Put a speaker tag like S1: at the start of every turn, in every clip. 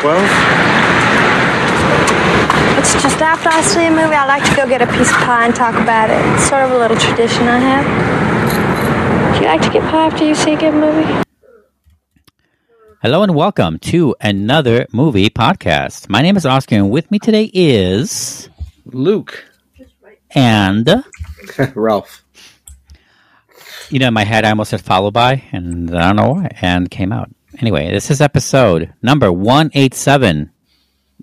S1: 12?
S2: It's just after I see a movie, I like to go get a piece of pie and talk about it. It's sort of a little tradition I have. Do you like to get pie after you see a good movie?
S3: Hello and welcome to another movie podcast. My name is Oscar, and with me today is
S1: Luke.
S3: and
S1: Ralph.
S3: you know in my head I almost said followed by, and I don't know why, and came out anyway. This is episode number one eight seven,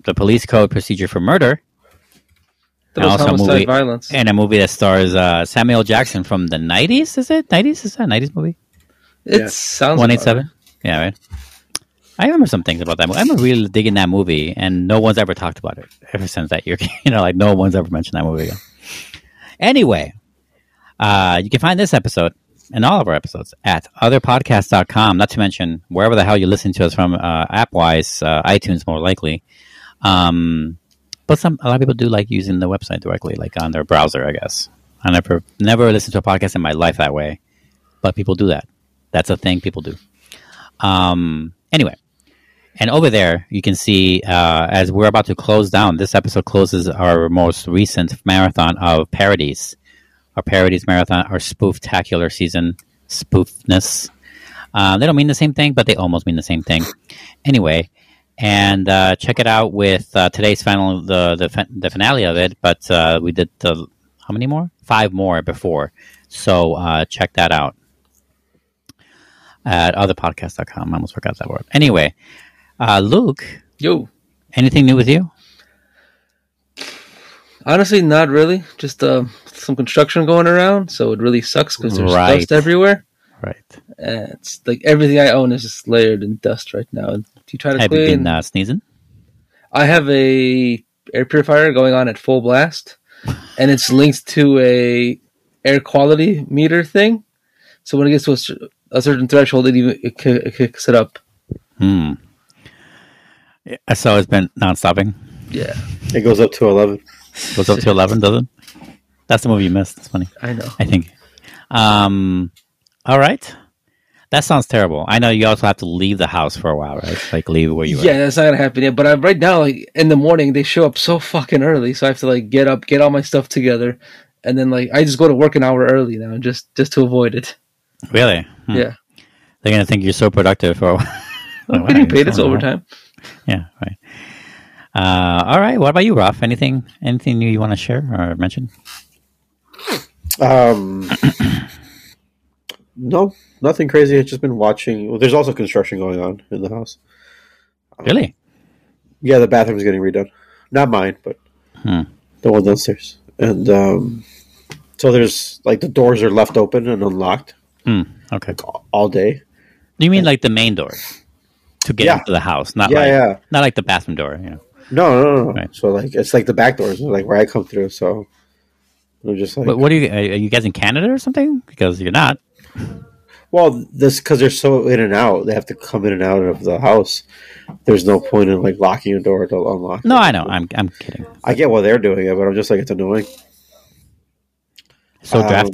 S3: the Police Code Procedure for Murder,
S1: That
S3: And
S1: was
S3: also a movie-
S1: violence.
S3: and a movie that stars uh, Samuel Jackson from the nineties. Is it nineties? Is that a nineties movie?
S1: It
S4: Yeah.
S1: sounds
S3: One eight
S1: about
S3: seven. Yeah, right. I remember some things about that movie. I'm really digging that movie, and no one's ever talked about it ever since that year. You know, like no one's ever mentioned that movie. Again. Anyway, uh, you can find this episode and all of our episodes at otherpodcast.com, not to mention wherever the hell you listen to us from, uh, app wise, uh, iTunes more likely. Um, but some a lot of people do like using the website directly, like on their browser, I guess. I never never listened to a podcast in my life that way, but people do that. That's a thing people do. Um, anyway, and over there you can see uh, as we're about to close down. This episode closes our most recent marathon of parodies. Our parodies marathon, our spooftacular season, spoofness. Uh, they don't mean the same thing, but they almost mean the same thing. Anyway, and uh, check it out with uh, today's final, the the, the finale of it. But uh, we did the how many more? Five more before. So uh, check that out at otherpodcast.com. I almost forgot that word. Anyway, uh, Luke,
S1: Yo.
S3: anything new with you?
S1: Honestly, not really. Just uh, some construction going around, so it really sucks because there's
S3: Right.
S1: dust everywhere.
S3: Right.
S1: And it's like everything I own is just layered in dust right now. And if you try to
S3: Have you been uh, sneezing?
S1: I have a air purifier going on at full blast, and it's linked to a air quality meter thing. So when it gets to a, a certain threshold, it even it, it kicks it up.
S3: Hmm. Yeah, So it's been non-stopping.
S1: Yeah,
S4: It goes up to 11.
S3: Goes up to eleven, doesn't? That's the movie you missed. That's funny.
S1: I know.
S3: I think. Um. All right. That sounds terrible. I know you also have to leave the house for a while, right? Like leave where you
S1: Yeah, that's not gonna happen yet. But I'm, right now, like in the morning, they show up so fucking early, so I have to like get up, get all my stuff together, and then like I just go to work an hour early now, just just to avoid it.
S3: Really? Hmm.
S1: Yeah,
S3: They're gonna think you're so productive for a while.
S1: I'm getting paid. It's overtime.
S3: Yeah. Right. Uh, all right. What about you, Ralph? Anything? Anything new you want to share or mention?
S4: Um, no, nothing crazy. I've just been watching. Well, there's also construction going on in the house.
S3: Really?
S4: Yeah, the bathroom's getting redone. Not mine, but
S3: Hmm.
S4: the one downstairs. And um, so there's like the doors are left open and unlocked
S3: Hmm. Okay.
S4: all day.
S3: You mean like the main door to get
S4: Yeah.
S3: into the house, not
S4: Yeah,
S3: like
S4: yeah.
S3: not like the bathroom door. You know.
S4: No, no, no. no.
S3: Right.
S4: So like it's like the back doors, like where I come through. So I'm just like,
S3: But what are you? Are you guys in Canada or something? Because you're not.
S4: well, this because they're so in and out. They have to come in and out of the house. There's no point in like locking a door to unlock.
S3: No,
S4: it.
S3: I know. I'm I'm kidding.
S4: I get why they're doing it, but I'm just like it's annoying.
S3: So
S4: Um.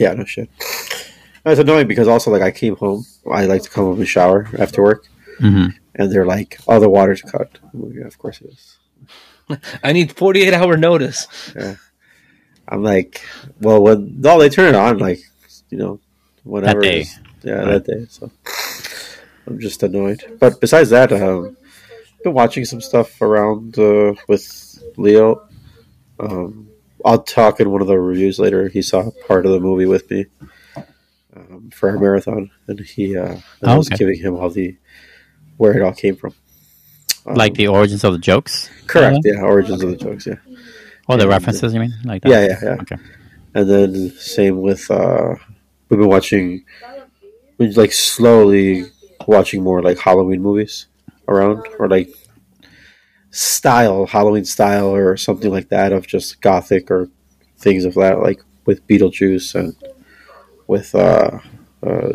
S4: Yeah, no shit. It's annoying because also like I came home. I like to come home and shower after work,
S3: hmm
S4: and they're like, "Oh, the water's cut." Like, yeah, of course it is.
S1: I need 48 hour notice.
S4: I'm like, well, when no, they turn it on like, you know, whatever.
S3: That day.
S4: Yeah,
S3: Right.
S4: that day. So I'm just annoyed. But besides that, um, been watching some stuff around uh, with Leo. Um, I'll talk in one of the reviews later. He saw part of the movie with me um, for our marathon, and he uh, and I
S3: Oh,
S4: was
S3: okay.
S4: giving him all the where it all came from. Um,
S3: like the origins of the jokes.
S4: correct, yeah, origins of the jokes, yeah,
S3: Oh, the
S4: and-
S3: references. You mean like that?
S4: yeah, yeah, yeah.
S3: Okay.
S4: And then same with uh, we've been watching, like slowly watching more like Halloween movies around, or like style Halloween style or something like that of just gothic or things of that, like with Beetlejuice and with uh, uh,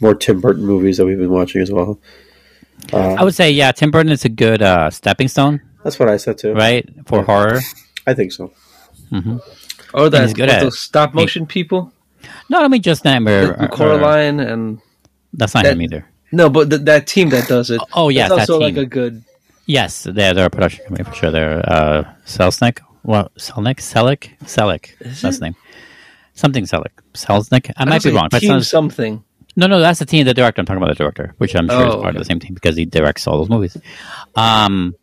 S4: more Tim Burton movies that we've been watching as well. Uh,
S3: I would say yeah. Tim Burton is a good uh, stepping stone,
S4: that's what I said too.
S3: right, for
S4: Yeah.
S3: horror.
S4: I think so.
S3: hmm
S1: Or that
S3: he's good at
S1: those stop motion people,
S3: No, I mean just Nightmare.
S1: Like Coraline and
S3: That's not
S1: that-
S3: him either.
S1: No, but th- that team that does it.
S3: Oh, yeah,
S1: that's
S3: that
S1: also like a good.
S3: Yes, they're, they're a production company for sure. They're uh, Selznick. What Selnick? Selick? Selick. That's his name. Something Selick. Selznick. I, might be
S1: like
S3: wrong. But
S1: Team
S3: sounds-
S1: something.
S3: No, no, that's the team. The director. I'm talking about the director, which I'm sure is
S1: Oh,
S3: part of the same team because he directs all those movies. Um,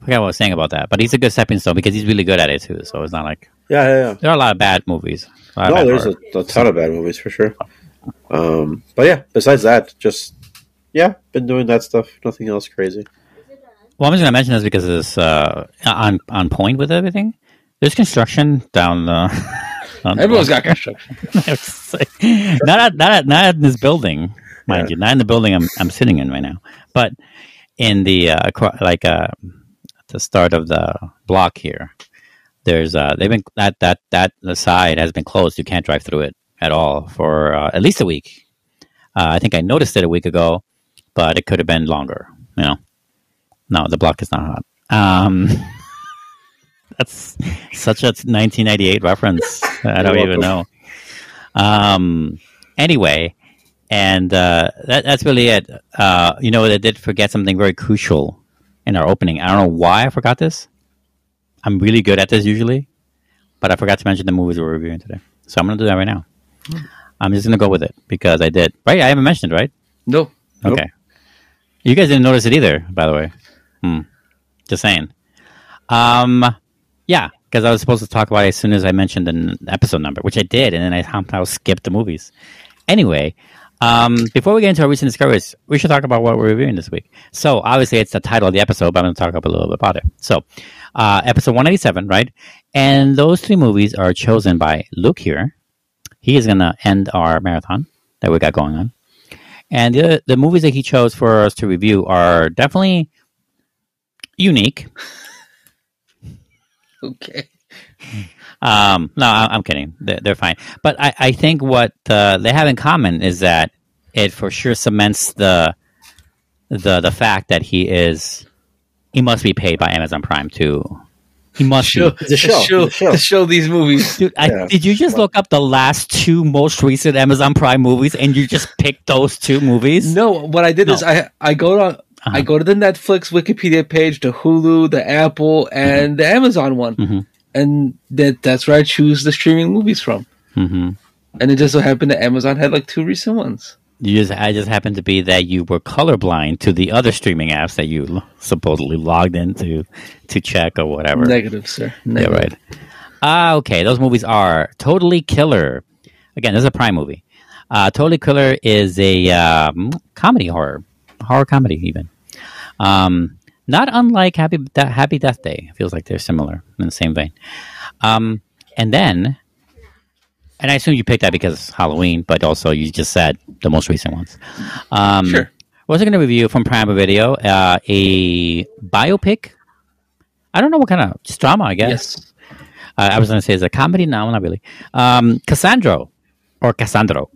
S3: I forgot what I was saying about that, but he's a good stepping stone because he's really good at it too. So it's not like
S4: Yeah, yeah, yeah.
S3: there are a lot of bad movies.
S4: No,
S3: bad
S4: there's a, a ton of bad movies for sure. Um, but yeah, besides that, just yeah, been doing that stuff. Nothing else crazy.
S3: Well, I'm just going to mention this because it's uh, on on point with everything. There's construction down the. on the
S1: got construction.
S3: Not at, not at, not in this building, mind you, not in the building I'm I'm sitting in right now, but in the uh, like uh, the start of the block here. There's uh, they've been that that that the side has been closed. You can't drive through it at all for uh, at least a week. Uh, I think I noticed it a week ago, but it could have been longer. You know, no, the block is not hot. Um, that's such a 1998 reference. I don't even know. Um. Anyway, and uh, that, that's really it. Uh, you know, they did forget something very crucial in our opening. I don't know why I forgot this. I'm really good at this usually, but I forgot to mention the movies we're reviewing today. So I'm going to do that right now. I'm just going to go with it because I did. Right? I haven't mentioned it, right?
S1: No.
S4: Nope.
S3: Okay. You guys didn't notice it either, by the way. Hmm. Just saying. Um, yeah, because I was supposed to talk about it as soon as I mentioned the episode number, which I did, and then I somehow skipped the movies. Anyway, um, before we get into our recent discoveries, we should talk about what we're reviewing this week. So, obviously, it's the title of the episode, but I'm going to talk a little bit about it. So, uh, episode 187, right? And those three movies are chosen by Luke here. He is going to end our marathon that we got going on. And the the movies that he chose for us to review are definitely unique.
S1: Okay.
S3: Um, no, I- I'm kidding. They're, they're fine. But I, I think what uh, they have in common is that it for sure cements the the the fact that he is he must be paid by Amazon Prime to he must
S1: Show,
S3: be.
S4: It's show.
S1: To show,
S4: It's a show.
S1: to show these movies.
S3: Dude, I,
S4: Yeah.
S3: did you just look up the last two most recent Amazon Prime movies and you just picked those two movies?
S1: No, what I did is I I go to I go to the Netflix Wikipedia page, the Hulu, the Apple, and the Amazon one,
S3: Mhm.
S1: and that that's where I choose the streaming movies from.
S3: hmm
S1: And it just so happened that Amazon had like two recent ones.
S3: You just, I just happened to be that you were colorblind to the other streaming apps that you supposedly logged into to check or whatever.
S1: Negative, sir.
S3: Yeah, right. Ah, okay. Those movies are Totally Killer. Again, this is a Prime movie. Uh, totally Killer is a um, comedy horror, horror comedy even. Um, not unlike Happy De- Happy Death Day. It feels like they're similar in the same vein. Um, and then, and I assume you picked that because it's Halloween, but also you just said the most recent ones. Um,
S1: Sure.
S3: We're also going to review from Prime Video uh, a biopic. I don't know what kind of just drama, I guess.
S1: Yes.
S3: Uh, I was going to say, it's a comedy? No, not really. Um, Cassandro or Cassandro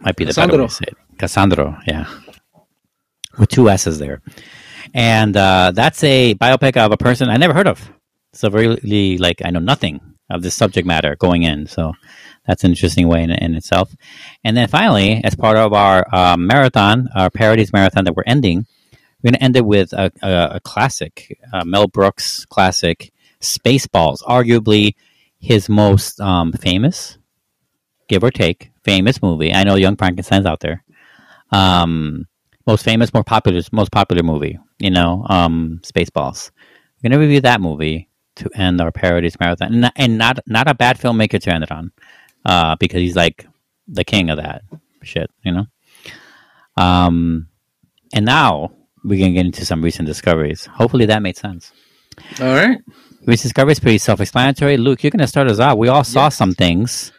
S3: might be the better way
S1: Cassandro.
S3: to say it. Cassandro, yeah, with two S's there, and uh, that's a biopic of a person I never heard of. So really, like I know nothing of this subject matter going in. So that's an interesting way in, in itself. And then finally, as part of our uh, marathon, our parodies marathon that we're ending, we're going to end it with a, a, a classic, uh, Mel Brooks classic, Spaceballs, arguably his most um, famous, give or take, famous movie. I know Young Frankenstein's out there. Um, most famous, more popular, most popular movie. You know, um, Spaceballs. We're gonna review that movie to end our parodies marathon, and not, and not not a bad filmmaker to end it on, uh, because he's like the king of that shit. You know. Um, and now we can get into some recent discoveries. Hopefully that made sense.
S1: All right.
S3: Recent discovery is pretty self-explanatory. Luke, you're going to start us out. We all saw some things,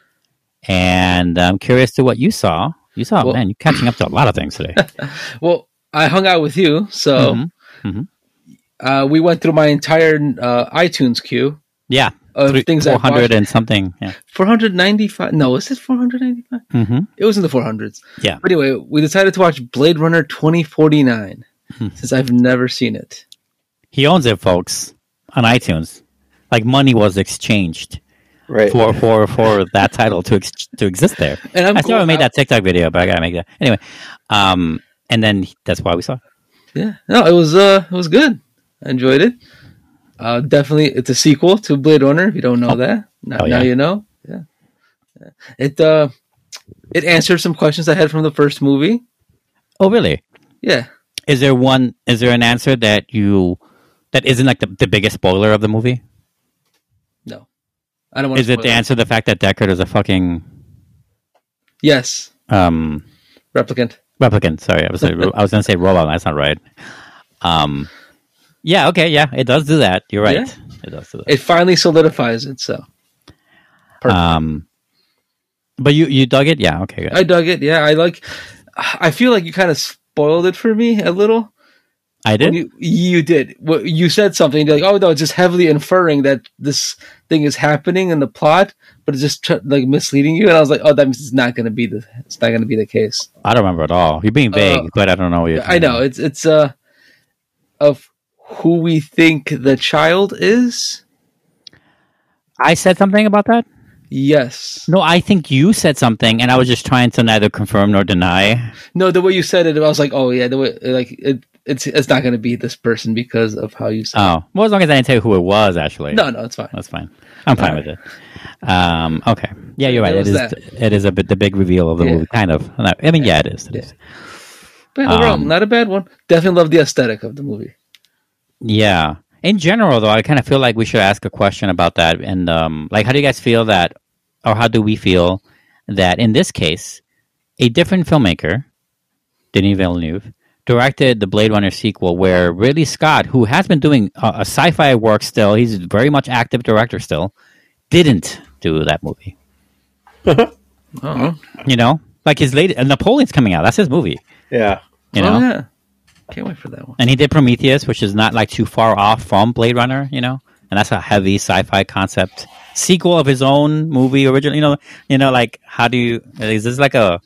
S3: and I'm curious to what you saw. You saw,
S1: Well-
S3: man, you're catching up to a lot of things today.
S1: Well, I hung out with you, so
S3: Mhm.
S1: uh, we went through my entire uh, iTunes queue
S3: Yeah,
S1: of
S3: Three-
S1: things I
S3: 400 and something. Yeah.
S1: 495. No, is it 495?
S3: hmm
S1: It was in the 400s.
S3: Yeah.
S1: But anyway, we decided to watch Blade Runner 2049
S3: Hmm.
S1: since I've never seen it.
S3: He owns it, folks, on iTunes. Like money was exchanged
S4: Right.
S3: for for for that title to ex- to exist there.
S1: And I'm
S3: I still haven't made
S1: glad-
S3: that TikTok video, but I gotta make that anyway. Um, and then that's why we saw. It.
S1: Yeah, no, it was uh, it was good. I enjoyed it. Uh, definitely, it's a sequel to Blade Runner. If you don't know that, now,
S3: Oh, yeah.
S1: now you know. Yeah, Yeah. it uh, it answered some questions I had from the first movie.
S3: Oh, really?
S1: Yeah,
S3: Is there one? Is there an answer that you that isn't like the, the biggest spoiler of the movie?
S1: I don't want.
S3: Is it the answer the fact that Deckard is a fucking
S1: Yes,
S3: um
S1: replicant.
S3: replicant? Sorry, I was I was going to say robot. That's not right. Um, yeah, okay, yeah, it does do that. You're right.
S1: Yeah.
S3: It does do that.
S1: It finally solidifies it. So perfect.
S3: Um, but you you dug it, yeah. Okay, good.
S1: I dug it. Yeah, I like. I feel like you kind of spoiled it for me a little.
S3: I did.
S1: You, you did. Well, You said something. You're like, oh no, it's just heavily inferring that this thing is happening in the plot, but it's just tr- like misleading you. And I was like, oh, that means it's not going to be the. It's not going to be the case.
S3: I don't remember at all. You're being vague,
S1: Uh,
S3: but I don't know. What you're
S1: I know it's it's uh of who we think the child is.
S3: I said something about that.
S1: Yes.
S3: No, I think you said something, and I was just trying to neither confirm nor deny.
S1: No, the way you said it, I was like, oh yeah, the way like it. It's it's not going to be this person because of how you said. it.
S3: Oh, well, as long as I didn't tell you who it was, actually.
S1: No, no, it's fine.
S3: That's fine. I'm fine
S1: All
S3: with it. Um, okay. Yeah, you're right. It is.
S1: that.
S3: It is a bit the big reveal of the
S1: Yeah.
S3: movie, kind of. I mean, yeah, it is. It
S1: Yeah.
S3: is.
S1: But overall,
S3: Um,
S1: not a bad one. Definitely love the aesthetic of the movie.
S3: Yeah. In general, though, I kind of feel like we should ask a question about that. And um, like, how do you guys feel that, or how do we feel that in this case, a different filmmaker, Denis Villeneuve, directed the Blade Runner sequel, where Ridley Scott, who has been doing uh, a sci-fi work still, he's very much active director still, didn't do that movie.
S1: Oh,
S3: You know, like his late Napoleon's coming out. That's his movie.
S4: Yeah.
S3: You know,
S1: oh yeah. Can't wait for that one.
S3: and he did Prometheus, which is not like too far off from Blade Runner, you know, and that's a heavy sci-fi concept sequel of his own movie originally. You know, you know, like how do you? Is this like a?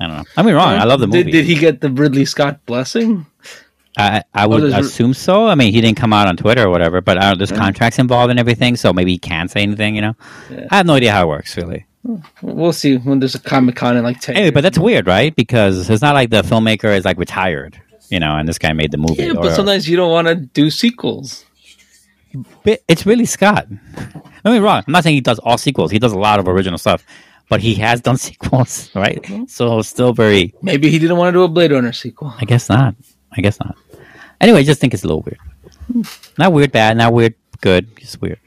S3: I don't know. I mean, wrong. I love the movie.
S1: Did, did he get the Ridley Scott blessing?
S3: I, I would
S1: there's-
S3: assume so. I mean, he didn't come out on Twitter or whatever, but uh, there's contracts involved and everything, so maybe he can't say anything. You know,
S1: Yeah.
S3: I have no idea how it works really.
S1: We'll see when there's a Comic Con in like ten.
S3: Anyway,
S1: years.
S3: but that's weird, right? Because it's not like the filmmaker is like retired, you know, and this guy made the movie.
S1: yeah,
S3: or-
S1: but sometimes you don't want to do sequels.
S3: It's really Scott. Don't be wrong. I'm not saying he does all sequels. He does a lot of original stuff, but he has done sequels, right? So still very.
S1: Maybe he didn't want to do a Blade Runner sequel.
S3: I guess not. I guess not. Anyway, I just think it's a little weird. Not weird, bad. Not weird, good. Just weird.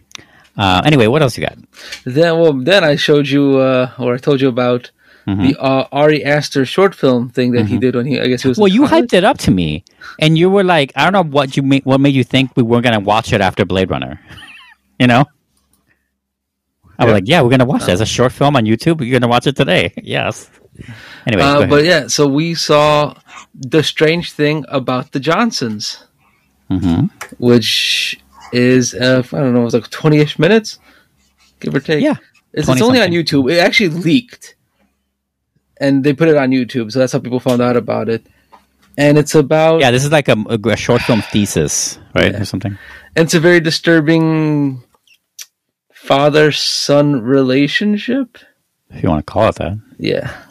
S3: Uh, anyway, what else you got?
S1: Then, well, then I showed you, uh, or I told you about
S3: Mm-hmm.
S1: the uh, Ari Aster short film thing that he did when he, I guess he was.
S3: Well, you
S1: college.
S3: hyped it up to me, and you were like, I don't know what you made, what made you think we weren't going to watch it after Blade Runner. you know. I was
S1: Yeah.
S3: like, yeah, we're gonna watch it. It's a short film on YouTube. You're gonna watch it today. Yes. Anyway,
S1: Uh, but yeah, so we saw the strange thing about the Johnsons,
S3: Mhm.
S1: which is uh, I don't know, it was like twenty-ish minutes, give or take.
S3: Yeah,
S1: it's, it's only on. YouTube. It actually leaked, and they put it on YouTube, so that's how people found out about it. And it's about
S3: Yeah, this is like a, a short film thesis, right,
S1: Yeah.
S3: or something.
S1: and it's a very disturbing father-son relationship.
S3: If you want to call it that.
S1: Yeah.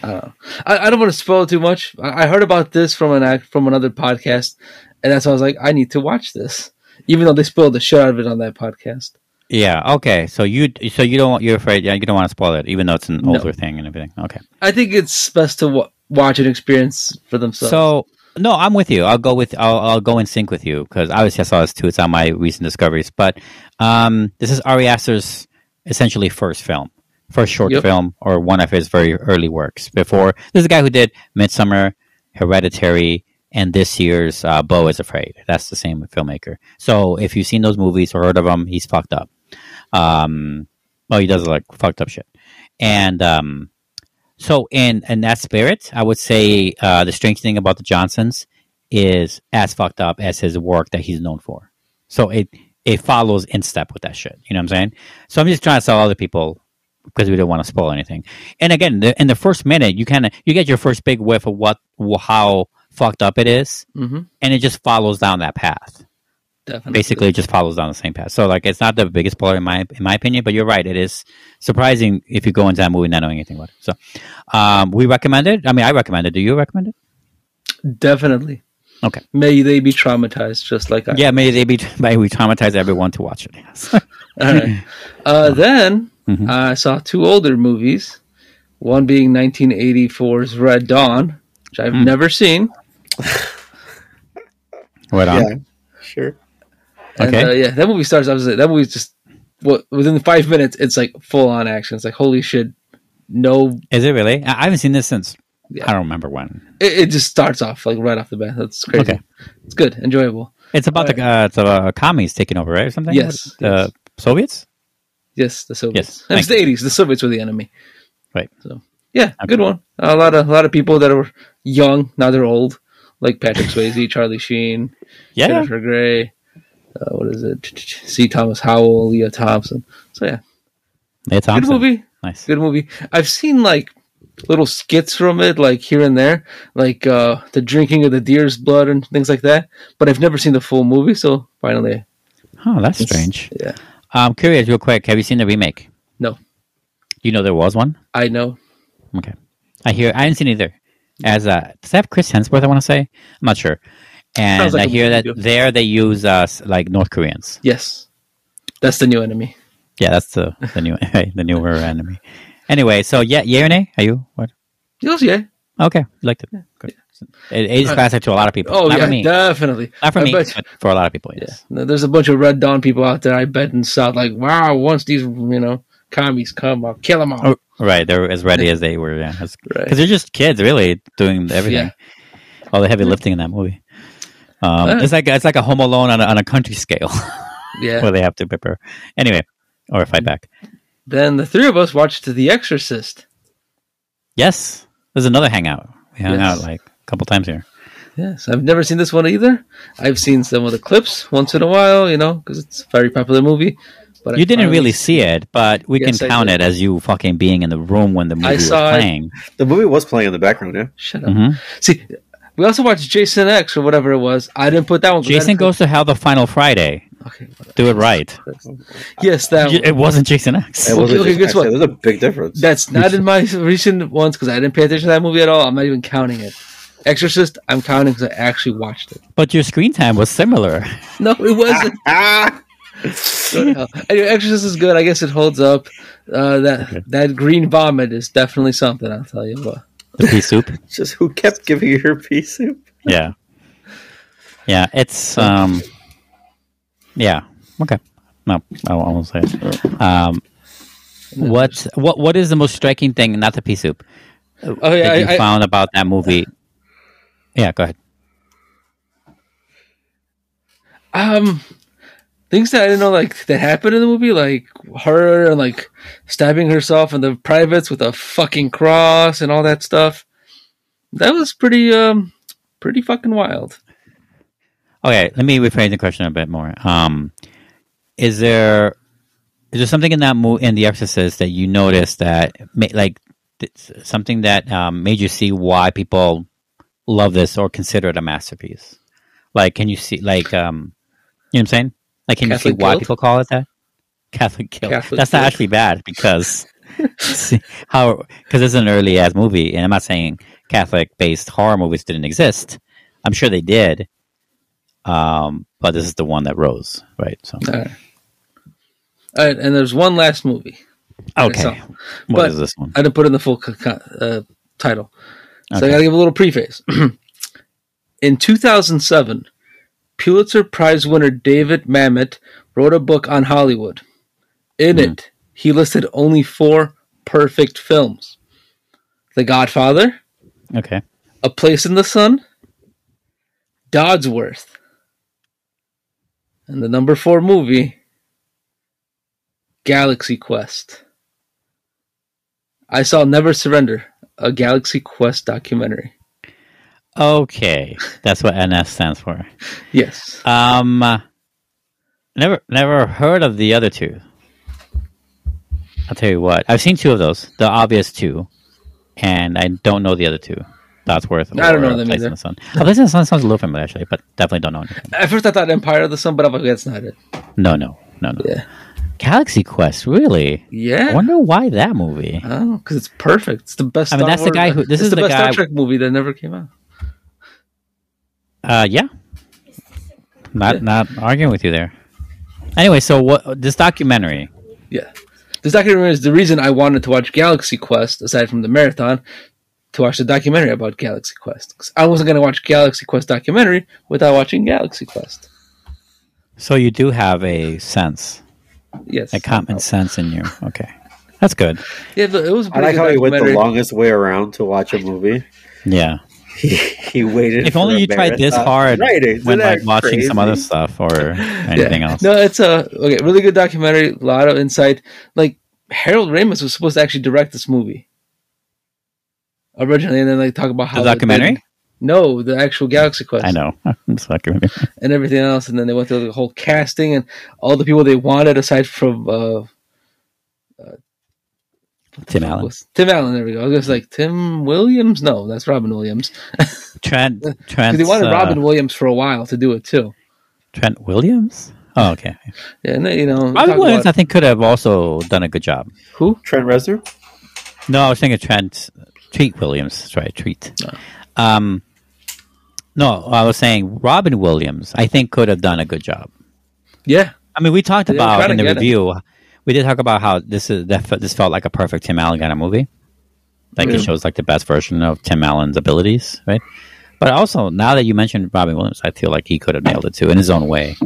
S1: I don't know. I, I don't want to spoil too much. I, I heard about this from an act from another podcast, and that's why I was like, I need to watch this, even though they spoiled the shit out of it on that podcast.
S3: Yeah. Okay. So you, so you don't, you're afraid. Yeah, you don't want to spoil it, even though it's an
S1: No.
S3: older thing and everything. Okay.
S1: I think it's best to wa watch and experience for themselves.
S3: So no, I'm with you. I'll go with I'll, I'll go in sync with you because obviously I saw this too. It's on my recent discoveries. But um, this is Ari Aster's essentially first film, first short
S1: Yep.
S3: film, or one of his very early works. Before this is a guy who did Midsommar, Hereditary, and this year's uh, Beau is Afraid. That's the same filmmaker. So if you've seen those movies or heard of them, he's fucked up. Um, well, he does like fucked up shit, and um, so in in that spirit, I would say uh, the strange thing about the Johnsons is as fucked up as his work that he's known for. So it it follows in step with that shit. You know what I'm saying? So I'm just trying to tell other people because we don't want to spoil anything. And again, the, in the first minute, you kind of you get your first big whiff of what how fucked up it is,
S1: Mhm.
S3: and it just follows down that path.
S1: Definitely.
S3: basically it just follows down the same path. So like it's not the biggest spoiler in my in my opinion, but you're right. It is surprising if you go into that movie not knowing anything about it. So um, we recommend it. I mean, I recommend it. Do you recommend it?
S1: Definitely.
S3: Okay.
S1: May they be traumatized just like I.
S3: Yeah, may they be may we traumatize everyone to watch it. Yes.
S1: All right. Uh, then
S3: Mhm.
S1: I saw two older movies. One being 1984's Red Dawn, which I've
S3: Hmm.
S1: never seen.
S3: right on.
S4: Yeah, sure.
S1: And,
S3: Okay.
S1: uh, yeah, that movie starts. That movie's just what within five minutes. It's like full on action. It's like holy shit. No,
S3: Is it really? I haven't seen this since
S1: Yeah.
S3: I don't remember when.
S1: it, it just starts off like right off the bat. That's crazy.
S3: Okay.
S1: It's good, enjoyable.
S3: It's about the uh, it's uh, commies taking over, right? Or something.
S1: Yes,
S3: The
S1: yes.
S3: Soviets.
S1: Yes, the Soviets.
S3: Yes,
S1: and it's the eighties. The Soviets were the enemy.
S3: Right.
S1: So yeah,
S3: Okay.
S1: good one. A lot of a lot of people that are young now they're old, like Patrick Swayze, Charlie Sheen,
S3: Yeah.
S1: Jennifer Grey. Uh, what is it? C. Thomas Howell, Lea Thompson. So yeah,
S3: Lea Thompson.
S1: good movie.
S3: Nice.
S1: Good movie. I've seen like little skits from it, like here and there, like uh the drinking of the deer's blood and things like that. But I've never seen the full movie, so finally,
S3: Oh, that's strange.
S1: yeah.
S3: I'm curious, real quick. Have you seen the remake?
S1: No.
S3: You know there was one.
S1: I know.
S3: Okay. I hear. I didn't see it either. As uh, does that have Chris Hemsworth? I want to say. I'm not sure. And
S1: like
S3: I hear that
S1: too.
S3: there they use uh, s- like North Koreans.
S1: Yes, that's the new enemy.
S3: Yeah, that's the the new the newer enemy. Anyway, so yeah, yay or nay? Are you what?
S1: Yes, yeah.
S3: Okay, you liked it. Good. It ages
S1: Uh,
S3: classic to a lot of people.
S1: Oh
S3: Not
S1: yeah, definitely.
S3: Not for
S1: I
S3: me,
S1: bet-
S3: but for a lot of people. Yes.
S1: Yeah, there's a bunch of Red Dawn people out there. I bet in South, like, wow, once these you know commies come, I'll kill them all.
S3: Oh, right, they're as ready as they were. Yeah, because
S1: Right.
S3: they're just kids, really, doing everything. All the heavy lifting in that movie. Um,
S1: Yeah.
S3: It's like it's like a Home Alone on a, on a country scale,
S1: Yeah.
S3: where they have to prepare. Anyway, or fight back.
S1: then the three of us watched The Exorcist.
S3: Yes, there's another hangout. We hung
S1: Yes.
S3: out like a couple times here.
S1: Yes, I've never seen this one either. I've seen some of the clips once in a while, you know, because it's a very popular movie. But I
S3: You didn't really see it, but we
S1: Yes,
S3: can count it as you fucking being in the room when the movie was
S1: saw it.
S3: playing.
S4: The movie was playing in the background, yeah.
S1: Shut up.
S3: Mhm.
S1: See, we also watched Jason X or whatever it was. I didn't put that one.
S3: Jason goes to hell the final Friday.
S1: Okay. whatever.
S3: Do it right.
S1: Yes, that.
S3: It wasn't Jason X.
S4: It wasn't
S1: okay,
S4: just
S1: guess what?
S4: There's a big difference.
S1: That's not in my recent ones because I didn't pay attention to that movie at all. I'm not even counting it. Exorcist, I'm counting because I actually watched it.
S3: But your screen time was similar.
S1: No, it wasn't.
S4: ah!
S1: anyway, Exorcist is good. I guess it holds up. Uh, that that green vomit is definitely something. I'll tell you what.
S3: The pea soup.
S4: Just who kept giving her pea soup?
S3: Yeah. Yeah, it's um yeah. Okay. No, I won't say it. Um what what what is the most striking thing not the pea soup
S1: Oh yeah,
S3: that you
S1: I, I,
S3: found about that movie? Yeah, go ahead.
S1: um, things that I didn't know like that happened in the movie, like her and like stabbing herself in the privates with a fucking cross and all that stuff. That was pretty um pretty fucking wild.
S3: Okay, let me rephrase the question a bit more. Um, is there is there something in that movie in The Exorcist that you noticed that like something that um, made you see why people love this or consider it a masterpiece? Like, can you see like um, you know what I'm saying? Like, can you
S1: Catholic
S3: see why
S1: guilt?
S3: people call it that? Catholic guilt.
S1: Catholic
S3: That's not actually bad because see, how because it's an early ass movie, and I'm not saying Catholic based horror movies didn't exist. I'm sure they did. Um, but this is the one that rose, right? So
S1: All right. All right, and there's one last movie.
S3: okay,
S1: So,
S3: what is this one?
S1: I didn't put in the full uh, title, so I gotta give a little preface. in 2007, Pulitzer Prize winner David Mamet wrote a book on Hollywood. In
S3: Hmm.
S1: it, he listed only four perfect films: The Godfather,
S3: Okay,
S1: A Place in the Sun, Dodsworth, and the number four movie, Galaxy Quest. I saw Never Surrender, a Galaxy Quest documentary.
S3: Okay, that's what NS stands for.
S1: Yes.
S3: Um, never, never heard of the other two. I'll tell you what, I've seen two of those, the obvious two, and I don't know the other two. Dodsworth.
S1: I don't know them
S3: Place in
S1: either.
S3: the Sun. Oh, Place in the Sun sounds a little familiar actually, but definitely don't know anything.
S1: At first, I thought Empire of the Sun, but I'm like, that's not it.
S3: No, no, no, no.
S1: Yeah.
S3: Galaxy Quest, really?
S1: Yeah.
S3: I wonder why that movie.
S1: Oh, because it's perfect. It's the best.
S3: I mean,
S1: Star
S3: that's the guy who- this
S1: it's
S3: is
S1: the,
S3: the
S1: best
S3: guy-
S1: Star Trek movie that never came out.
S3: Uh, yeah. Not not arguing with you there. Anyway, so what this documentary?
S1: Yeah. This documentary is the reason I wanted to watch Galaxy Quest, aside from the marathon, to watch the documentary about Galaxy Quest because I wasn't going to watch Galaxy Quest documentary without watching Galaxy Quest.
S3: So you do have a sense,
S1: Yes.
S3: a common sense in you. Okay, that's good.
S1: Yeah, but it was a
S4: I
S1: pretty
S4: like
S1: good
S4: how he went the longest way around to watch a movie.
S3: Yeah.
S4: He, he waited.
S3: If only you tried this hard
S4: right?
S3: when like watching some other stuff or anything
S1: Yeah.
S3: else.
S1: No, it's a okay, really good documentary. A lot of insight. Like Harold Ramis was supposed to actually direct this movie originally, and then like talk about how
S3: The documentary?
S1: did- No, the actual Galaxy Quest.
S3: I know.
S1: And everything else, and then they went through the whole casting and all the people they wanted aside from uh,
S3: Tim Allen,
S1: was- Tim Allen. There we go. I was like Tim Williams. No, that's Robin Williams.
S3: Trent,
S1: Because
S3: Trent,
S1: they wanted
S3: uh,
S1: Robin Williams for a while to do it too.
S3: Trent Williams. Oh, okay.
S1: Yeah, and then, you know,
S3: Robin
S1: talk
S3: Williams, I think, could have also done a good job.
S1: who?
S4: Trent Reznor.
S3: No, I was thinking Trent Treat Williams. That's right, Treat. Um, no, I was saying Robin Williams. I think could have done a good job.
S1: Yeah,
S3: I mean, we talked
S1: They
S3: about in the
S1: review him.
S3: We did talk about how this is that this felt like a perfect Tim Allen kind of movie. Like
S1: Yeah.
S3: it shows like the best version of Tim Allen's abilities, right? But also, now that you mentioned Robin Williams, I feel like he could have nailed it too in his own way.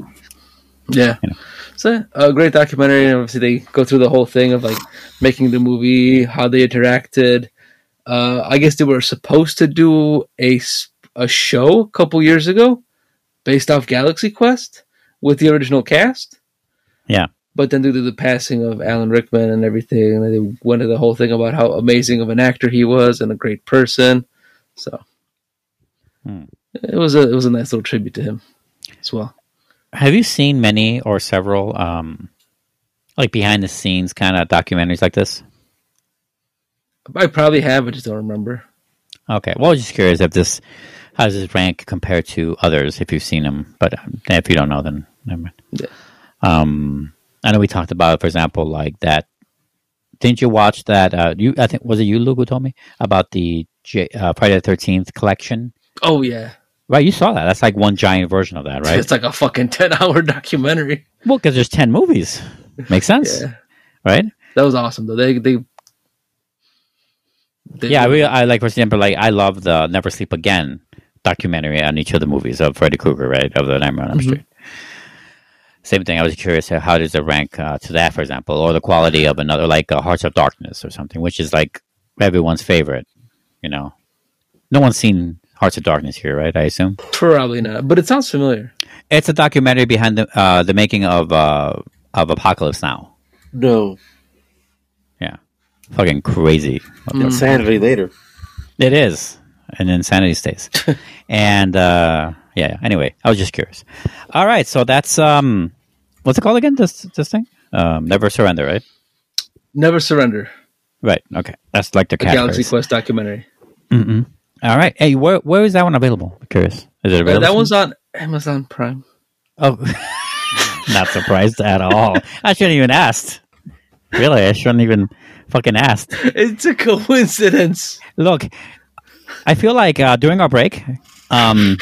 S1: yeah.
S3: You know.
S1: So a great documentary, and obviously they go through the whole thing of like making the movie, how they interacted. Uh, I guess they were supposed to do a a show a couple years ago, based off Galaxy Quest with the original cast.
S3: Yeah.
S1: But then due to the passing of Alan Rickman and everything, they went into the whole thing about how amazing of an actor he was and a great person. So
S3: Hmm.
S1: it was a it was a nice little tribute to him as well.
S3: Have you seen many or several um, like behind the scenes kind of documentaries like this?
S1: I probably have, I just don't remember.
S3: Okay. Well, I was just curious if this how does this rank compared to others if you've seen them, but um, if you don't know, then never mind.
S1: Yeah.
S3: Um, I know we talked about, for example, like that. Didn't you watch that? Uh, you, I think was it you, Luke, who told me about the J, uh, Friday the Thirteenth collection?
S1: Oh yeah,
S3: Right, you saw that. That's like one giant version of that, right?
S1: it's like a fucking ten hour documentary.
S3: well, because there's ten movies. Makes sense,
S1: Yeah,
S3: right?
S1: that was awesome though. They they, they
S3: Yeah, I, really, I like for example, like I love the Never Sleep Again documentary on each of the movies of Freddy Krueger, right, of the Nightmare on Elm
S1: Mhm.
S3: Street. Same thing. I was curious uh, how does it rank uh, to that, for example, or the quality of another like uh, Hearts of Darkness or something, which is like everyone's favorite. You know, no one's seen Hearts of Darkness here, right? I assume
S1: probably not, but it sounds familiar.
S3: it's a documentary behind the uh, the making of uh, of Apocalypse Now.
S4: No,
S3: Yeah, fucking crazy.
S1: Mm.
S4: Insanity later.
S3: It is an insanity stays. and uh yeah, yeah, anyway, I was just curious. All right, so that's um what's it called again? This this thing? Um Never Surrender, right?
S1: Never surrender.
S3: Right. Okay. That's like the
S1: The Galaxy. Quest documentary.
S3: Mm-mm. All right. Hey, where where is that one available? I'm curious. Is it
S1: Uh,
S3: available?
S1: that one's on Amazon Prime.
S3: Oh, not surprised at all. I shouldn't even asked. Really, I shouldn't even fucking asked.
S1: It's a coincidence.
S3: Look, I feel like uh, during our break, um,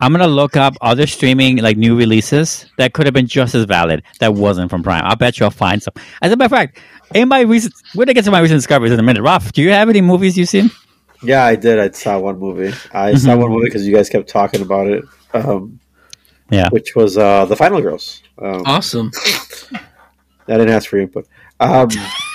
S3: I'm gonna look up other streaming like new releases that could have been just as valid that wasn't from Prime. I bet you I'll find some. As a matter of fact, in my recent, we're gonna get to my recent discoveries in a minute. Rob, do you have any movies you've seen?
S4: Yeah, I did. I saw one movie. I
S3: Mm-hmm.
S4: saw one movie because you guys kept talking about it, um,
S3: Yeah.
S4: which was uh, the Final Girls. Um,
S1: Awesome.
S4: I didn't ask for input. Um,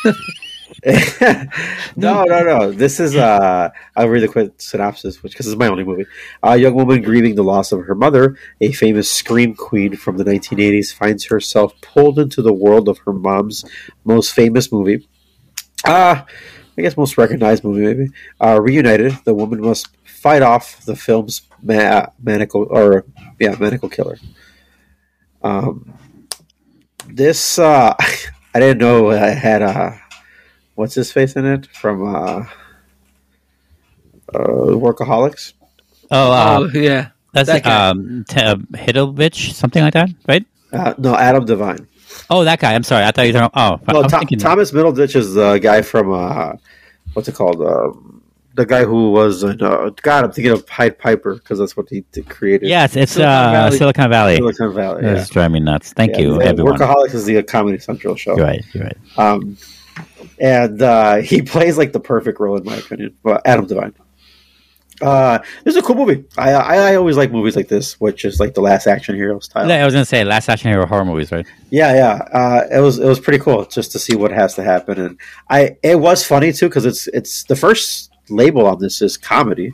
S4: no, no, no. This is uh, I'll read the quick synopsis, which because it's my only movie. A young woman grieving the loss of her mother, a famous scream queen from the 1980s, finds herself pulled into the world of her mom's most famous movie. Ah, I guess most recognized movie, maybe. Uh, reunited, the woman must fight off the film's ma- or yeah, maniacal killer. Um, this uh, I didn't know I had uh, what's his face in it from uh, uh, Workaholics.
S3: Oh, uh,
S1: oh yeah,
S3: that's
S1: that guy.
S3: um, T- uh, Hidovich, something like that, right?
S4: Uh, no, Adam Devine.
S3: Oh, that guy. I'm sorry. I thought you were talking. Oh,
S4: No,
S3: was
S4: Tho- Thomas Middleditch is the guy from uh, what's it called? Um, the guy who was in, uh, God, I'm thinking of Pied Piper because that's what he created.
S3: Yes, it's
S1: Silicon
S3: uh,
S1: Valley.
S3: Silicon Valley.
S4: Silicon Valley. Yeah.
S3: That's driving me nuts. Thank
S4: Yeah,
S3: you, everyone.
S4: Workaholics is the Comedy Central show.
S3: You're right. You're right.
S4: Um, and uh, he plays like the perfect role in my opinion. Well, Adam Devine. Uh, this is a cool movie. I, I I always like movies like this, which is like the Last Action Hero style.
S3: Yeah, I was gonna say last action hero horror movies, right?
S4: Yeah, yeah. Uh, it was it was pretty cool just to see what has to happen, and I it was funny too because it's it's the first label on this is comedy.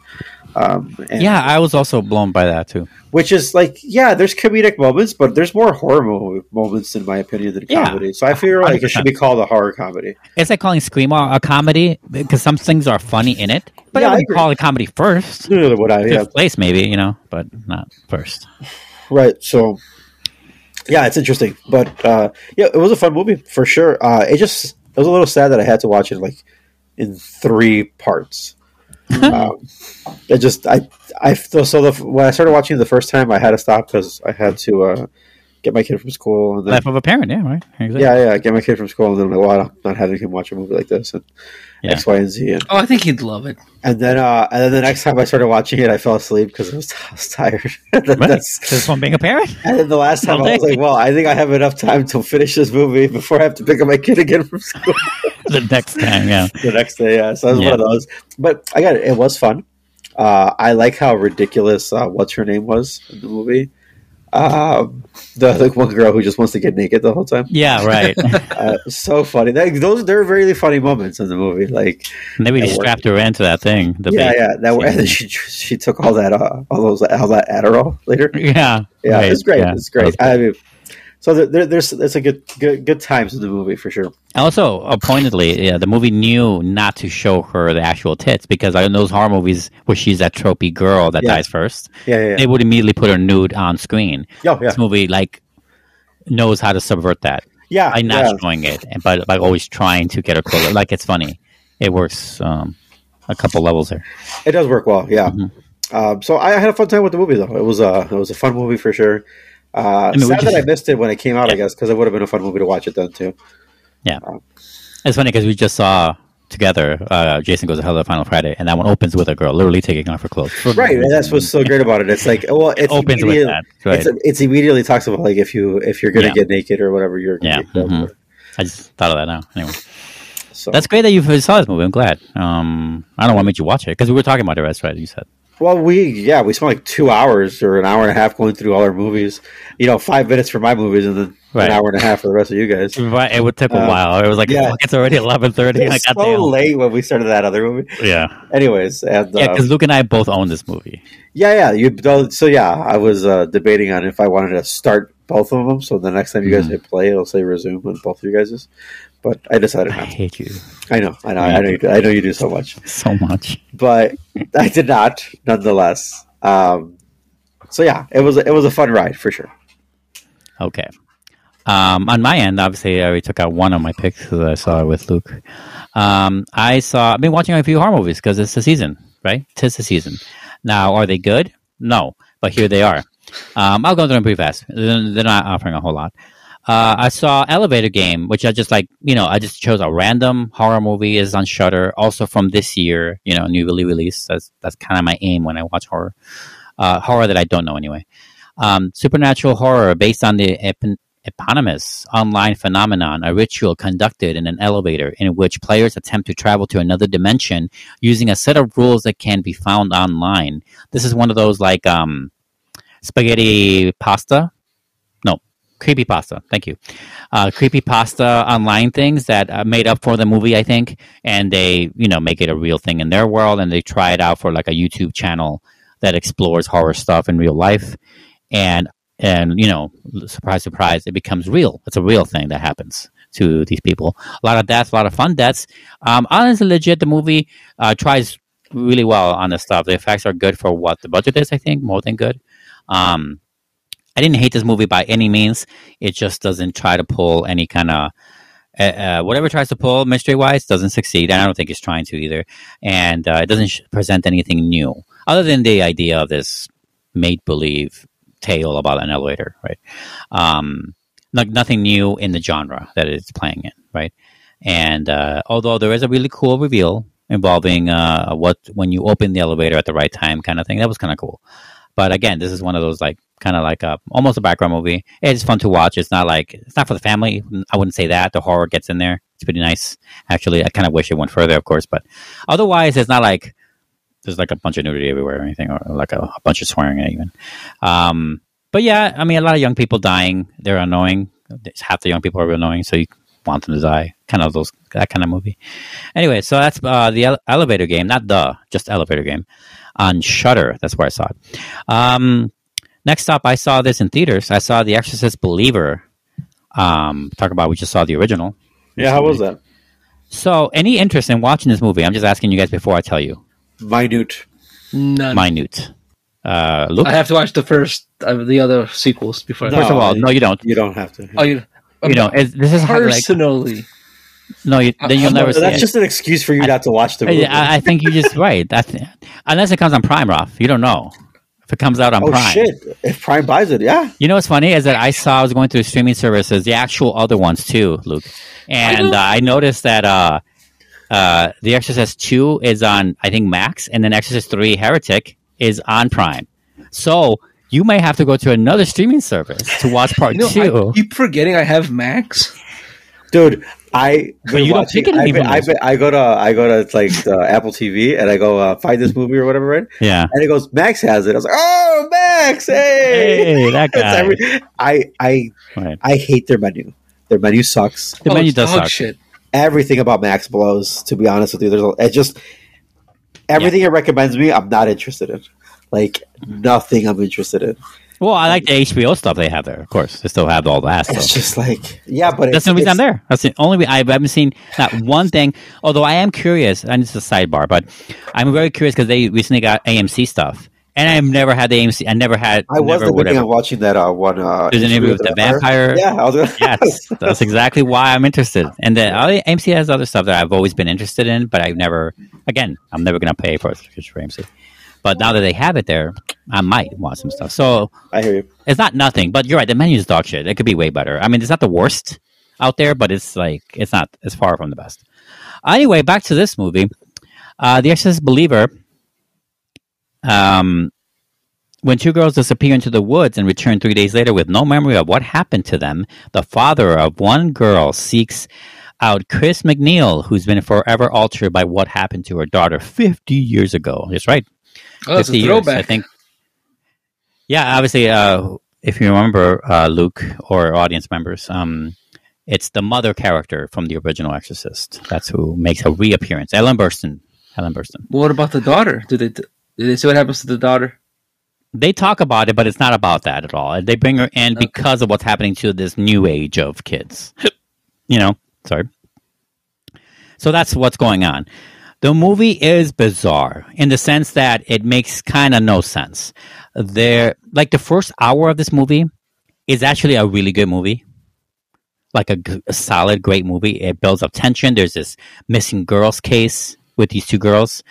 S4: Um, and,
S3: Yeah, I was also blown by that too.
S4: which is like yeah, there's comedic moments, but there's more horror mo- moments in my opinion than
S3: Yeah.
S4: comedy. So I feel like it should be called a horror comedy.
S3: It's like calling Screamo a comedy because some things are funny in it, but
S4: Yeah,
S3: I
S4: I
S3: wouldn't call it comedy first.
S4: Neither would I. Yeah,
S3: place, maybe you know, but not first.
S4: right. So yeah, it's interesting, but uh, yeah, it was a fun movie for sure. Uh, it just it was a little sad that I had to watch it like in three parts. Um, it just I I so the when I started watching the first time I had to stop because I had to uh, get my kid from school and then
S3: Life of a parent, yeah, right. Exactly.
S4: yeah yeah get my kid from school and then I'm like well I'm not having him watch a movie like this and
S3: Yeah.
S4: X Y and Z and,
S1: Oh, I think he'd love it.
S4: and then uh, and then the next time I started watching it I fell asleep because I was, I was tired.
S3: Right.
S4: that's-
S3: This one being a parent.
S4: and then the last time I was like, well, I think I have enough time to finish this movie before I have to pick up my kid again from school
S3: the next time, yeah.
S4: the next day. Yeah, so it was
S3: Yeah.
S4: one of those. But I got it. It was fun. Uh, I like how ridiculous uh, what's her name was in the movie. Um, the like one girl who just wants to get naked the whole time.
S3: Yeah, right.
S4: Uh, so funny. That, those they're really funny moments in the movie. Like
S3: and then we just strapped her into that thing. The
S4: yeah, yeah. That and then she she took all that uh, all those all that Adderall later.
S3: yeah,
S4: Yeah,
S3: right,
S4: it's great.
S3: yeah.
S4: It's great. I mean, so there, there, there's it's a good good good times in the movie for sure.
S3: Also, pointedly, yeah, the movie knew not to show her the actual tits because in those horror movies where she's that tropey girl that
S4: Yeah.
S3: dies first,
S4: Yeah, yeah, yeah.
S3: they would immediately put her nude on screen.
S4: Oh, yeah.
S3: This movie like knows how to subvert that
S4: yeah,
S3: by not
S4: yeah.
S3: showing it, and but by always trying to get her closer. Like it's funny, it works um, a couple levels there.
S4: It does work well, yeah.
S3: Mm-hmm.
S4: Um, so I had a fun time with the movie, though. It was a it was a fun movie for sure. Uh,
S3: mean, we
S4: sad that I missed it when it came out, I guess, because it would have been a fun movie to watch it then too. Yeah.
S3: It's funny because we just saw together. Uh, Jason goes to Hell of Final Friday, and that one opens with a girl literally taking off her clothes.
S4: Right, and that's what's so great about it. It's like, well, it's
S3: opens with that, right.
S4: It's, it's immediately talks about like if you if you're gonna
S3: Yeah.
S4: get naked or whatever, you're
S3: Yeah, mhm. I just thought of that now. Anyway.
S4: So
S3: That's great that you saw this movie. I'm glad. Um, I don't want to make you watch it because we were talking about it. That's right. You said.
S4: Well, we yeah, we spent like two hours or an hour and a half going through all our movies. You know, five minutes for my movies, and then
S3: Right.
S4: an hour and a half for the rest of you guys.
S3: Right, it would take a
S4: Uh,
S3: while. It was like,
S4: yeah.
S3: it's already eleven thirty.
S4: It's so late when we started that other movie.
S3: Yeah,
S4: Anyways, and
S3: yeah.
S4: uh,
S3: Because Luke and I both own this movie.
S4: Yeah, yeah. You so yeah. I was uh, debating on if I wanted to start both of them. So the next time you guys
S3: Mhm.
S4: hit play, it'll say resume on both of you guys's. But I decided
S3: I
S4: not. to.
S3: hate you
S4: I know, I know, I know. You do, I know you do so much,
S3: so much.
S4: but I did not, nonetheless. Um, so yeah, it was it was a fun ride for sure.
S3: Okay. Um, on my end, obviously, I already took out one of my picks because I saw it with Luke. Um, I saw. I've been watching a few horror movies because it's the season, right? Tis the season. Now, are they good? No, but here they are. Um, I'll go through them pretty fast. They're not offering a whole lot. Uh, I saw Elevator Game, which I just like. You know, I just chose a random horror movie. is on Shudder, also from this year. You know, newly released. That's that's kind of my aim when I watch horror. Uh, horror that I don't know anyway. Um, supernatural horror based on the ep- eponymous online phenomenon, a ritual conducted in an elevator in which players attempt to travel to another dimension using a set of rules that can be found online. This is one of those like um, spaghetti pasta. Creepy pasta. Thank you. Uh, creepy pasta online things that uh, made up for the movie, I think, and they you know make it a real thing in their world, and they try it out for like a YouTube channel that explores horror stuff in real life, and and you know, surprise, surprise, it becomes real. It's a real thing that happens to these people. A lot of deaths, a lot of fun deaths. Um, honestly, legit, the movie uh, tries really well on this stuff. The effects are good for what the budget is. I think more than good. Um, I didn't hate this movie by any means. It just doesn't try to pull any kind of uh, uh, whatever tries to pull mystery wise doesn't succeed. And I don't think it's trying to either. And uh, it doesn't sh- present anything new other than the idea of this made believe tale about an elevator, right? Um, no, nothing new in the genre that it's playing in, right? And uh, although there is a really cool reveal involving uh, what when you open the elevator at the right time, kind of thing, that was kind of cool. But again, this is one of those like kind of like a almost a background movie. It's fun to watch. It's not like it's not for the family. I wouldn't say that. The horror gets in there. It's pretty nice. Actually, I kind of wish it went further, of course, but otherwise, it's not like there's like a bunch of nudity everywhere or anything, or like a, a bunch of swearing even. Um, but yeah, I mean, a lot of young people dying. They're annoying. Half the young people are annoying, so you want them to die. Kind of those that kind of movie. Anyway, so that's uh, the ele- elevator game, not the just elevator game on Shudder. That's where I saw it. Um, next up, I saw this in theaters. I saw The Exorcist Believer. Um, talk about we just saw the original.
S4: Yeah, how was that?
S3: So, any interest in watching this movie? I'm just asking you guys before I tell you.
S4: Minute.
S1: None.
S3: Minute. Uh, Luke.
S1: I have to watch the first of the other sequels before. I
S4: No.
S3: First of all, no, you don't.
S4: You don't have to.
S1: Oh, you.
S3: You know, this is how, like,
S1: personally.
S3: no. You, then you'll never
S1: not-
S3: see
S4: That's
S3: it.
S4: just an excuse for you not to watch the movie.
S3: I, I think you're just right. That's unless it comes on Prime, Roth. You don't know if it comes out on
S4: oh
S3: Prime.
S4: shit! If Prime buys it, yeah.
S3: You know what's funny is that I saw I was going through streaming services, the actual other ones too, Luke, and uh, I noticed that uh, uh, the Exorcist Two is on I think Max, and then Exorcist Three Heretic is on Prime. So you may have to go to another streaming service to watch Part
S1: You know,
S3: Two.
S1: I keep forgetting I have Max.
S4: Dude, I
S3: But you don't pick
S4: I,
S3: anything
S4: I,
S3: from
S4: I, go to I go to like the Apple TV and I go uh, find this movie or whatever, right?
S3: yeah.
S4: And it goes Max has it. I was like, oh Max, hey,
S3: Hey, that guy.
S4: every- I I
S3: Right.
S4: I hate their menu. Their menu sucks.
S3: The
S1: Oh,
S3: menu does suck.
S1: Shit.
S4: Everything about Max blows. To be honest with you, there's a, it just everything it recommends me. I'm not interested in. Like nothing I'm interested in.
S3: Well, I like the HBO stuff they have there. Of course, they still have all that Stuff.
S4: It's just like yeah, but
S3: That's the reason I'm there. That's the only I haven't seen not one thing. Although I am curious, and it's a sidebar, but I'm very curious because they recently got AMC stuff, and I've never had the AMC. I never had.
S4: I was
S3: never
S4: thinking of watching that uh, one. Uh,
S3: There's an interview with the vampire.
S4: Yeah, I was gonna,
S3: yes, that's exactly why I'm interested. And the AMC has other stuff that I've always been interested in, but I've never. Again, I'm never going to pay for subscription for AMC. But now that they have it there, I might want some stuff. So
S4: I hear you.
S3: it's not nothing, but you're right. The menu is dog shit. It could be way better. I mean, it's not the worst out there, but it's like it's not. It's far from the best. Anyway, back to this movie, uh, The Exorcist Believer. Um, when two girls disappear into the woods and return three days later with no memory of what happened to them, the father of one girl seeks out Chris MacNeil, who's been forever altered by what happened to her daughter 50 years ago. That's right.
S1: Oh, that's a
S3: 50 years,
S1: throwback.
S3: I think. Yeah, obviously, uh, if you remember, uh, Luke or audience members, um, it's the mother character from the original Exorcist. That's who makes a reappearance. Ellen Burstyn. Ellen Burstyn.
S1: What about the daughter? Did they did they say what happens to the daughter?
S3: They talk about it, but it's not about that at all. They bring her in
S1: Okay.
S3: because of what's happening to this new age of kids. you know, sorry. So that's what's going on. The movie is bizarre in the sense that it makes kind of no sense. There, like the first hour of this movie is actually a really good movie, like a solid, great movie. It builds up tension. There's this missing girls case with these two girls,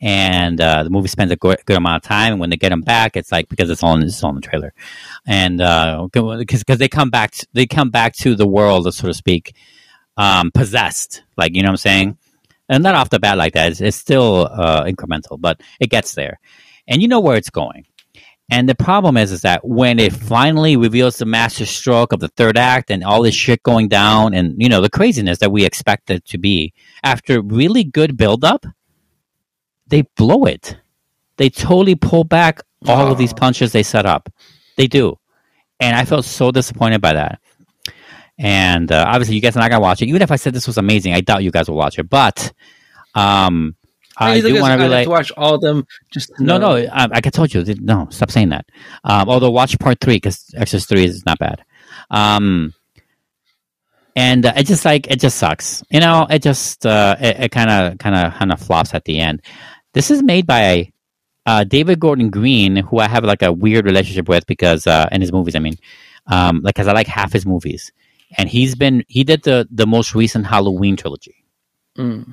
S3: and uh, the movie spends a good, good amount of time. And when they get them back, it's like because it's all in, it's all in the trailer, and because because they come back, to, they come back to the world, so to speak, um, possessed. Like you know what I'm saying and not off the bat like that. It's, it's still uh, incremental, but it gets there, and you know where it's going. And the problem is, is that when it finally reveals the master stroke of the third act and all this shit going down, and you know the craziness that we expect it to be after really good build up, they blow it. They totally pull back all of these punches they set up. They do, and I felt so disappointed by that. And uh, obviously, you guys are not gonna watch it. Even if I said this was amazing, I doubt you guys will watch it. But um, I
S1: Hey,
S3: do want to
S1: like
S3: relate.
S1: to watch all of them. Just
S3: No,
S1: know.
S3: no, I, I told you, no, stop saying that. Um, although watch part three because Exorcist three is not bad. Um, and uh, it just like it just sucks, you know. It just uh, it kind of kind of kind of flops at the end. This is made by uh, David Gordon Green, who I have like a weird relationship with because uh, in his movies, I mean, um, like because I like half his movies. And he's been he did the the most recent Halloween trilogy.
S1: Mm.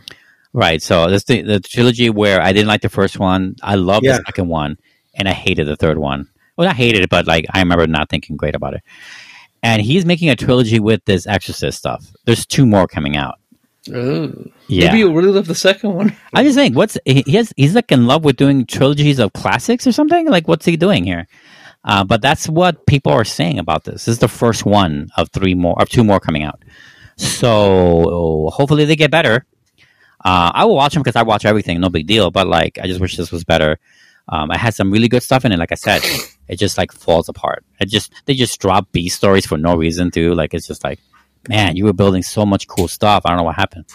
S3: Right. So that's the the trilogy where I didn't like the first one. I loved
S4: Yeah.
S3: the second one, and I hated the third one. Well, I hated it, but like I remember not thinking great about it. And he's making a trilogy with this Exorcist stuff. There's two more coming out.
S1: Oh.
S3: Yeah.
S1: Maybe you really love the second one.
S3: I just think what's he he has he's like in love with doing trilogies of classics or something. Like what's he doing here? Uh, but that's what people are saying about this. This is the first one of three more of two more coming out. So hopefully they get better. Uh, I will watch them because I watch everything, no big deal. But like, I just wish this was better. Um, I had some really good stuff in it. Like I said, it just like falls apart. It just they just drop B stories for no reason too. Like it's just like, man, you were building so much cool stuff. I don't know what happened.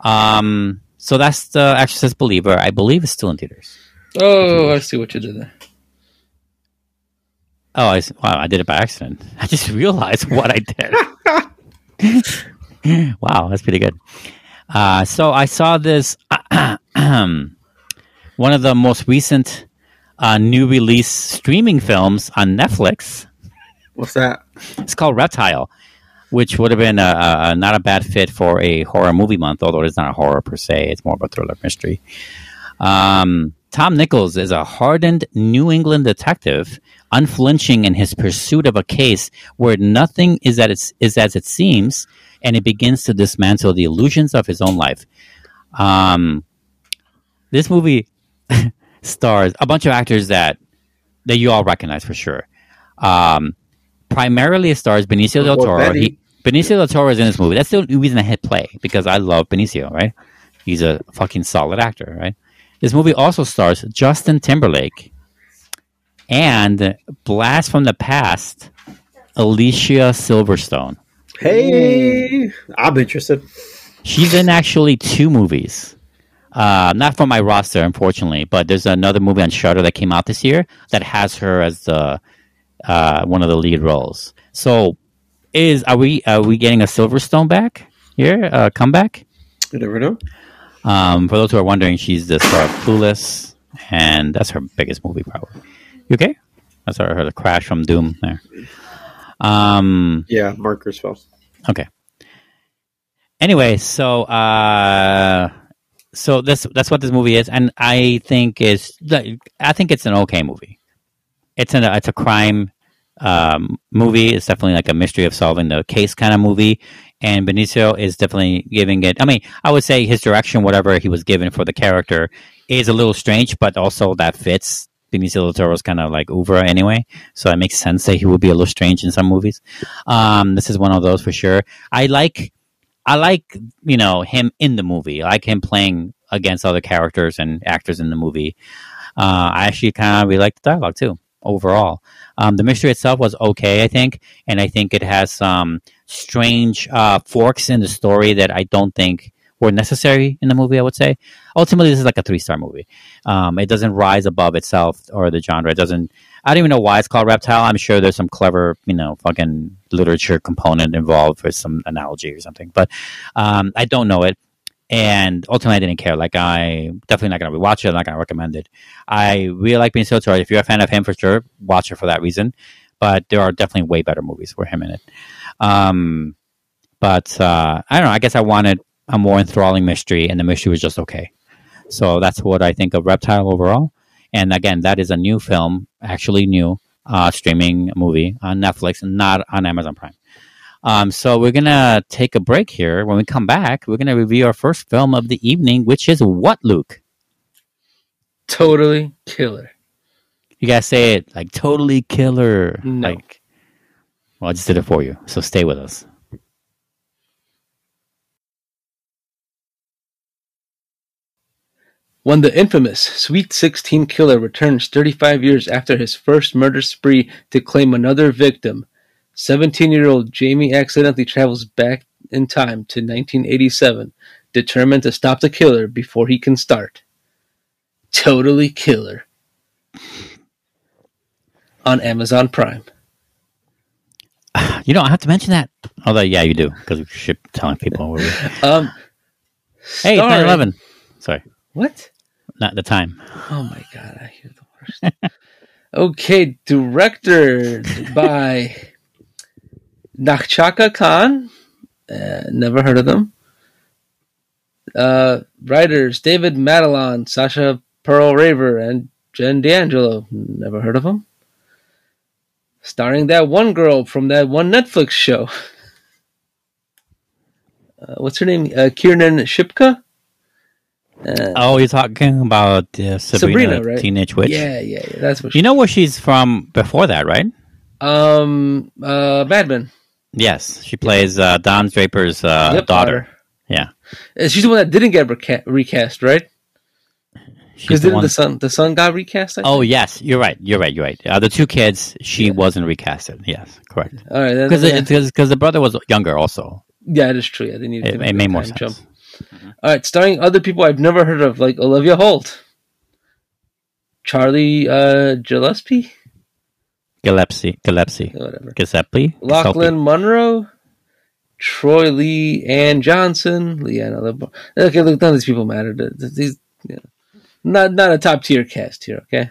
S3: Um, so that's the Exorcist Believer. I believe it's still in theaters.
S1: Oh, I see what you did there.
S3: Oh, I, wow! I did it by accident. I just realized what I did. wow, that's pretty good. Uh, so I saw this one of the most recent uh, new release streaming films on Netflix.
S4: What's that?
S3: It's called Reptile, which would have been a, a, not a bad fit for a horror movie month, although it's not a horror per se. It's more of a thriller mystery. Um, Tom Nichols is a hardened New England detective, unflinching in his pursuit of a case where nothing is, at its, is as it seems, and he begins to dismantle the illusions of his own life. Um, this movie stars a bunch of actors that that you all recognize for sure. Um, primarily, it stars Benicio del Toro. He, Benicio del Toro is in this movie. That's the only reason I hit play because I love Benicio. Right? He's a fucking solid actor. Right? This movie also stars Justin Timberlake and blast from the past, Alicia Silverstone.
S4: Hey, I'm interested.
S3: She's in actually two movies. Uh, not from my roster, unfortunately, but there's another movie on Shudder that came out this year that has her as the uh, one of the lead roles. So, is are we are we getting a Silverstone back here? Uh, comeback?
S4: You never know.
S3: Um, for those who are wondering, she's the star of Clueless, and that's her biggest movie, probably. You okay? That's her, her the crash from Doom there. Um,
S4: Yeah, markers fell.
S3: Okay. Anyway, so uh so that's that's what this movie is, and I think is I think it's an okay movie. It's an it's a crime um, movie. It's definitely like a mystery of solving the case kind of movie. And Benicio is definitely giving it. I mean, I would say his direction, whatever he was given for the character, is a little strange, but also that fits. Benicio del Toro's kind of like over anyway, so it makes sense that he would be a little strange in some movies. Um, this is one of those for sure. I like, I like you know him in the movie. I like him playing against other characters and actors in the movie. Uh, I actually kind of really like the dialogue too. Overall, um, the mystery itself was okay, I think, and I think it has some strange uh, forks in the story that I don't think were necessary in the movie. I would say ultimately this is like a three star movie. Um, it doesn't rise above itself or the genre. It doesn't. I don't even know why it's called Reptile. I'm sure there's some clever, you know, fucking literature component involved with some analogy or something, but um, I don't know it. And ultimately, I didn't care. Like, I definitely not going to rewatch it. I'm not going to recommend it. I really like del Toro. If you're a fan of him, for sure, watch it for that reason. But there are definitely way better movies for him in it. Um, but uh, I don't know. I guess I wanted a more enthralling mystery, and the mystery was just okay. So that's what I think of Reptile overall. And again, that is a new film, actually new uh, streaming movie on Netflix, not on Amazon Prime. Um, so we're gonna take a break here. When we come back, we're gonna review our first film of the evening, which is what, Luke?
S1: Totally killer.
S3: You gotta say it like totally killer.
S1: No.
S3: Like, well, I just did it for you. So stay with us.
S1: When the infamous Sweet 16 killer returns 35 years after his first murder spree to claim another victim, 17 year old Jamie accidentally travels back in time to 1987, determined to stop the killer before he can start. Totally Killer. On Amazon Prime.
S3: You don't have to mention that. Although, yeah, you do because we should telling people. Where we...
S1: Um,
S3: Hey,
S1: starring-
S3: 9/11. Sorry,
S1: What?
S3: not the time.
S1: Oh my god, I hear the worst. okay, directed by Nahnatchka Khan, uh, never heard of them. Uh, writers David Matalon, Sasha Perl-Raver, and Jen D'Angelo, never heard of them. Starring that one girl from that one Netflix show. Uh, what's her name? Uh, Kiernan Shipka. Uh,
S3: Oh, you're talking about uh, Sabrina,
S1: Sabrina, right?
S3: Teenage Witch.
S1: yeah, yeah, yeah. That's what.
S3: You know where she's from before that, right?
S1: um, uh, Mad Men.
S3: Yes, she plays uh, Don Draper's uh,
S1: Yep,
S3: daughter. Yeah,
S1: Uh, She's the one that didn't get reca- recast, right? Because
S3: the one.
S1: the son the son got recast? I
S3: Oh
S1: think?
S3: yes, you're right. You're right. You're right. Uh, the two kids, she wasn't recasted. Yes, correct.
S1: all right. Then,
S3: Because
S1: yeah.
S3: because the brother was younger also.
S1: yeah, it is true. Yeah, they needed
S3: It,
S1: to make
S3: it made more sense.
S1: jump. All right, starring other people I've never heard of, like Olivia Holt, Charlie uh, Gillespie,
S3: Gillespie, Gillespie,
S1: whatever,
S3: Giuseppe,
S1: Lochlyn Munro, Troy Leigh, Anne Johnson, Liana. LeBar- Okay, look, none of these people matter. Th- th- These, you know, not not a top tier cast here. Okay.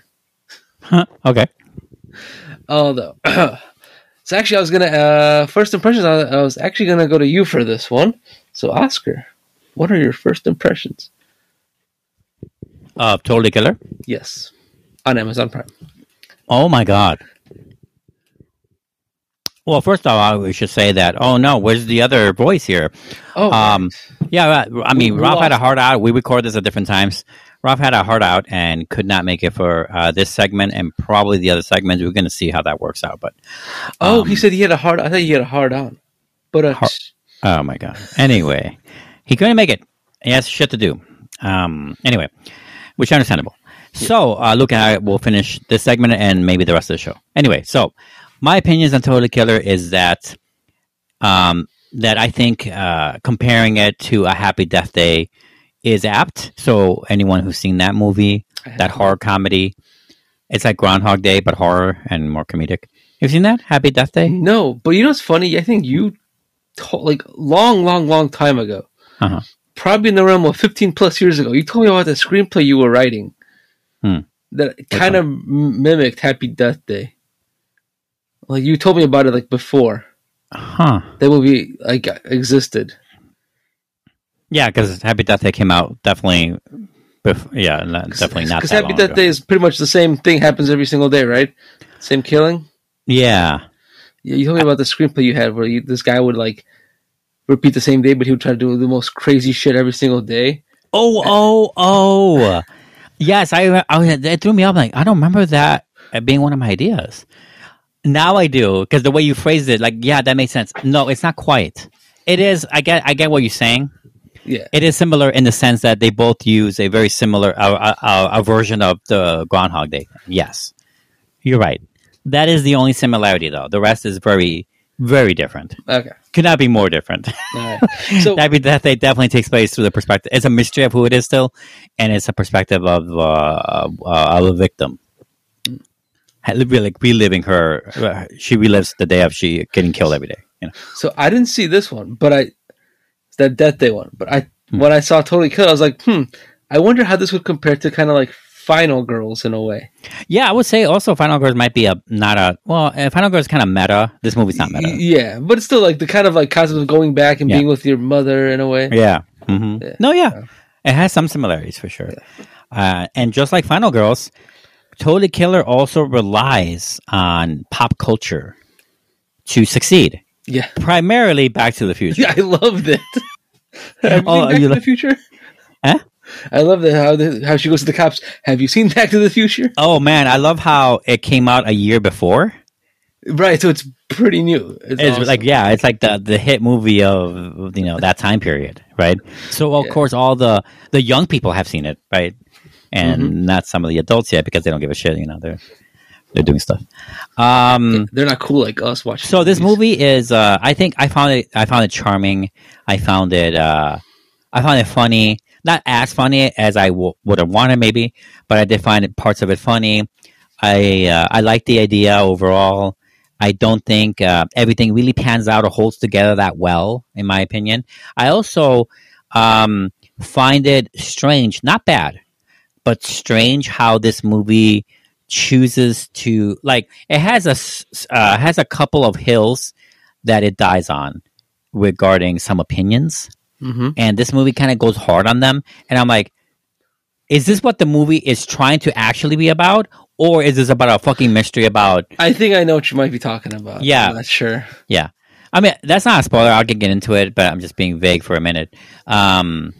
S3: Huh, okay.
S1: Although, so actually, I was gonna uh, first impressions. I, I was actually gonna go to you for this one. So, Oscar, what are your first impressions?
S3: Uh, totally killer.
S1: Yes, on Amazon Prime.
S3: Oh my god. Well, first of all, we should say that. Oh no, where's the other voice here?
S1: Oh,
S3: Um, Yeah. I mean,
S1: We-
S3: Rob had a hard out. We record this at different times. Rob had a hard out and could not make it for uh, this segment and probably the other segments. We're going to see how that works out. But
S1: oh,
S3: um,
S1: he said he had a hard. I thought he had a hard on, but uh,
S3: Har- oh my god. Anyway, he couldn't make it. He has shit to do. Um. Anyway, which is understandable. So, uh, look at it. We'll finish this segment and maybe the rest of the show. Anyway, so my opinions on Totally Killer is that, um, that I think uh, comparing it to A Happy Death Day is apt. So anyone who's seen that movie, that horror comedy, it's like Groundhog Day but horror and more comedic. You've seen that Happy Death Day?
S1: no, but you know what's funny? I think you, to- like long, long, long time ago,
S3: Uh-huh.
S1: probably in the realm of fifteen plus years ago, you told me about the screenplay you were writing
S3: Hmm.
S1: that kind of mimicked Happy Death Day. Like you told me about it like before
S3: Huh.
S1: that movie like existed.
S3: Yeah, because Happy Death Day came out definitely. Bef- yeah, not, definitely not
S1: Because Happy Death
S3: ago.
S1: Day is pretty much the same thing happens every single day, right? Same killing.
S3: Yeah,
S1: Yeah, you told me about the screenplay you had where you, this guy would like repeat the same day, but he would try to do the most crazy shit every single day.
S3: Oh, oh, oh. Yes, I, I it threw me off. Like I don't remember that being one of my ideas. Now I do because the way you phrased it, like yeah, that makes sense. No, it's not quite. It is. I get. I get what you're saying.
S1: Yeah,
S3: It is similar in the sense that they both use a very similar a, version of the Groundhog Day. Yes, you're right. That is the only similarity, though. The rest is very, very different.
S1: okay.
S3: Could not be more different.
S1: Right. So
S3: Happy that Day definitely takes place through the perspective. It's a mystery of who it is still, and it's a perspective of uh, uh, of a victim. Like reliving her, uh, she relives the day of she getting killed every day. You know,
S1: so I didn't see this one, but I that Death Day one. But I
S3: Hmm.
S1: when I saw Totally Kill, I was like, hmm. I wonder how this would compare to kind of like Final Girls in a way.
S3: yeah, I would say also Final Girls might be a not a well. uh, Final Girls kind of meta. This movie's not meta.
S1: Yeah, but it's still like the kind of like concept of going back and
S3: Yeah.
S1: being with your mother in a way.
S3: Yeah. hmm
S1: Yeah.
S3: No, yeah. It has some similarities for sure. Uh, and just like Final Girls, Totally Killer also relies on pop culture to succeed.
S1: Yeah,
S3: Primarily Back to the Future.
S1: yeah, I loved it. Have you
S3: Oh,
S1: seen Back
S3: you
S1: to
S3: lo-
S1: the Future?
S3: Huh?
S1: I love that how the, how she goes to the cops. Have you seen Back to the Future?
S3: Oh man, I love how it came out a year before.
S1: Right, so it's pretty new. It's,
S3: It's
S1: awesome.
S3: like yeah, it's like the the hit movie of you know that time period, right? So of
S1: Yeah.
S3: course all the the young people have seen it, right? And
S1: Mm-hmm.
S3: not some of the adults yet because they don't give a shit. You know, they're they're doing stuff. Um,
S1: they're not cool like us watching.
S3: so this movie is uh, I think I found it I found it charming. I found it uh, I found it funny. Not as funny as I w- would have wanted maybe, but I did find it, parts of it funny. I uh, I like the idea overall. I don't think uh, everything really pans out or holds together that well, in my opinion. I also um, find it strange, not bad, but strange how this movie chooses to like. It has a uh, has a couple of hills that it dies on regarding some opinions,
S1: Mm-hmm.
S3: and this movie kind of goes hard on them. And I'm like, is this what the movie is trying to actually be about, or is this about a fucking mystery about?
S1: I think I know what you might be talking about.
S3: Yeah.
S1: I'm not sure.
S3: Yeah, I mean that's not a spoiler. I'll get, get into it, but I'm just being vague for a minute. Um,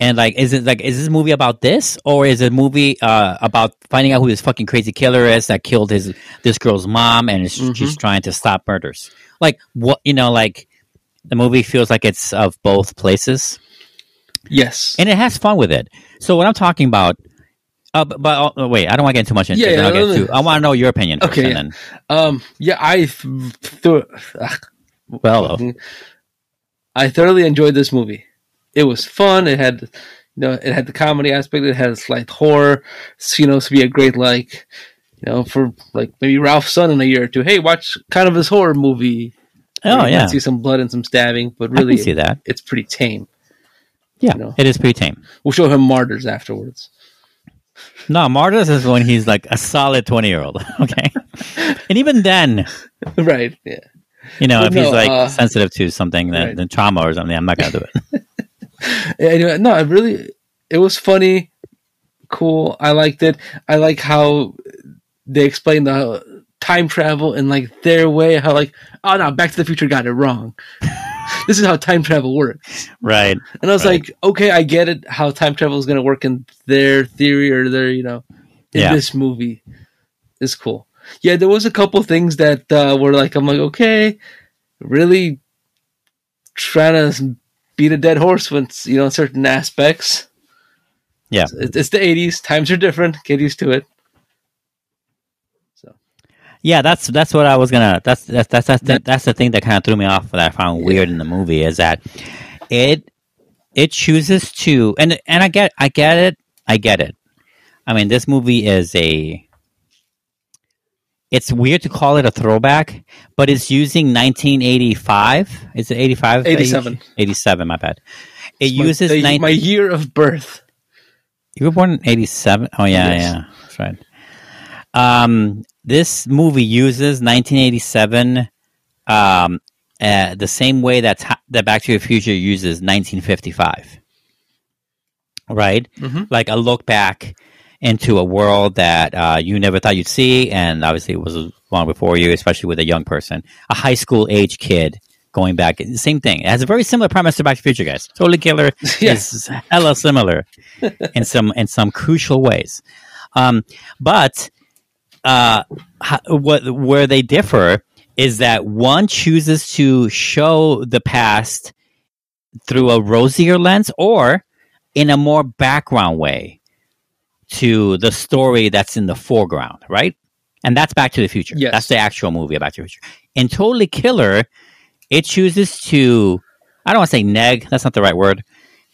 S3: and like, is it like is this movie about this, or is it a movie uh, about finding out who this fucking crazy killer is that killed his this girl's mom and is she's trying to stop murders? Like what you know, like the movie feels like it's of both places,
S1: Yes.
S3: and it has fun with it. So what I'm talking about. Uh, but, but uh, wait, I don't want to get into much into
S1: Yeah, yeah, no, no.
S3: I want to know your opinion.
S1: Okay,
S3: and
S1: yeah.
S3: then
S1: um. Yeah. I th- th-
S3: well,
S1: I thoroughly enjoyed this movie. It was fun. It had, you know, it had the comedy aspect. It had a slight horror. So, you know, to be a great like, you know, for like maybe Ralf's son in a year or two. Hey, watch kind of this horror movie.
S3: oh
S1: you
S3: yeah,
S1: see some blood and some stabbing, but really,
S3: see that.
S1: it's pretty tame.
S3: Yeah,
S1: know.
S3: it is pretty tame.
S1: We'll show him martyrs afterwards.
S3: No, Martyrs is when he's like a solid 20 year old. Okay. and even then,
S1: right. Yeah.
S3: you know,
S1: Well,
S3: if he's like
S1: uh,
S3: sensitive to something, then,
S1: right.
S3: then trauma or something, I'm not going to do it.
S1: Yeah, anyway, no, I really, it was funny, cool. I liked it. I like how they explained the time travel in like their way. How like, oh no, Back to the Future got it wrong. this is how time travel works.
S3: right.
S1: And I was
S3: Right.
S1: like, okay, I get it. How time travel is going to work in their theory or their, you know, in
S3: Yeah.
S1: this movie is cool. Yeah, there was a couple things that uh, were like, I'm like, okay, really trying to beat a dead horse with you know certain aspects.
S3: Yeah.
S1: It's, it's the 80s. Times are different. Get used to it. So
S3: Yeah, that's that's what I was gonna. That's that's that's that's, the, that's the thing that kind of threw me off that I found weird in the movie is that it it chooses to and and I get I get it I get it. I mean, this movie is a. It's weird to call it a throwback, but it's using 1985. Is it 85?
S1: 87.
S3: 87. My bad. It
S1: my,
S3: uses
S1: the-
S3: 19
S1: my year of birth.
S3: you were born in 87? Oh, yeah,
S1: Yes.
S3: yeah. That's right. Um, this movie uses 1987 um, uh, the same way that, ti- that Back to the Future uses 1955. Right?
S1: Mhm.
S3: Like a look back into a world that uh, you never thought you'd see, and obviously it was long before you, especially with a young person, a high school age kid going back. Same thing. It has a very similar premise to Back to the Future, guys. Totally Killer
S1: Yes.
S3: is hella similar in some in some crucial ways. Um, but uh, ho- what where they differ is that one chooses to show the past through a rosier lens or in a more background way to the story that's in the foreground, right? And that's Back to the Future.
S1: Yes.
S3: That's the actual movie about Back to the Future. In Totally Killer, it chooses to I don't want to say neg, that's not the right word.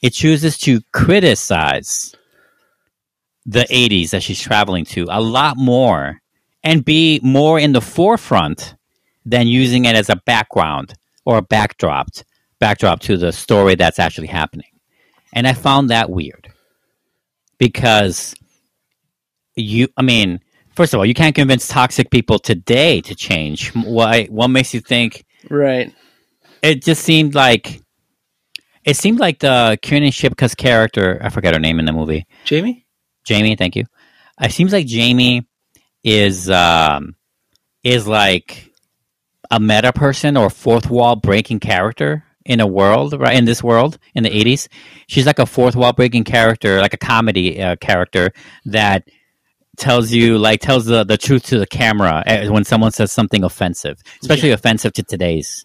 S3: It chooses to criticize the 80s that she's traveling to a lot more and be more in the forefront than using it as a background or a backdrop backdrop to the story that's actually happening. And I found that weird. Because you I mean, first of all, you can't convince toxic people today to change. Why what makes you think
S1: Right.
S3: it just seemed like it seemed like the Kiernan Shipka's character, I forget her name in the movie.
S1: Jamie?
S3: Jamie, thank you. It seems like Jamie is um, is like a meta person or fourth wall breaking character in a world, right? In this world, in the eighties, she's like a fourth wall breaking character, like a comedy uh, character that tells you like tells the, the truth to the camera uh, when someone says something offensive, especially offensive to today's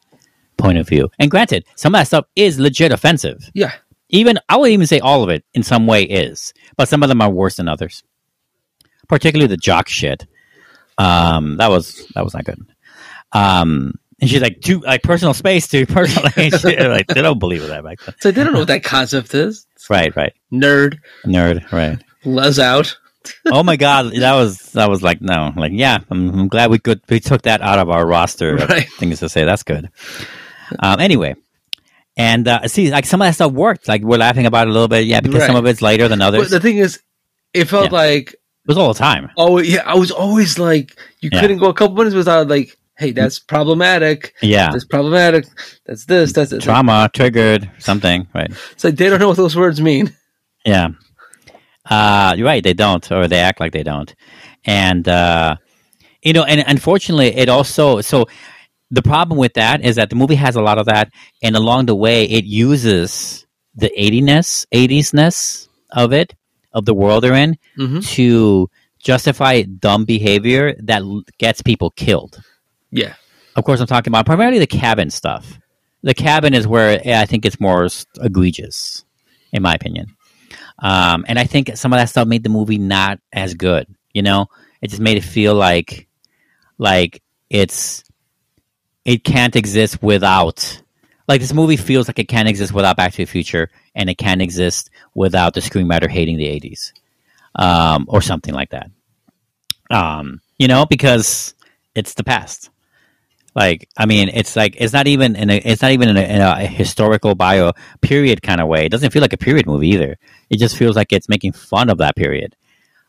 S3: point of view. And granted, some of that stuff is legit offensive
S1: Yeah.
S3: even I would even say all of it in some way is, but some of them are worse than others. Particularly the jock shit. Um, that was that was not good. Um, and she's like, to like personal space to personal like they don't believe in that back then.
S1: So they don't know what that concept is.
S3: Right, right.
S1: Nerd.
S3: Nerd, right.
S1: Les out.
S3: oh my god, that was that was like no, like yeah. I'm, I'm glad we could we took that out of our roster of
S1: Right.
S3: things to say. That's good. Um, anyway, and uh, see, like some of that stuff worked. Like we're laughing about it a little bit, yeah, because some of it's later than others.
S1: But the thing is, it felt
S3: Yeah.
S1: like
S3: it was all the time.
S1: oh yeah, I was always like you
S3: Yeah.
S1: couldn't go a couple minutes without like hey, that's problematic.
S3: Yeah.
S1: That's problematic. That's this. That's it.
S3: Trauma triggered something, right?
S1: It's like they don't know what those words mean.
S3: Yeah. Uh, you're right. They don't, or they act like they don't. And, uh, you know, and unfortunately, it also, so the problem with that is that the movie has a lot of that. And along the way, it uses the 80ness, 80s-ness of it, of the world they're in,
S1: Mhm.
S3: to justify dumb behavior that gets people killed.
S1: Yeah.
S3: Of course, I'm talking about primarily the cabin stuff. The cabin is where I think it's more egregious, in my opinion. Um, and I think some of that stuff made the movie not as good. You know, it just made it feel like, like it's, it can't exist without. Like this movie feels like it can't exist without Back to the Future, and it can't exist without the screenwriter hating the '80s, um, or something like that. Um, you know, because it's the past. Like, I mean, it's like it's not even in a it's not even in a, in a historical bio period kind of way. It doesn't feel like a period movie either. It just feels like it's making fun of that period.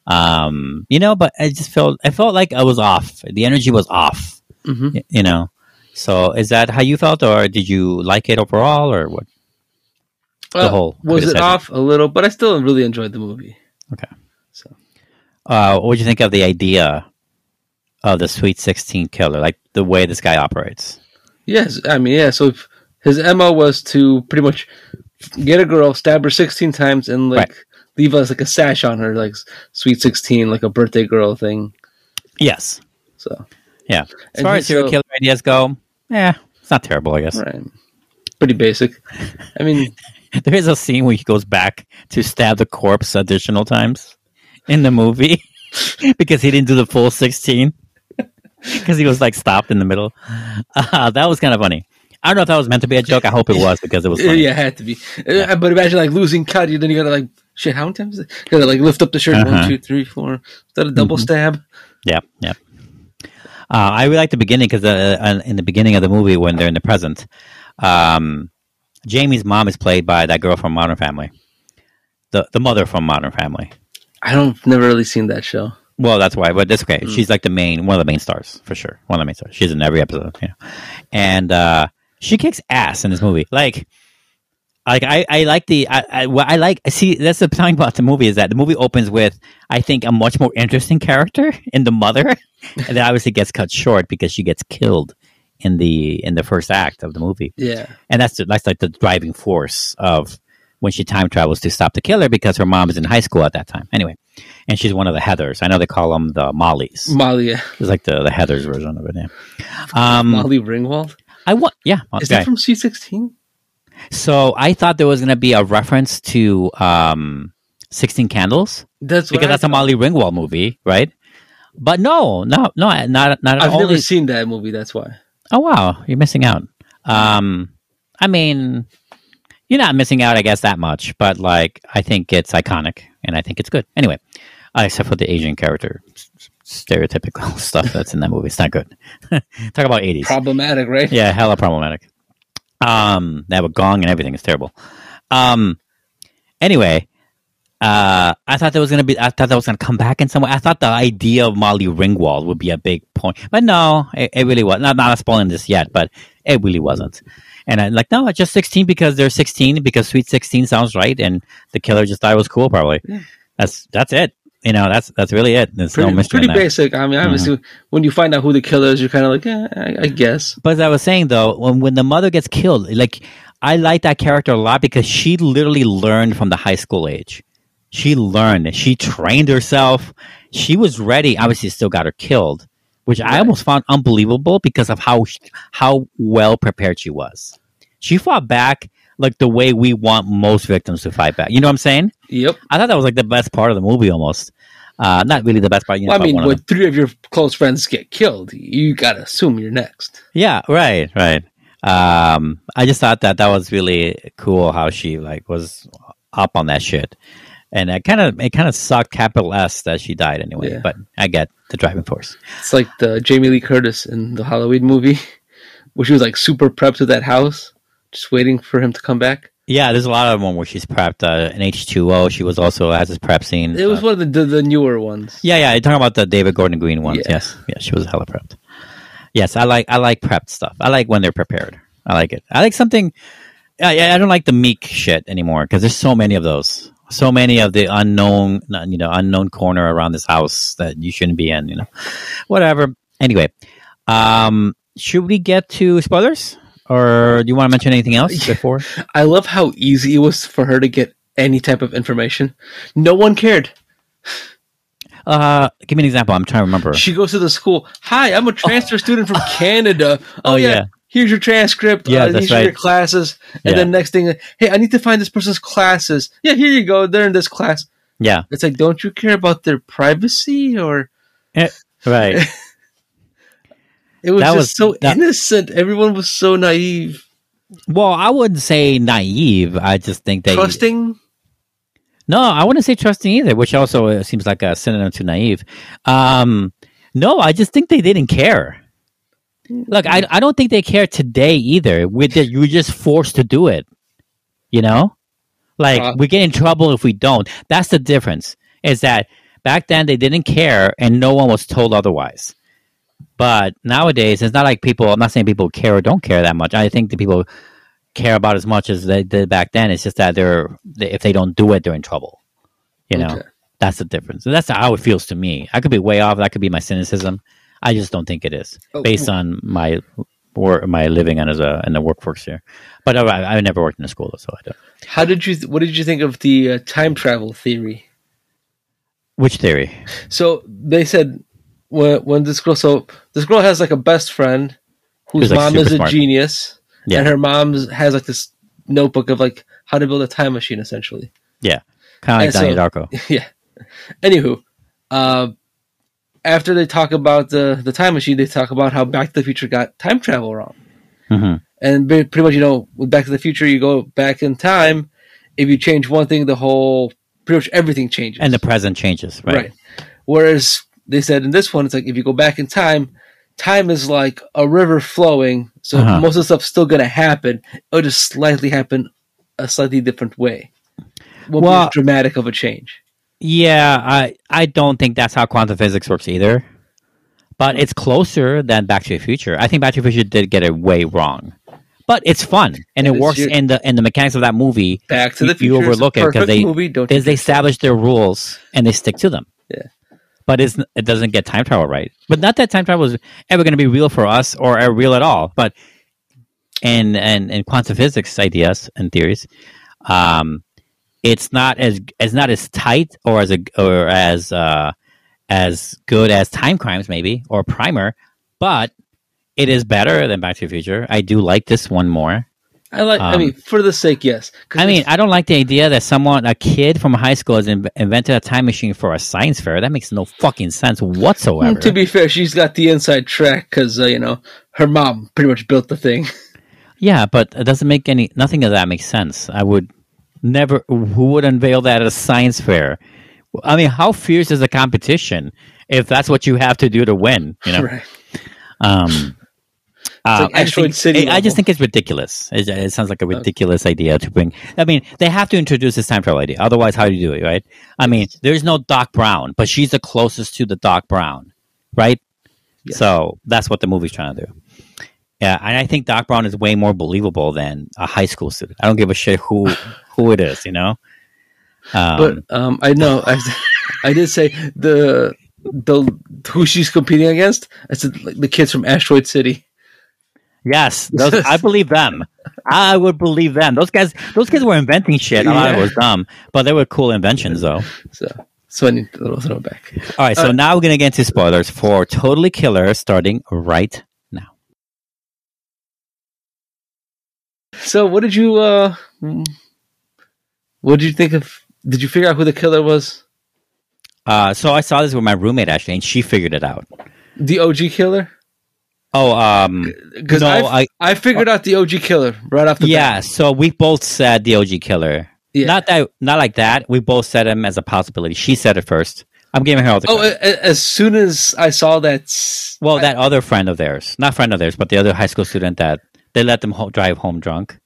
S3: Um, you know, but I just felt I felt like I was off. The energy was off.
S1: Mhm.
S3: You know. So, is that how you felt, or did you like it overall, or what? The whole
S1: was it off a little, but I still really enjoyed the movie.
S3: Okay.
S1: So
S3: Uh, what would you think of the idea of the Sweet Sixteen killer, like the way this guy operates?
S1: yes, I mean yeah. So if his mo was to pretty much get a girl, stab her sixteen times, and like
S3: Right.
S1: leave us like a sash on her, like sweet sixteen, like a birthday girl thing.
S3: Yes.
S1: So
S3: Yeah. As
S1: And
S3: far as serial
S1: so-
S3: killer ideas go, yeah, it's not terrible, I guess.
S1: right, pretty basic. I mean,
S3: There is a scene where he goes back to stab the corpse additional times in the movie because he didn't do the full 16 because he was like stopped in the middle. Uh, that was kind of funny. I don't know if that was meant to be a joke. I hope it was because it was funny.
S1: yeah, it had to be. Uh, But imagine like losing cut, you then you gotta like shit. How many times? You gotta like lift up the shirt.
S3: Uh-huh.
S1: One, two, three, four. Is that a double stab?
S3: Yeah, yeah. Uh, I really like the beginning because uh, uh, in the beginning of the movie, when they're in the present, um, Jamie's mom is played by that girl from Modern Family, the the mother from Modern Family.
S1: I don't never really seen that show.
S3: Well, that's why, but that's okay. She's like the main, one of the main stars for sure. One of the main stars. She's in every episode, you know. And uh, she kicks ass in this movie. Like, like I, I like the, I, I, what I like. See, that's the thing about the movie is that the movie opens with, I think, a much more interesting character in the mother, and then obviously gets cut short because she gets killed in the in the first act of the movie
S1: Yeah,
S3: and that's the, that's like the driving force of when she time travels to stop the killer because her mom is in high school at that time. Anyway, and she's one of the Heathers. I know they call them the Mollies.
S1: Molly. Yeah.
S3: It's like the the Heathers version of it. Yeah. Um,
S1: Molly Ringwald.
S3: I want yeah.
S1: Is that from C sixteen?
S3: so I thought there was going to be a reference to um, Sixteen Candles
S1: That's
S3: because that's a. Molly Ringwald movie, right? But no, no, no, not not
S1: I've
S3: all.
S1: never seen that movie. That's why.
S3: Oh wow, you're missing out. Um, I mean, you're not missing out, I guess, that much. But like, I think it's iconic, and I think it's good. Anyway, uh, except for the Asian character stereotypical stuff that's in that movie, it's not good. Talk about '80s.
S1: Problematic, right?
S3: yeah, hella problematic. Um, they have a gong and everything. It's terrible. Um, anyway, uh, I thought that was gonna be. I thought that was gonna come back in some way. I thought the idea of Molly Ringwald would be a big point, but no, it, it really was. Not not spoiling this yet, but it really wasn't. And I'm like, no, it's just 16 because they're 16 because Sweet 16 sounds right, and the killer just thought it was cool. Probably that's that's it. You know, that's that's really it. There's
S1: Pretty,
S3: no mystery.
S1: pretty.
S3: Mm-hmm.
S1: basic. I mean, obviously, when you find out who the killer is, you're kind of like, eh, I, I guess.
S3: But as I was saying though, when when the mother gets killed, like I like that character a lot because she literally learned from the high school age. She learned. She trained herself. She was ready. Obviously, still got her killed, which I almost found unbelievable because of how how well prepared she was. She fought back like the way we want most victims to fight back. You know what I'm saying?
S1: Yep.
S3: I thought that was like the best part of the movie, almost. Uh, not really the best part. You know,
S1: Well, I mean, when three of your close friends get killed, you gotta assume you're next.
S3: Yeah, right, right. Um, I just thought that that was really cool how she like was up on that shit, and it kind of it kind of sucked capital S that she died anyway.
S1: Yeah.
S3: But I get the driving force.
S1: It's like the Jamie Lee Curtis in the Halloween movie, where she was like super prepped to that house, just waiting for him to come back.
S3: Yeah, there's a lot of them where she's prepped. Uh, in H two O, she was also has this prep scene.
S1: It was
S3: Uh,
S1: one of the, the, the newer ones.
S3: yeah, yeah. You're talking about the David Gordon Green ones.
S1: Yeah.
S3: Yes, yeah. She was hella prepped. Yes, I like I like prepped stuff. I like when they're prepared. I like it. I like something. I, I don't like the meek shit anymore because there's so many of those. So many of the unknown, you know, unknown corner around this house that you shouldn't be in. You know, whatever. Anyway, um, should we get to spoilers, or do you want to mention anything else before?
S1: I love how easy it was for her to get any type of information. No one cared.
S3: Uh, give me an example. I'm trying to remember.
S1: She goes to the school. Hi, I'm a transfer student from Canada. Oh,
S3: Oh,
S1: yeah.
S3: yeah.
S1: Here's your transcript.
S3: Yeah,
S1: uh,
S3: that's
S1: these are your classes. And
S3: Yeah.
S1: then next thing, hey, I need to find this person's classes. Yeah, here you go. They're in this class.
S3: Yeah,
S1: It's like, don't you care about their privacy? Or
S3: right.
S1: it was
S3: That
S1: just
S3: was-
S1: so
S3: that-
S1: innocent. Everyone was so naive,
S3: well, I wouldn't say naive. I just think they
S1: trusting.
S3: No, I wouldn't say trusting either, which also uh, seems like a synonym to naive. Um, no, I just think they didn't care. Look, I, I don't think they care today either. With the, you're just forced to do it. You know, like
S1: Uh,
S3: we get in trouble if we don't. That's the difference. Is that back then they didn't care and no one was told otherwise. But nowadays, it's not like people. I'm not saying people care or don't care that much. I think the people care about as much as they did back then. It's just that they're they, if they don't do it, they're in trouble. You know,
S1: Okay.
S3: that's the difference. And that's how it feels to me. I could be way off. That could be my cynicism. I just don't think it is
S1: Oh,
S3: based on my or my living and as a in the workforce here. But I, I never worked in a school, so I don't.
S1: How did you? What did you think of the uh, time travel theory?
S3: Which theory?
S1: So they said when when this girl, so this girl has like a best friend whose
S3: like,
S1: mom is a
S3: smart.
S1: genius,
S3: Yeah.
S1: and her mom has like this notebook of like how to build a time machine, essentially.
S3: Yeah, kind of like
S1: And
S3: Donnie
S1: so-
S3: Darko.
S1: yeah. Anywho, uh, after they talk about the the time machine, they talk about how Back to the Future got time travel wrong,
S3: hmm
S1: and pretty much you know with Back to the Future, you go back in time. If you change one thing, the whole pretty much everything changes.
S3: And the present changes, right?
S1: Right. Whereas they said in this one, it's like if you go back in time, time is like a river flowing. So
S3: Uh-huh.
S1: most of the stuff's still going to happen. It'll just slightly happen a slightly different way. Won't
S3: Well-
S1: dramatic of a change.
S3: Yeah, I I don't think that's how quantum physics works either. But it's closer than Back to the Future. I think Back to the Future did get it way wrong. But it's fun and it
S1: It
S3: works
S1: your-
S3: in the in the mechanics of that movie.
S1: Back to
S3: You-
S1: the Future.
S3: you overlook it 'cause
S1: perfect
S3: they-
S1: movie. Don't
S3: they establish their rules and they stick to them.
S1: Yeah.
S3: But it's, it doesn't get time travel right. But not that time travel is ever going to be real for us or real at all. But in in, in quantum physics ideas and theories, um, it's not as it's not as tight or as a or as uh, as good as Timecrimes maybe or primer, but it is better than Back to the Future. I do like this one more.
S1: I like. I
S3: Um,
S1: mean, for the sake, yes.
S3: I mean, I don't like the idea that someone, a kid from high school, has in- invented a time machine for a science fair. That makes no fucking sense whatsoever.
S1: to be fair, she's got the inside track because uh, you know her mom pretty much built the thing.
S3: yeah, but it doesn't make any. Nothing of that makes sense. I would never. Who would unveil that at a science fair? I mean, how fierce is the competition if that's what you have to do to win? You know.
S1: right.
S3: Um, uh,
S1: like
S3: I, just think,
S1: City
S3: I- I just think it's ridiculous. It, it sounds like a ridiculous idea to bring. I mean, they have to introduce this time travel idea. Otherwise, how do you do it, right? I mean, there's no Doc Brown, but she's the closest to the Doc Brown, right? So that's what the movie's trying to do. Yeah, and I think Doc Brown is way more believable than a high school student. I don't give a shit who who it is, you know. Um,
S1: But um, I know I, I did say the the who she's competing against. I said like, the kids from Asteroid City.
S3: Yes, those, I believe them. I would believe them. Those guys, those kids were inventing shit. A lot of it was dumb, but they were cool inventions, though.
S1: So so I need to throw it back.
S3: All right, so
S1: Uh,
S3: now we're gonna get into spoilers for Totally Killer, starting right now.
S1: So what did you uh what did you think of did you figure out who the killer was?
S3: Uh, so I saw this with my roommate actually, and she figured it out.
S1: The OG killer?
S3: Oh, um,
S1: Because
S3: No,
S1: I,
S3: I-
S1: I figured out the OG killer right off the
S3: yeah.
S1: bat.
S3: So we both said the OG killer.
S1: Yeah.
S3: Not that, not like that. We both said him as a possibility. She said it first. I'm giving her all the.
S1: Oh,
S3: credit.
S1: a- a- as soon as I saw that
S3: well, that other friend of theirs, not friend of theirs, but the other high school student that they let them ho- drive home drunk.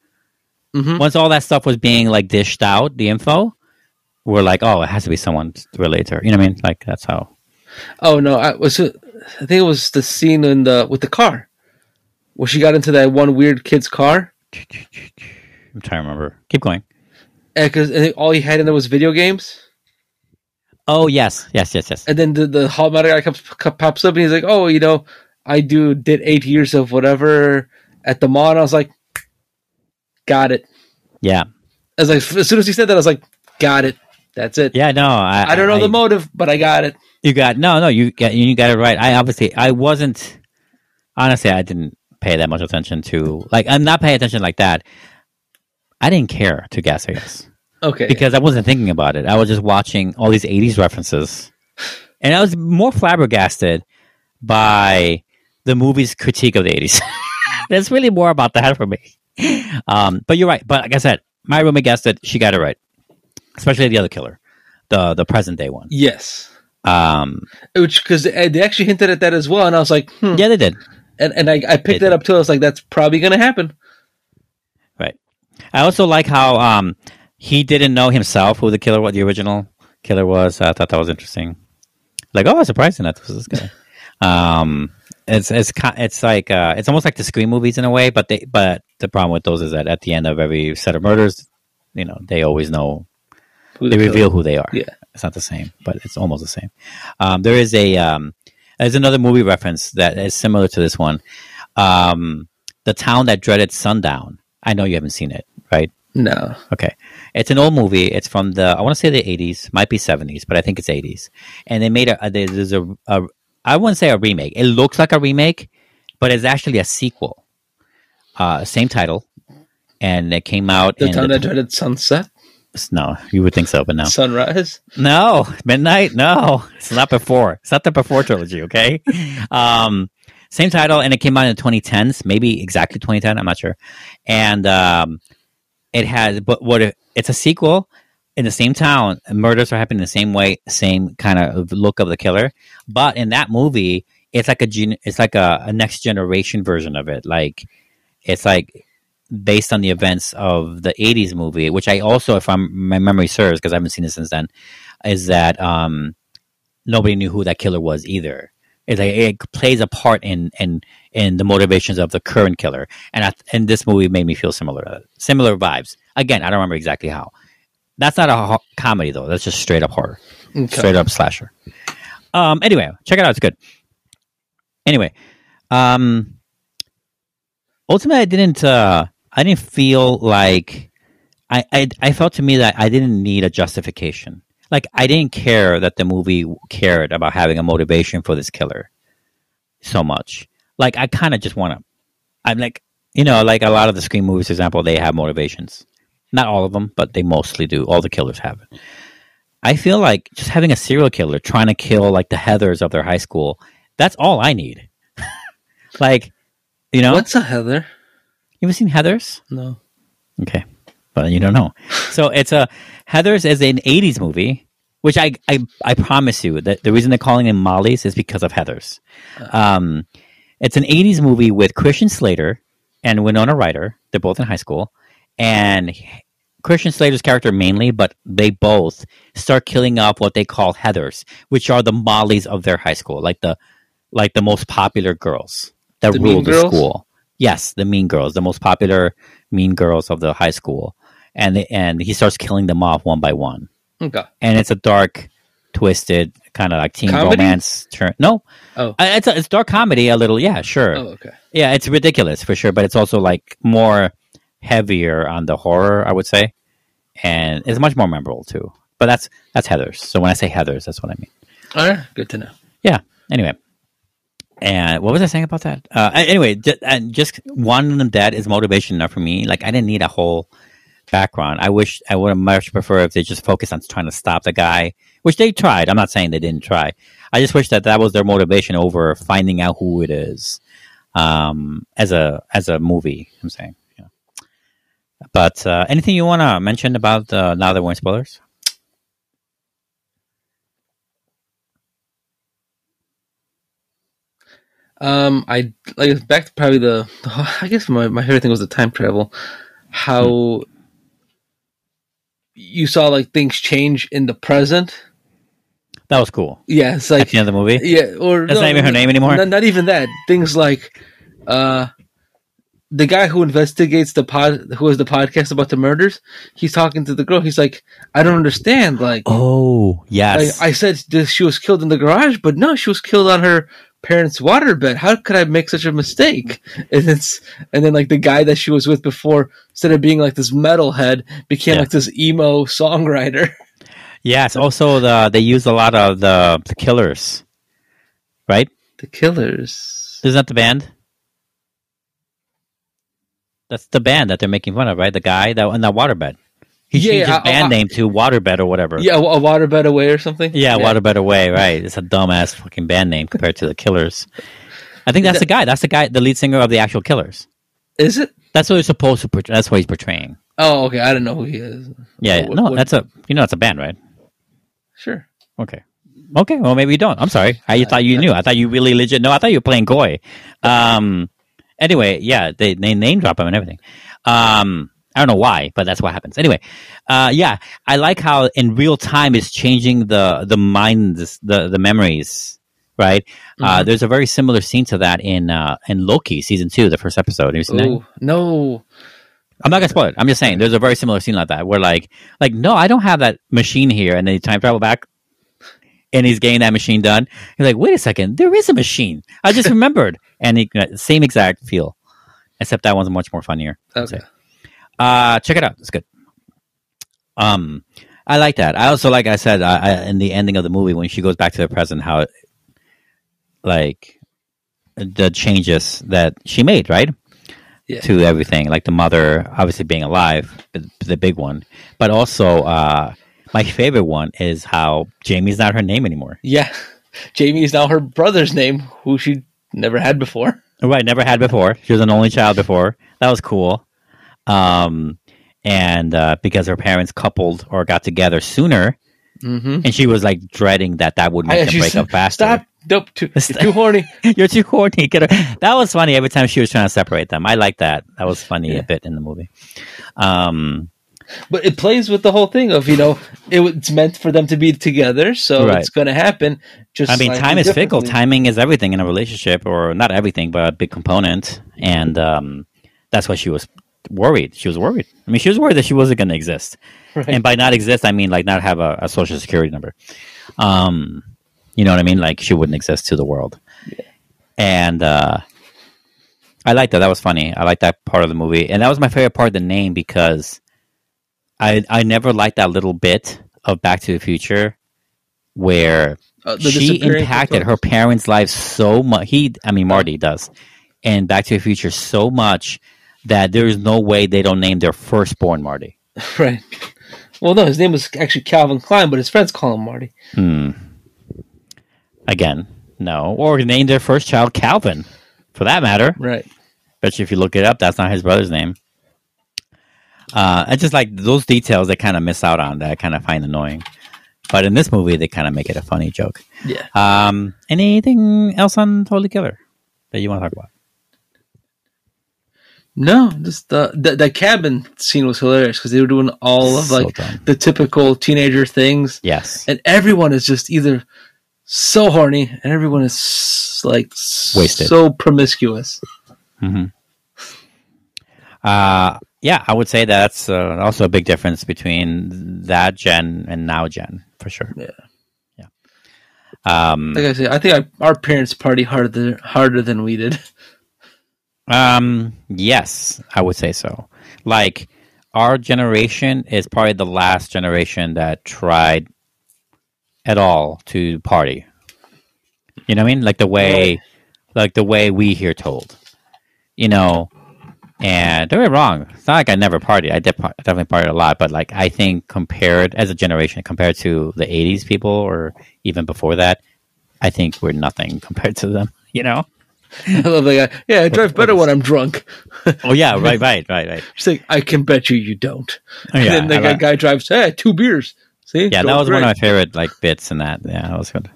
S1: Mhm.
S3: Once all that stuff was being like dished out, the info, we're like, oh, it has to be someone related to her. You know what I mean? Like that's how.
S1: Oh no, I was I think it was the scene in the with the car where she got into that one weird kid's car.
S3: I'm trying to remember. Keep going.
S1: Because all he had in there was video games.
S3: Oh yes, yes, yes, yes.
S1: And then the the hallmark guy comes pops up and he's like, "Oh, you know, I do did eight years of whatever at the mall." And I was like, "Got it."
S3: Yeah,
S1: I like, as soon as he said that, I was like, "Got it." That's it.
S3: yeah. No, I,
S1: I don't know
S3: I,
S1: the motive, but I got it.
S3: You got no, no. You got you got it right. I obviously I wasn't. Honestly, I didn't pay that much attention to like I'm not paying attention like that. I didn't care to guess. I guess
S1: Okay.
S3: because I wasn't thinking about it. I was just watching all these '80s references, and I was more flabbergasted by the movie's critique of the '80s. There's really more about that for me. Um, but you're right. But like I said, my roommate guessed it. She got it right, especially the other killer, the the present day one.
S1: yes.
S3: Um,
S1: Which because they they actually hinted at that as well, and I was like, hmm.
S3: yeah, they did.
S1: and and I, I picked
S3: It-
S1: that up too. I was like, that's probably gonna happen.
S3: Right. I also like how um he didn't know himself who the killer, what the original killer was. I thought that was interesting. Like, oh, surprising that was this guy. um, it's it's it's like uh, it's almost like the Scream movies in a way, but they but the problem with those is that at the end of every set of murders, you know, they always know
S1: Who
S3: they
S1: the
S3: reveal who they are.
S1: Yeah.
S3: It's not the same, but it's almost the same. Um, there is a um, there's another movie reference that is similar to this one. Um, the town that dreaded sundown. I know you haven't seen it, right?
S1: No.
S3: Okay, it's an old movie. It's from the I want to say the '80s, might be '70s, but I think it's '80s. And they made a, a there's a, a I wouldn't say a remake. It looks like a remake, but it's actually a sequel. Uh, same title, and it came out
S1: The
S3: in
S1: town
S3: the
S1: that dreaded sunset,
S3: no, you would think so, but no.
S1: sunrise.
S3: No, midnight. No, it's not before. It's not the before trilogy. Okay, um, same title, and it came out in the 2010s, maybe exactly 2010. I'm not sure. And um, it has, but what it, it's a sequel in the same town. Murders are happening the same way, same kind of look of the killer. But in that movie, it's like a gen, it's like a, a next generation version of it. Like it's like based on the events of the 80s movie which i also if i'm my memory serves because i haven't seen it since then is that um nobody knew who that killer was either it's like it plays a part in in in the motivations of the current killer and I, and this movie made me feel similar similar vibes again i don't remember exactly how that's not a ho- comedy though that's just straight up horror
S1: Okay.
S3: straight up slasher. Um, anyway, check it out; it's good. Anyway, um, ultimately, I didn't. Uh, I didn't feel like I, I. I felt to me that I didn't need a justification. Like I didn't care that the movie cared about having a motivation for this killer so much. Like I kind of just want to. I'm like, you know, like a lot of the Scream movies, for example, they have motivations. Not all of them, but they mostly do. All the killers have it. I feel like just having a serial killer trying to kill like the Heathers of their high school, that's all I need. like, you know,
S1: What's a Heather?
S3: you ever seen Heathers?
S1: No.
S3: Okay. But you don't know. So it's a Heathers is an 80s movie, which I, I, I promise you that the reason they're calling them Molly's is because of Heathers. Um, it's an 80s movie with Christian Slater and Winona Ryder. They're both in high school. And Christian Slater's character mainly, but they both start killing off what they call Heathers, which are the Mollies of their high school, like the like the most popular girls that
S1: The
S3: rule the
S1: girls?
S3: school. Yes, the mean girls, the most popular mean girls of the high school, and they, and he starts killing them off one by one.
S1: Okay.
S3: And it's a dark, twisted kind of like teen
S1: Comedy?
S3: romance turn. No,
S1: Oh.
S3: Uh, it's a, it's dark comedy a little. Yeah, sure.
S1: Oh, okay.
S3: Yeah, it's ridiculous for sure, but it's also like more heavier on the horror, I would say, and it's much more memorable too. But that's that's Heather's. So when I say Heather's, that's what I mean.
S1: All right. Good to know.
S3: Yeah. Anyway, and what was I saying about that? Uh, anyway, j- and just wanting them dead is motivation enough for me. Like I didn't need a whole background. I wish I would have much prefer if they just focused on trying to stop the guy, which they tried. I'm not saying they didn't try. I just wish that that was their motivation over finding out who it is um, as a as a movie. I'm saying. But uh, anything you want to mention about uh, now that we're in spoilers?
S1: Um, I like back to probably the. I guess my, my favorite thing was the time travel. How you saw like things change in the present.
S3: That was cool.
S1: Yeah, it's
S3: At
S1: like
S3: the end of the movie.
S1: yeah, or
S3: That's not even her name anymore?
S1: Not, not even that. Things like, uh, the guy who investigates the pod, who has the podcast about the murders. He's talking to the girl. He's like, I don't understand. Like,
S3: Oh yes.
S1: I, I said this, she was killed in the garage, but no, she was killed on her parents' waterbed. How could I make such a mistake? And it's and then like the guy that she was with before, instead of being like this metalhead, became
S3: Yeah.
S1: like this emo songwriter.
S3: yes. Also, the they use a lot of the, the Killers, right?
S1: The Killers.
S3: Isn't that the band? That's the band that they're making fun of, right? The guy that in that waterbed. He
S1: Yeah,
S3: changed
S1: yeah,
S3: his
S1: I-
S3: band
S1: I-
S3: name to Waterbed or whatever.
S1: Yeah, a waterbed away or something.
S3: Yeah, Waterbed Away, right. It's a dumbass fucking band name compared to the Killers. I think that's the guy. That's the guy, the lead singer of the actual Killers.
S1: Is it?
S3: That's what he's supposed to portray. That's what he's portraying.
S1: Oh, okay. I don't know who he is.
S3: Yeah, yeah.
S1: What-
S3: no,
S1: what-
S3: that's a you know it's a band, right?
S1: sure.
S3: Okay. Okay, well maybe you don't. I'm sorry. I thought you knew. I thought you really legit. No, I thought you were playing Goy. Um. Anyway, yeah, they they name drop him and everything. Um. I don't know why, but that's what happens. Anyway, uh, yeah, I like how in real time it's changing the the minds, the the memories. Right. Uh,
S1: Mhm.
S3: there's a very similar scene to that in uh, in Loki season two, the first episode. Have you seen that?
S1: Oh no.
S3: I'm not gonna spoil it. I'm just saying there's a very similar scene like that where like like no, I don't have that machine here, and then you time travel back, and he's getting that machine done. He's like, wait a second, there is a machine. I just remembered, and he, same exact feel, except that one's much more funnier.
S1: Okay.
S3: Uh, check it out. It's good. Um, I like that. I also like I said I, I, in the ending of the movie when she goes back to the present, how it, like the changes that she made, right?
S1: Yeah.
S3: to everything, like the mother obviously being alive, the, the big one, but also uh, my favorite one is how Jamie's not her name anymore.
S1: Yeah. Jamie is now her brother's name, who she never had before.
S3: Right, never had before. She was an only child before. That was cool. Um, and uh, because her parents coupled or got together sooner,
S1: Mm-hmm.
S3: and she was like dreading that that would make them break up faster.
S1: Stop. Nope. Too, too horny.
S3: You're too horny. Get her. That was funny every time she was trying to separate them. I like that. That was funny
S1: Yeah.
S3: a bit in the movie. Um,
S1: But it plays with the whole thing of, you know, it, it's meant for them to be together, so
S3: Right.
S1: it's going to happen. Just
S3: I mean, time is fickle. Timing is everything in a relationship, or not everything, but a big component. And um, that's why she was worried. She was worried. I mean, she was worried that she wasn't going to exist.
S1: Right.
S3: And by not exist, I mean like not have a, a social security number. Um, you know what I mean? Like she wouldn't exist to the world. And uh, I like that. That was funny. I like that part of the movie, and that was my favorite part of the name because I I never liked that little bit of Back to the Future where
S1: Uh,
S3: she impacted her parents' lives so much. He, I mean, Marty does, and Back to the Future so much that there is no way they don't name their firstborn Marty.
S1: Right. Well, no, his name was actually Calvin Klein, but his friends call him Marty.
S3: Hmm. Again, no, or name their first child Calvin, for that matter.
S1: Right.
S3: Bet you if you look it up, that's not his brother's name. Uh, I just like those details they kind of miss out on that I kind of find annoying. But in this movie, they kind of make it a funny joke.
S1: Yeah.
S3: Um, anything else on Totally Killer that you want to talk about?
S1: No, just the the, the cabin scene was hilarious because they were doing all of
S3: So
S1: like
S3: dumb.
S1: the typical teenager things,
S3: Yes.
S1: and everyone is just either so horny and everyone is like
S3: Wasted.
S1: so promiscuous.
S3: hmm Uh, yeah, I would say that's uh, also a big difference between that gen and now gen for sure.
S1: Yeah.
S3: Yeah. Um,
S1: Like I said, I think I, our parents party harder harder than we did.
S3: Um, yes, I would say so. Like our generation is probably the last generation that tried at all to party. You know what I mean? Like the way, like the way we hear told. You know, and don't get me wrong. It's not like I never partied. I did par- definitely partied a lot, but like I think compared as a generation compared to the '80s people or even before that, I think we're nothing compared to them. You know?
S1: I love that guy. Yeah, I drive better when I'm drunk.
S3: Oh yeah, right, right, right, right.
S1: She's like, I can bet you you don't.
S3: Oh,
S1: and
S3: yeah,
S1: then the
S3: I
S1: guy, drives, hey, two beers. See?
S3: Yeah, that was one of my favorite like bits in that. Yeah, that was good.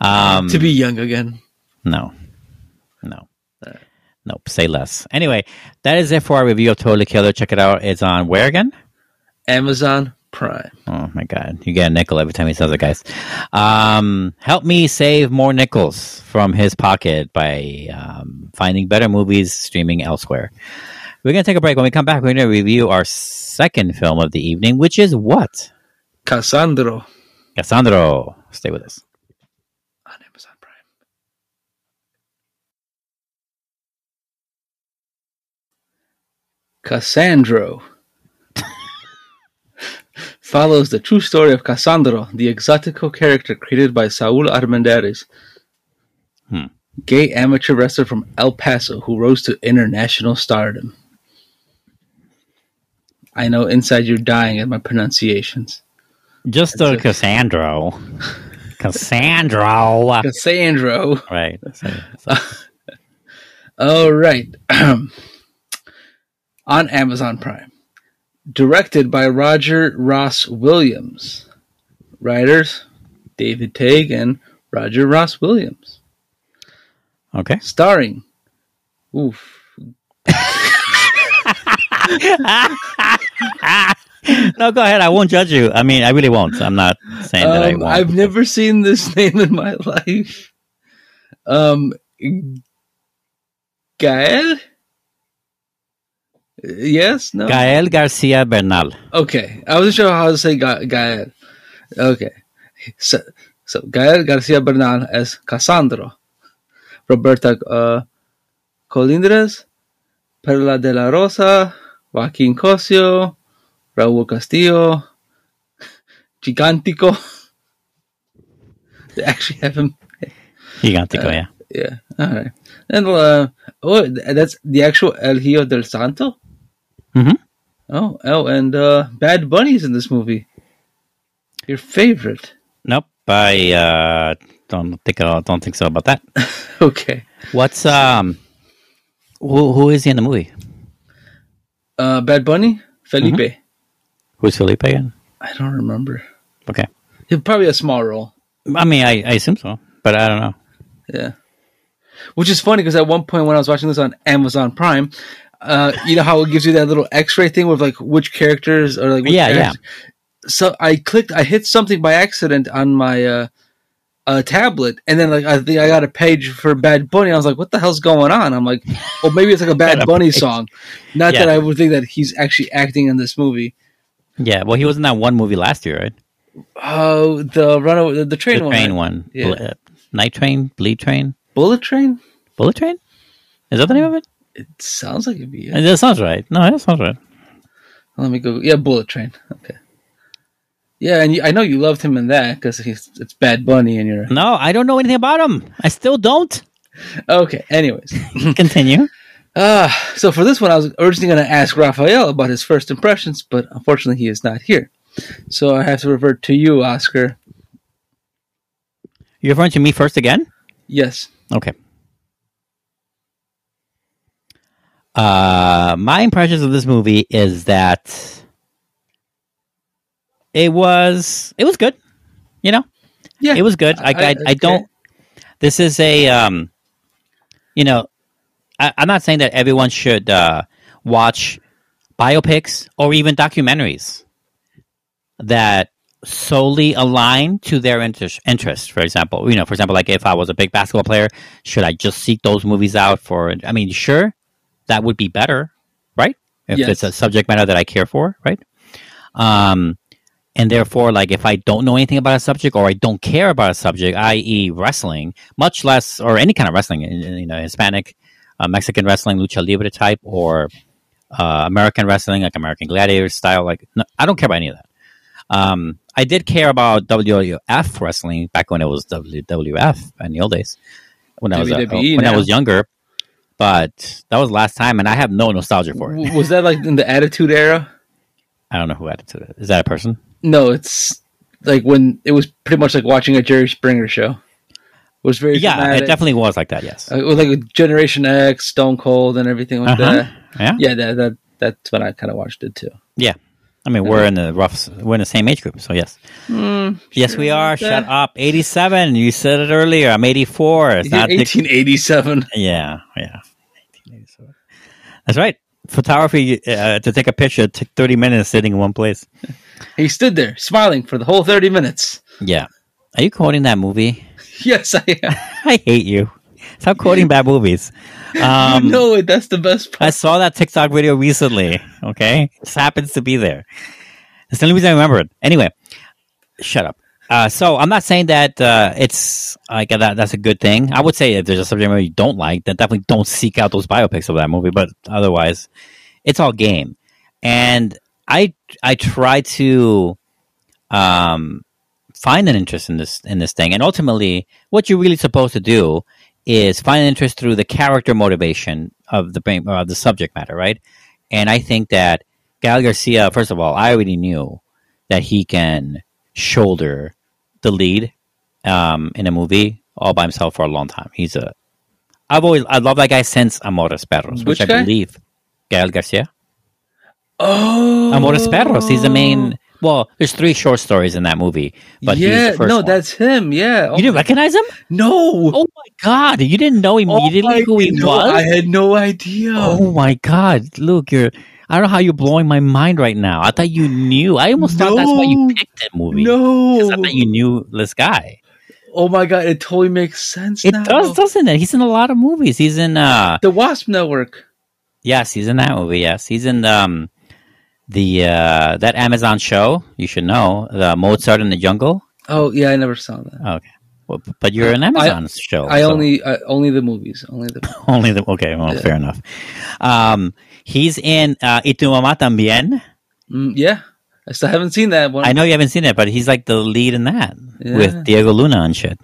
S3: Um,
S1: To be young again.
S3: no, no, nope. Say less. Anyway, that is it for our review of Totally Killer. Check it out. It's on where again?
S1: Amazon Prime.
S3: Oh my god, you get a nickel every time he says it, guys. Um, help me save more nickels from his pocket by um, finding better movies streaming elsewhere. We're gonna take a break. When we come back, we're gonna review our second film of the evening, which is what?
S1: Cassandro
S3: Cassandro. Stay with us.
S1: on Amazon Prime. Cassandro follows the true story of Cassandro, the exotico character created by Saul Armendariz,
S3: Hmm.
S1: gay amateur wrestler from El Paso who rose to international stardom. I know inside you're dying at my pronunciations.
S3: Just uh, Cassandro. Cassandro.
S1: Cassandro.
S3: right. So- so-
S1: All right. On Amazon Prime. Directed by Roger Ross Williams. Writers David Teague and Roger Ross Williams.
S3: okay.
S1: Starring. Oof.
S3: no, go ahead. I won't judge you. I mean, I really won't. I'm not saying that I
S1: Um,
S3: won't.
S1: I've never seen this name in my life. Um, Gael? Yes? No?
S3: Gael Garcia Bernal.
S1: Okay, I wasn't sure how to say Ga- Gael. Okay, so so Gael Garcia Bernal as Cassandro, Roberta uh, Colindres, Perla de la Rosa, Joaquin Cosio, Raúl Castillo, Gigantico. They actually have him.
S3: Gigantico, yeah.
S1: Yeah, all right. And uh, oh, that's the actual El Hijo del Santo.
S3: Mhm.
S1: Oh, oh, and uh, Bad Bunny's in this movie. Your favorite?
S3: Nope. I uh, don't think uh, don't think so about that.
S1: Okay.
S3: What's um, who who is he in the movie?
S1: Uh, Bad Bunny, Felipe.
S3: Who's Felipe again?
S1: I don't remember.
S3: Okay.
S1: He probably a small role.
S3: I mean, I, I assume so, but I don't know.
S1: Yeah. Which is funny because at one point when I was watching this on Amazon Prime, uh, you know how it gives you that little X-ray thing with like which characters or like which
S3: Yeah, yeah.
S1: So I clicked, I hit something by accident on my uh, uh, tablet, and then like I think I got a page for Bad Bunny. I was like, "What the hell's going on?" I'm like, "Oh, maybe it's like a Bad Bunny song." Not
S3: Yeah.
S1: that I would think that he's actually acting in this movie.
S3: Yeah. Well, he was in that one movie last year, right?
S1: Oh, the runaway, the, the train
S3: the
S1: one,
S3: train
S1: right?
S3: one.
S1: Yeah.
S3: Bl- uh, Night Train, Bleed Train,
S1: Bullet Train.
S3: Bullet Train. Is that the name of it?
S1: It sounds like it'd be.
S3: Uh, That sounds right. No, that sounds right.
S1: Let me go. Yeah, Bullet Train. Okay. Yeah, and you, I know you loved him in that because he's it's Bad Bunny, and you're
S3: No, I don't know anything about him. I still don't.
S1: okay. Anyways,
S3: Continue.
S1: uh, so for this one, I was originally going to ask Raphael about his first impressions, but unfortunately, he is not here. So I have to revert to you, Oscar.
S3: You're referring to me first again?
S1: Yes.
S3: Okay. Uh, my impressions of this movie is that it was it was good. You know,
S1: Yeah.
S3: it was good. I I, I,
S1: okay.
S3: don't. This is a um, you know, I, I'm not saying that everyone should uh, watch biopics or even documentaries that solely align to their interest. Interest, for example, you know, for example, like if I was a big basketball player, should I just seek those movies out for? I mean, sure, that would be better, right? If
S1: Yes.
S3: it's a subject matter that I care for, right? Um, and therefore, like if I don't know anything about a subject or I don't care about a subject, i.e., wrestling, much less or any kind of wrestling, you know, Hispanic, uh, Mexican wrestling, lucha libre type, or uh, American wrestling, like American Gladiator style, like no, I don't care about any of that. Um, I did care about WWF wrestling back when it was WWF in the old days, when I was uh, when I was younger. But that was last time, and I have no nostalgia for it.
S1: Was that like in the Attitude Era?
S3: I don't know who added to it. Is that a person?
S1: No, it's like when it was pretty much like watching a Jerry Springer show. It was very
S3: Yeah,
S1: dramatic.
S3: it definitely was like that. Yes.
S1: Uh, it was like Generation X, Stone Cold, and everything like
S3: Uh-huh.
S1: that.
S3: Yeah.
S1: Yeah, that, that that's when I kind of watched it too.
S3: Yeah. I mean, we're in the rough, we're in the same age group, so yes. yes, we are. Shut
S1: that.
S3: up. 87. You said it earlier. I'm 84. It's not the-
S1: 1887.
S3: yeah, yeah. 1887. That's right. photography uh, to take a picture took 30 minutes sitting in one place.
S1: He stood there smiling for the whole 30 minutes.
S3: Yeah. Are you quoting that movie?
S1: Yes, I am.
S3: I hate you. Stop quoting bad movies. Um,
S1: you know it. That's the best part.
S3: I saw that TikTok video recently. Okay, just happens to be there. It's the only reason I remember it. Anyway, shut up. Uh, so I'm not saying that uh, it's like that. That's a good thing. I would say if there's a subject matter you don't like, then definitely don't seek out those biopics of that movie. But otherwise, it's all game. And I I try to um, find an interest in this in this thing, and ultimately, what you're really supposed to do is find an interest through the character motivation of the brain, uh, the subject matter, right? And I think that Gal Garcia, first of all, I already knew that he can shoulder the lead um, in a movie all by himself for a long time. He's a I've always I love that guy since Amores Perros, which,
S1: Which
S3: I
S1: guy?
S3: believe Gael Garcia.
S1: Oh,
S3: Amores Perros. He's the main. Well, there's three short stories in that movie, but
S1: yeah,
S3: he's the first
S1: no,
S3: one.
S1: that's him. Yeah.
S3: you didn't recognize him?
S1: no.
S3: Oh my god! You didn't know
S1: Oh
S3: immediately
S1: my-
S3: who he
S1: no,
S3: was?
S1: I had no idea.
S3: Oh my god, Luke, you're I don't know how you're blowing my mind right now. I thought you knew. I almost thought that's why you picked that movie.
S1: no.
S3: I thought you knew this guy.
S1: Oh my god, it totally makes sense
S3: It
S1: now.
S3: does, doesn't it? He's in a lot of movies. He's in uh
S1: The Wasp Network.
S3: yes, he's in that movie, yes. He's in um the uh that Amazon show, you should know, the Mozart in the Jungle.
S1: Oh yeah, I never saw that.
S3: Okay. Well, but you're an Amazon show.
S1: I
S3: so-
S1: only uh, only the movies. Only the
S3: only the okay, well,
S1: Yeah.
S3: fair enough. Um he's in uh Y tu mamá también.
S1: mm, yeah. I still haven't seen that one.
S3: I know you haven't seen it, but he's like the lead in that
S1: Yeah.
S3: with Diego Luna and shit.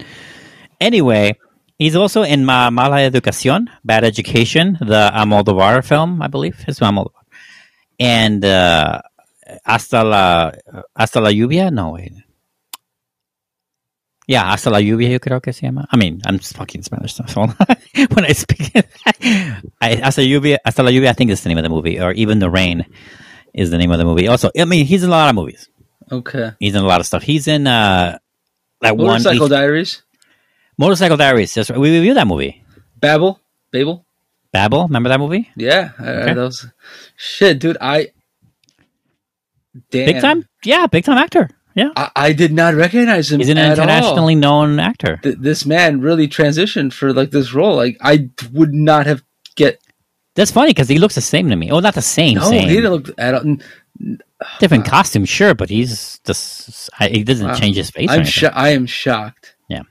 S3: Anyway, he's also in Ma- Mala Educación, Bad Education, the Almodovar film, I believe. It's Almodovar. And uh, Hasta la Hasta la Lluvia? No, wait. Yeah, Hasta la Lluvia, yo creo que se llama. I mean, I'm fucking Spanish. So when I speak, I, Hasta, la lluvia, Hasta la Lluvia, I think is the name of the movie, or even The Rain is the name of the movie. Also, I mean, he's in a lot of movies.
S1: okay.
S3: He's in a lot of stuff. He's in uh that one
S1: Motorcycle
S3: H-
S1: Diaries.
S3: Motorcycle Diaries. That's right. We reviewed that movie.
S1: Babel. Babel.
S3: Babel. Remember that movie?
S1: Yeah.
S3: Okay.
S1: that was shit, dude. I damn.
S3: Big time. Yeah, big time actor. Yeah,
S1: I, I did not recognize him.
S3: he's an
S1: at all.
S3: internationally known actor.
S1: Th- this man really transitioned for like this role. Like I would not have get.
S3: That's funny because he looks the same to me. Oh, not the same.
S1: No,
S3: same.
S1: he didn't look at all.
S3: Different costume, sure, but he's just he doesn't
S1: Wow.
S3: change his face.
S1: I'm sho- I am shocked. Yeah.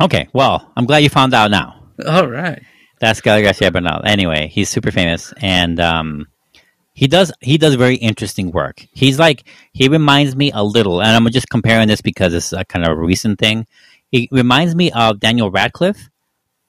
S3: Okay, well, I'm glad you found out now.
S1: All right.
S3: That's Gael Garcia Bernal. Anyway, he's super famous, and um, he does he does very interesting work. He's like he reminds me a little, and I'm just comparing this because it's a kind of a recent thing. He reminds me of Daniel Radcliffe,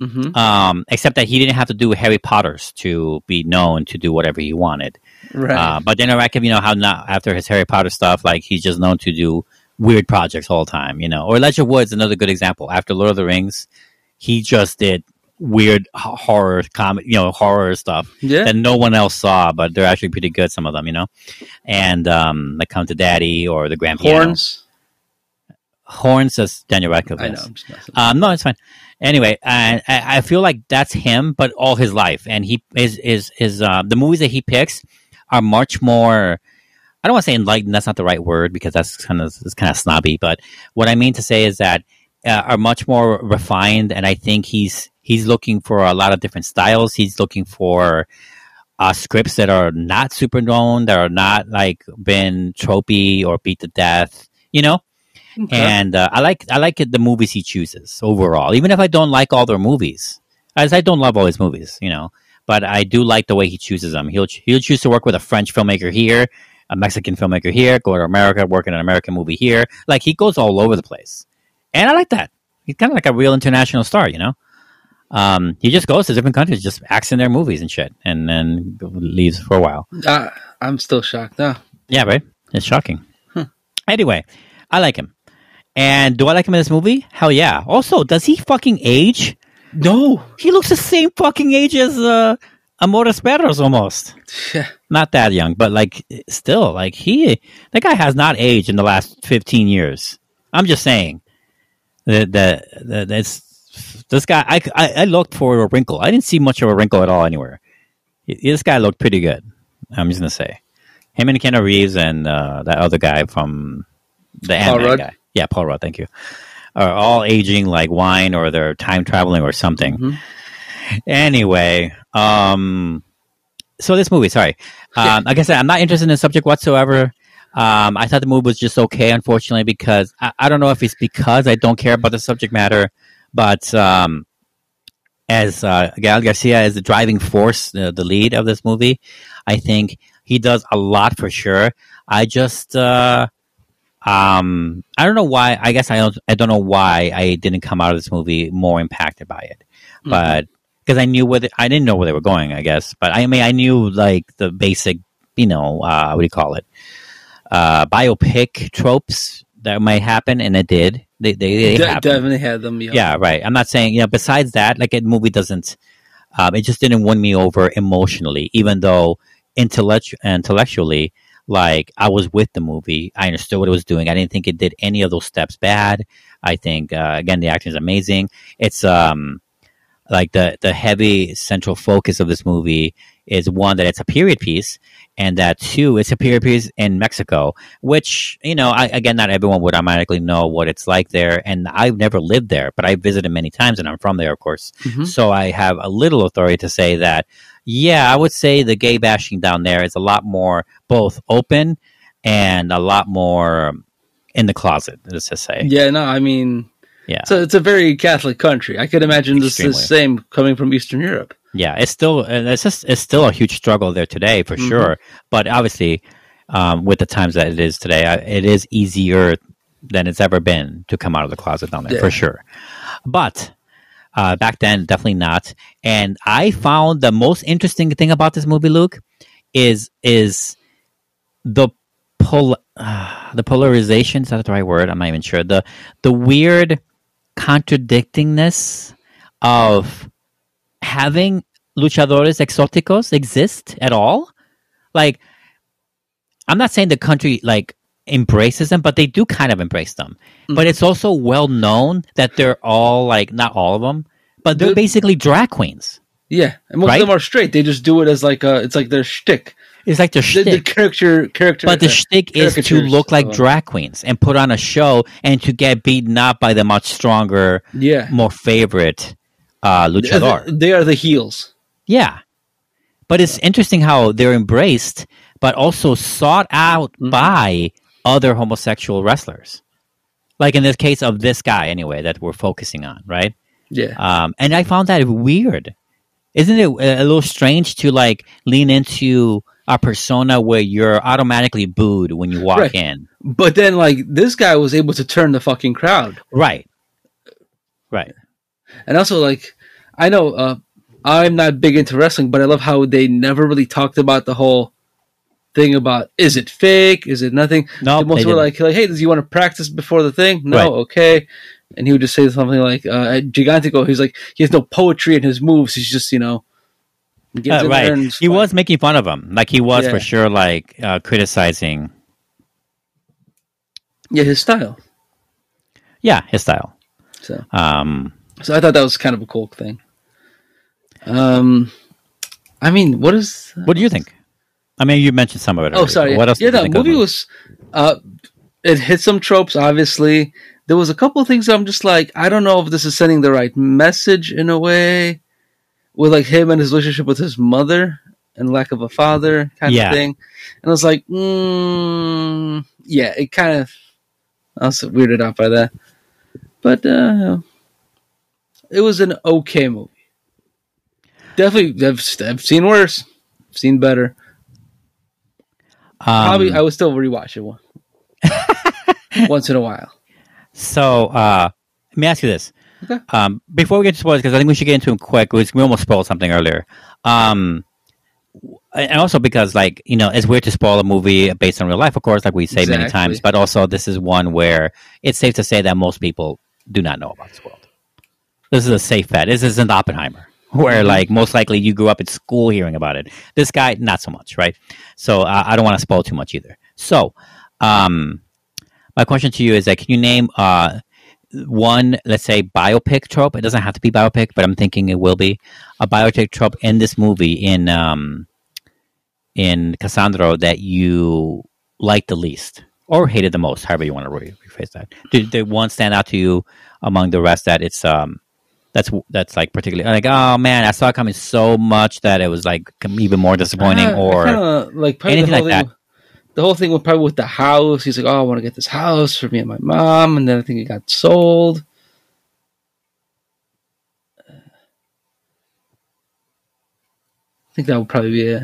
S1: hmm
S3: um, except that he didn't have to do Harry Potter's to be known to do whatever he wanted.
S1: Right.
S3: Uh, but Daniel Radcliffe, you know how not after his Harry Potter stuff, like he's just known to do weird projects all the time, you know. Or Elijah Wood's another good example. After Lord of the Rings, he just did weird horror comedy, you know, horror stuff
S1: yeah.
S3: that no one else saw, but they're actually pretty good. Some of them, you know. And um, like Come to Daddy or the Grand Piano.
S1: Horns.
S3: Horns is Daniel Radcliffe.
S1: I know.
S3: yes.
S1: I'm just messing.
S3: Um, no, it's fine. Anyway, I, I I feel like that's him, but all his life, and he is is is uh, the movies that he picks are much more. I don't want to say enlightened. That's not the right word because that's kind of it's kind of snobby. But what I mean to say is that uh, are much more refined, and I think he's he's looking for a lot of different styles. He's looking for uh, scripts that are not super known, that are not like been tropey or beat to death. You know,
S1: Okay.
S3: and uh, I like I like it, the movies he chooses overall. Even if I don't like all their movies, as I don't love all his movies, you know, but I do like the way he chooses them. He'll he'll choose to work with a French filmmaker here, a Mexican filmmaker here, go to America, work in an American movie here. Like he goes all over the place, and I like that. He's kind of like a real international star, you know. Um, he just goes to different countries, just acts in their movies and shit, and then leaves for a while.
S1: Uh, I'm still shocked. No.
S3: Yeah, right. It's shocking. Anyway, I like him. And do I like him in this movie? Hell yeah. Also, does he fucking age?
S1: No.
S3: He looks the same fucking age as uh, Amores Perros almost.
S1: Yeah.
S3: Not that young, but like still, like he, that guy has not aged in the last fifteen years. I'm just saying that that that it's this guy. I, I I looked for a wrinkle. I didn't see much of a wrinkle at all anywhere. this guy looked pretty good. I'm just gonna say, him and Keanu Reeves and uh, that other guy from the
S1: Paul Rudd?
S3: guy. Yeah, Paul Rudd. Thank you. Are all aging like wine, or they're time traveling, or something.
S1: Mhm.
S3: Anyway, um, so this movie, sorry, um, like I said, I'm not interested in the subject whatsoever. Um, I thought the movie was just okay, unfortunately, because I, I don't know if it's because I don't care about the subject matter, but um, as uh, Gal Garcia is the driving force, the, the lead of this movie, I think he does a lot for sure. I just, uh, um, I don't know why. I guess I don't. I don't know why I didn't come out of this movie more impacted by it,
S1: Mhm.
S3: but because I knew where the, I didn't know where they were going. I guess, but I mean, I knew like the basic, you know, uh, what do you call it? Uh, biopic tropes that might happen, and it did. They they, they
S1: De- definitely had them. Yeah.
S3: yeah right i'm not saying you know besides that like a movie doesn't um, it just didn't win me over emotionally even though intellect- intellectually like i was with the movie i understood what it was doing i didn't think it did any of those steps bad i think uh, again the acting is amazing it's um like the the heavy central focus of this movie is one that it's a period piece and that two it's a period piece in mexico which you know I, again not everyone would automatically know what it's like there and i've never lived there but i visited many times and i'm from there of course
S1: Mhm.
S3: so i have a little authority to say that yeah i would say the gay bashing down there is a lot more both open and a lot more in the closet let's just say
S1: Yeah. No, I mean,
S3: yeah
S1: so it's a very Catholic country. I could imagine this is
S3: the
S1: same coming from Eastern Europe.
S3: yeah it's still it's just it's still a huge struggle there today for
S1: Mhm.
S3: sure but obviously um, with the times that it is today it is easier than it's ever been to come out of the closet down there
S1: Yeah.
S3: for sure but uh, back then definitely not and i found the most interesting thing about this movie luke is is the pol- uh, the polarization is that the right word i'm not even sure the the weird contradictingness of having luchadores exóticos exist at all. Like, I'm not saying the country like embraces them, but they do kind of embrace them. Mm. But it's also well known that they're all like not all of them, but they're
S1: The-
S3: basically drag queens.
S1: Yeah, and most
S3: Right?
S1: of them are straight. They just do it as like a, it's like their shtick.
S3: It's like
S1: The,
S3: shtick.
S1: the character, character.
S3: but the
S1: uh,
S3: shtick is to look like drag queens and put on a show and to get beaten up by the much stronger,
S1: Yeah,
S3: more favorite uh, luchador.
S1: they are the heels.
S3: Yeah. But it's interesting how they're embraced, but also sought out
S1: Mhm.
S3: by other homosexual wrestlers. Like in this case of this guy, anyway, that we're focusing on, right?
S1: Yeah,
S3: Um, and I found that weird. Isn't it a little strange to like lean into a persona where you're automatically booed when you walk
S1: Right.
S3: in?
S1: but then like this guy was able to turn the fucking crowd,
S3: Right. Right.
S1: and also like I know uh, I'm not big into wrestling, but I love how they never really talked about the whole thing about is it fake, is it nothing.
S3: No,
S1: the most
S3: they
S1: were like, like, hey, does you want to practice before the thing? No,
S3: Right.
S1: okay. And he would just say something like, uh, at Gigantico, he's like, he has no poetry in his moves. He's just, you know,
S3: Uh, right.
S1: and
S3: He was making fun of him. Like he was
S1: Yeah.
S3: for sure like uh, criticizing
S1: yeah, his style.
S3: yeah, his style.
S1: So,
S3: Um
S1: so I thought that was kind of a cool thing. Um, I mean, what is?
S3: What do you think? I mean, you mentioned some of it.
S1: Oh, sorry.
S3: What else?
S1: Yeah,
S3: did you
S1: the movie was. Uh, it hit some tropes. Obviously, there was a couple of things that I'm just like, I don't know if this is sending the right message in a way, with like him and his relationship with his mother and lack of a father kind
S3: Yeah.
S1: of thing. And I was like, mm, yeah, it kind of. I was weirded out by that, but uh, it was an okay movie. Definitely, I've, I've seen worse, I've seen better.
S3: Um,
S1: Probably, I would still rewatch it one once in a while.
S3: so, uh, let me ask you this.
S1: Okay.
S3: Um, before we get to spoilers, because I think we should get into it quick. because We almost spoiled something earlier. Um, and also because, like, you know, it's weird to spoil a movie based on real life, of course, like we say many times. But also, this is one where it's safe to say that most people do not know about this world. This is a safe bet. This isn't Oppenheimer, where
S1: Mm-hmm.
S3: like most likely you grew up at school hearing about it. This guy, not so much, right? So uh, I don't want to spoil too much either. So, um, my question to you is that can you name uh, one, let's say, biopic trope. It doesn't have to be biopic, but I'm thinking it will be a biopic trope in this movie in um, in Cassandra that you liked the least or hated the most, however you want to re- rephrase that. Did, did one stand out to you among the rest that it's um that's that's like particularly like oh man I saw it coming so much that it was like even more disappointing
S1: Uh,
S3: or
S1: kinda, like
S3: anything like
S1: thing, The whole thing with probably with the house. He's like, "Oh, I want to get this house for me and my mom," and then I think it got sold. I think that would probably be it.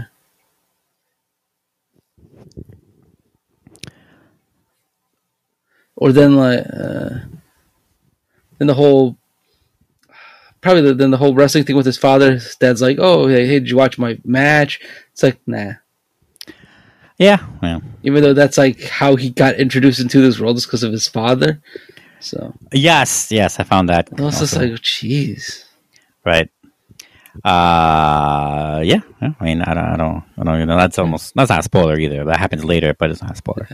S1: Or then like, uh, then the whole probably the, then the whole wrestling thing with his father. His dad's like, "Oh, hey, hey, did you watch my match?" It's like, nah.
S3: Yeah. Yeah.
S1: Even though that's like how he got introduced into this world is because of his father. So.
S3: Yes yes I found that
S1: I was just
S3: also.
S1: like, jeez.
S3: right. Uh yeah, yeah, I mean I don't I don't I don't you know. That's almost that's not a spoiler either. That happens later but it's not a spoiler.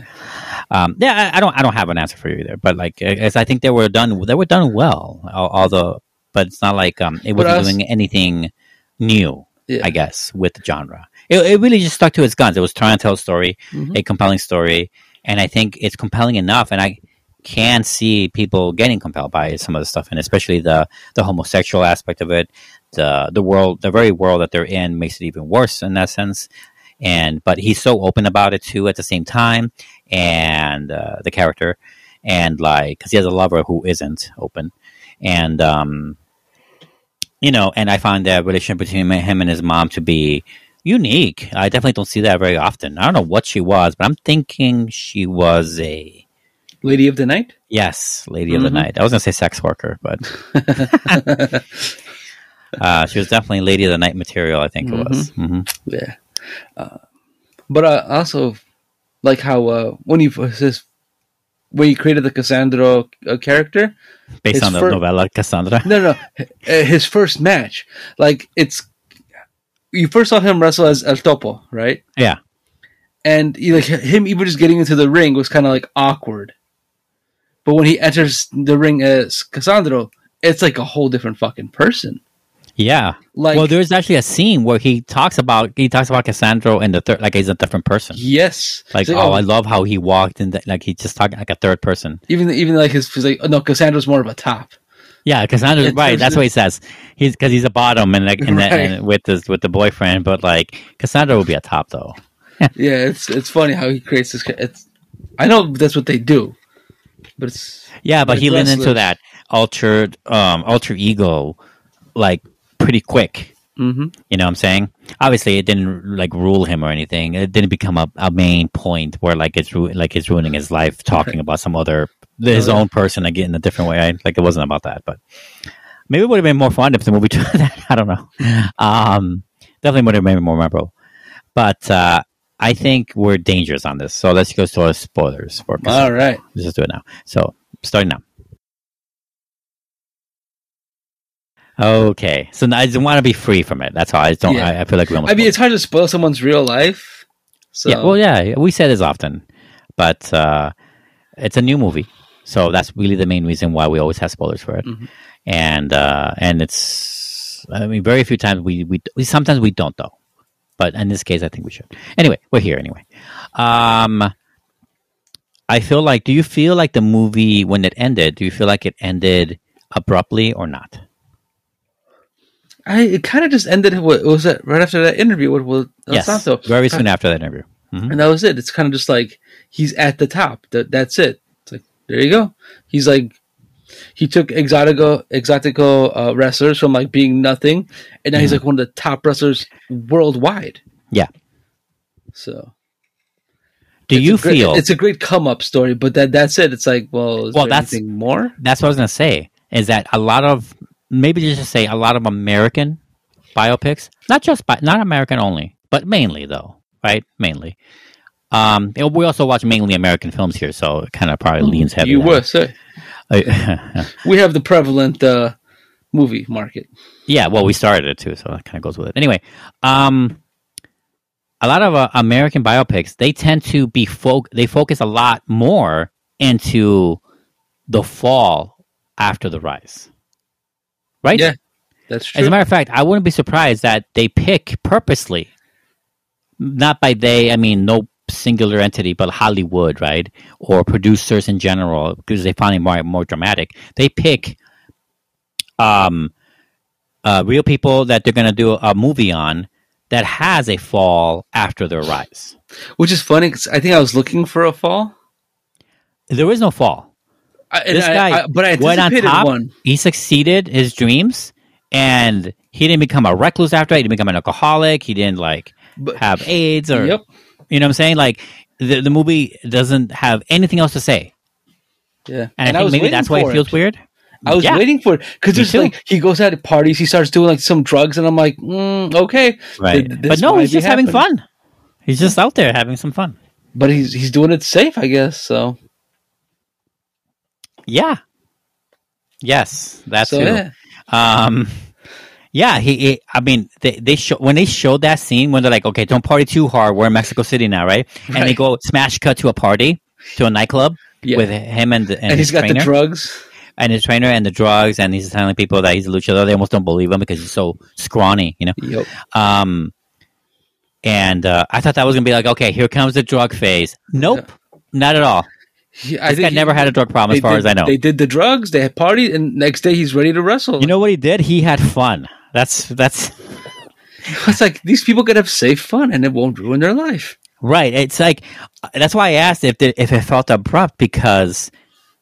S3: Um yeah I, I don't I don't have an answer for you either but like as I think they were done they were done well although but it's not like um it
S1: But
S3: wasn't
S1: us-
S3: doing anything new
S1: Yeah.
S3: I guess with the genre it, it really just stuck to its guns. It was trying to tell a story
S1: Mhm.
S3: a compelling story and I think it's compelling enough and I can see people getting compelled by some of the stuff and especially the the homosexual aspect of it. The the world the very world that they're in makes it even worse in that sense. And but he's so open about it too at the same time and uh, the character and like because he has a lover who isn't open. And um you know and i find that relationship between him and his mom to be unique. I definitely don't see that very often. I don't know what she was but i'm thinking she was a
S1: Lady of the Night.
S3: yes lady of the
S1: Mhm.
S3: night. I was gonna say sex worker but uh, she was definitely lady of the night material i think it was. Hmm
S1: Yeah. Uh, but uh, also, like how uh, when you his, when you created the Cassandra uh, character,
S3: based on the
S1: for-
S3: novella cassandra.
S1: No, no, his first match, like it's you first saw him wrestle as El Topo, right?
S3: yeah
S1: And you, like him even just getting into the ring was kind of like awkward. But when he enters the ring as Cassandra, it's like a whole different fucking person.
S3: yeah
S1: Like
S3: well there's actually a scene where he talks about he talks about cassandra in the third like he's a different person
S1: yes,
S3: like
S1: It's
S3: oh, um, i love how he walked in the, like he just talking like a third person
S1: even even like his he's like oh, no, Cassandra's more of a top.
S3: Yeah cassandra
S1: In
S3: right that's what he says he's because he's a bottom and like and,
S1: Right.
S3: with his with the boyfriend but like cassandra will be a top though
S1: Yeah, it's it's funny how he creates this. It's I know that's what they do, but it's
S3: Yeah, but he leaned into that altered um alter ego like pretty quick.
S1: hmm
S3: You know what I'm saying? Obviously it didn't like rule him or anything. It didn't become a, a main point where like it's ru- like it's ruining his life talking about some other his
S1: Oh, yeah.
S3: own person again in a different way. I, like it wasn't about that, but maybe it would have been more fun if the movie tried that. I don't know. Um definitely would have made it more memorable. But uh I think we're dangerous on this. So let's go to our spoilers for
S1: all right.
S3: Let's just do it now. So, starting now. Okay, so I just want to be free from it. That's all. I just don't.
S1: Yeah.
S3: I, I feel like we almost.
S1: I mean, it's hard to spoil someone's real life. So
S3: yeah. Well, yeah, we say this often, but uh, it's a new movie, so that's really the main reason why we always have spoilers for it.
S1: Mhm.
S3: And uh, and it's. I mean, very few times we, we we sometimes we don't though, but in this case, I think we should. Anyway, we're here anyway. Um, I feel like. Do you feel like the movie when it ended? Do you feel like it ended abruptly or not?
S1: I it kind of just ended. What was it right after that interview with El
S3: yes,
S1: Santo?
S3: very soon after that interview. Mhm.
S1: and that was it. It's kind of just like he's at the top. That that's it. There you go. He's like he took exotico exotico uh, wrestlers from like being nothing, and now he's
S3: Mhm.
S1: like one of the top wrestlers worldwide.
S3: Yeah.
S1: So
S3: Do
S1: it's
S3: you
S1: great-
S3: feel
S1: it's a great come up story? But that that's it. It's like well, is
S3: Well, that's-
S1: anything more.
S3: that's what I was gonna say. Is that a lot of maybe just to say a lot of American biopics, not just bi- not American only, but mainly though, right? Mainly. Um, and we also watch mainly American films here, so it kind of probably leans heavy.
S1: You were say we have the prevalent uh, movie market.
S3: yeah, well, we started it too, so that kind of goes with it. Anyway, um, a lot of uh, American biopics they tend to be folk. They focus a lot more into the fall after the rise. Right?
S1: Yeah, that's true.
S3: As a matter of fact, I wouldn't be surprised that they pick purposely, not by they, I mean, no singular entity, but Hollywood, right? Or producers in general, because they find it more, more dramatic. They pick um, uh, real people that they're going to do a movie on that has a fall after their rise.
S1: Which is funny 'cause I think I was looking for a fall.
S3: There is no fall.
S1: I,
S3: This
S1: I-
S3: guy
S1: I- but I
S3: went on top.
S1: one.
S3: He succeeded his dreams, and he didn't become a recluse after. it. He didn't become an alcoholic. He didn't like
S1: But,
S3: have AIDS or
S1: Yep.
S3: You know what I'm saying. Like the the movie doesn't have anything else to say,
S1: Yeah,
S3: and, I think
S1: was
S3: maybe that's why it
S1: for
S3: feels weird.
S1: I was
S3: Yeah.
S1: waiting for it because there's
S3: too.
S1: like he goes out to parties, he starts doing like some drugs, and I'm like, mm, okay,
S3: right?
S1: th-
S3: but no, he's
S1: be
S3: just having fun. He's just out there having some fun.
S1: But he's he's doing it safe, I guess. So
S3: Yeah. Yes, that's
S1: so
S3: true.
S1: yeah,
S3: Um, yeah, he, he. I mean, they they show when they showed that scene when they're like, okay, don't party too hard. We're in Mexico City now, right? And they go smash cut to a party to a nightclub
S1: yeah.
S3: with him and, the, and,
S1: and, he's got
S3: trainer
S1: the drugs.
S3: and his trainer and the drugs, and he's telling people that he's a luchador. They almost don't believe him because he's so scrawny, you know.
S1: Yep.
S3: Um, and uh, I thought that was gonna be like, okay, here comes the drug phase. Nope, not at all.
S1: He, I
S3: This guy
S1: he-
S3: never had a drug problem, as far
S1: did-
S3: as I know.
S1: They did the drugs. They had partied, and next day he's ready to wrestle.
S3: You know what he did? He had fun. That's that's
S1: it's like these people could have safe fun, and it won't ruin their life.
S3: right. It's like uh, that's why I asked if the, if it felt abrupt because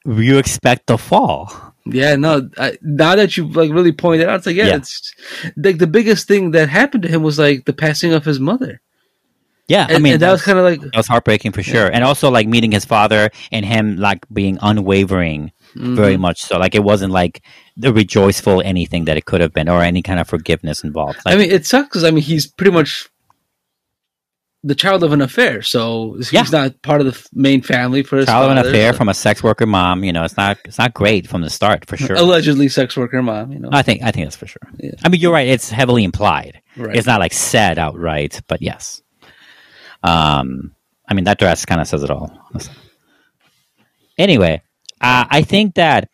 S3: you expect the fall.
S1: Yeah, no. I, now that you like really pointed out, it's like yeah,
S3: Yeah.
S1: it's like the biggest thing that happened to him was like the passing of his mother.
S3: Yeah,
S1: And,
S3: I mean
S1: that was kind of like
S3: that was heartbreaking for sure, and also like meeting his father and him like being unwavering, very
S1: mhm.
S3: much so. Like it wasn't like the rejoiceful anything that it could have been, or any kind of forgiveness involved. Like,
S1: I mean, it sucks I mean he's pretty much the child of an affair, so he's
S3: Yeah.
S1: not part of the main family for his
S3: child of an affair
S1: so-
S3: from a sex worker mom. You know, it's not it's not great from the start for sure.
S1: allegedly sex worker mom. You know,
S3: I think I think that's for sure.
S1: Yeah.
S3: I mean, you're right. It's heavily implied.
S1: right?
S3: It's not like said outright, but yes. Um, I mean that dress kind of says it all. Anyway, uh, I think that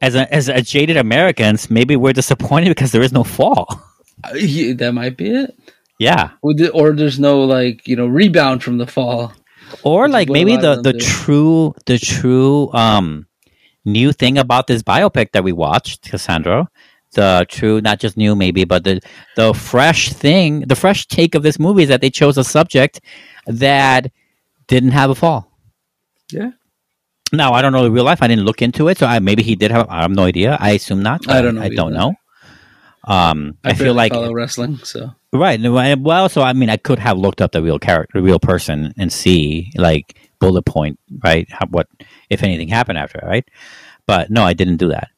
S3: as a, as a jaded Americans, maybe we're disappointed because there is no fall.
S1: Uh, he- that might be it.
S3: Yeah,
S1: Or there's no like you know rebound from the fall.
S3: or like maybe the the
S1: do.
S3: true the true um new thing about this biopic that we watched, Cassandro. The true, not just new, maybe, but the the fresh thing, the fresh take of this movie is that they chose a subject that didn't have a fall.
S1: Yeah,
S3: Now I don't know the real life. I didn't look into it, so I, maybe he did have. I have no idea. I assume not.
S1: I don't know
S3: I don't
S1: either.
S3: know. Um, I, feel like
S1: follow wrestling. So
S3: right. Well, so I mean, I could have looked up the real character, the real person, and see like bullet point, right? How, what if anything happened after, right? But no, I didn't do that.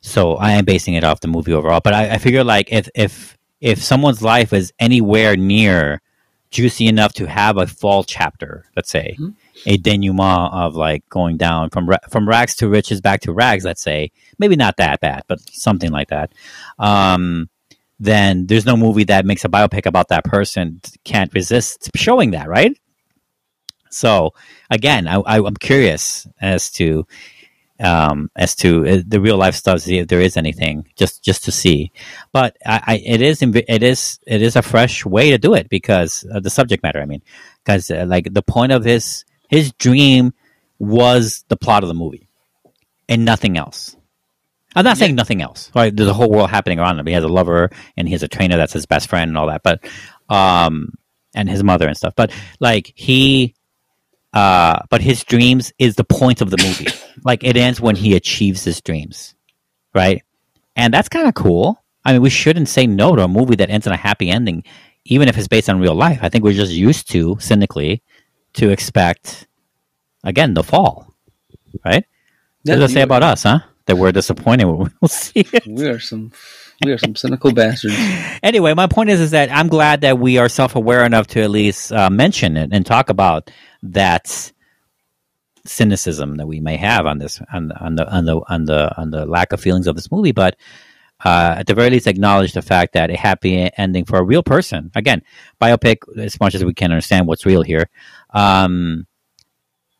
S3: So I am basing it off the movie overall. But I, I figure like if if if someone's life is anywhere near juicy enough to have a fall chapter, let's say
S1: Mhm.
S3: A denouement of like going down from ra- from rags to riches back to rags, let's say maybe not that bad, but something like that. Um, then there's no movie that makes a biopic about that person can't resist showing that, right? So again, I, I, I'm curious as to um, as to uh, the real life stuff, see if there is anything, just just to see. But I, I, it is it is it is a fresh way to do it because of the subject matter. I mean, because uh, like the point of his his dream was the plot of the movie and nothing else. I'm not saying nothing else. Right? There's a whole world happening around him. He has a lover and he has a trainer that's his best friend and all that. But um, and his mother and stuff. But like he uh, but his dreams is the point of the movie. like it ends when he achieves his dreams, right? And that's kind of cool. I mean, we shouldn't say no to a movie that ends in a happy ending, even if it's based on real life. I think we're just used to cynically to expect again the fall, right? What does it say about us, huh? That we're disappointed when we'll see it.
S1: We are some we are some cynical bastards.
S3: anyway, my point is, is that I'm glad that we are self aware enough to at least uh, mention it and talk about that cynicism that we may have on this, on, on the on the on the on the lack of feelings of this movie, but. Uh, at the very least, acknowledge the fact that a happy ending for a real person. Again, biopic, as much as we can understand what's real here, um,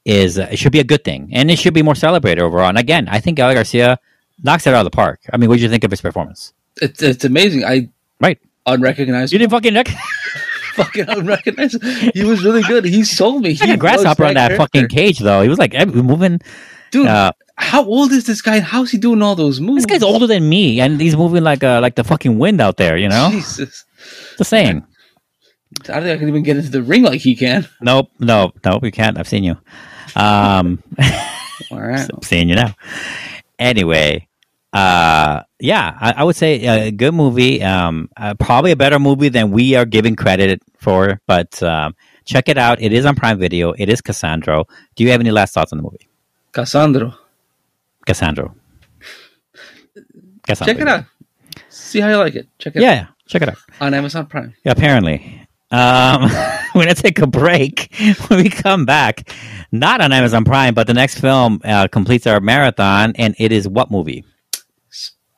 S3: is uh, it should be a good thing, and it should be more celebrated overall. And again, I think Gael Garcia knocks it out of the park. I mean, what did you think of his performance?
S1: It's it's amazing. I
S3: Right.
S1: unrecognized.
S3: You didn't fucking rec-
S1: fucking unrecognized. He was really good. He sold me.
S3: like a
S1: He
S3: grasshopper on that fucking cage, though. He was like moving.
S1: dude.
S3: Uh,
S1: how old is this guy? How's he doing all those moves?
S3: this guy's older than me, and he's moving like uh, like the fucking wind out there. You know,
S1: Jesus.
S3: just saying.
S1: I don't think I can even get into the ring like he can.
S3: Nope, nope, nope. we can't. I've seen you. Um,
S1: All right.
S3: I'm seeing you now. Anyway, uh, yeah, I, I would say a good movie. Um, uh, probably a better movie than we are giving credit for. But um, check it out. It is on Prime Video. It is Cassandro. Do you have any last thoughts on the movie?
S1: Cassandro.
S3: Cassandro. Cassandro.
S1: Check it out. See how you like it. Check it
S3: Yeah,
S1: out
S3: yeah, check it out.
S1: on Amazon Prime.
S3: Yeah, apparently. Um, we're going to take a break. When we come back, not on Amazon Prime, but the next film uh, completes our marathon, and it is what movie?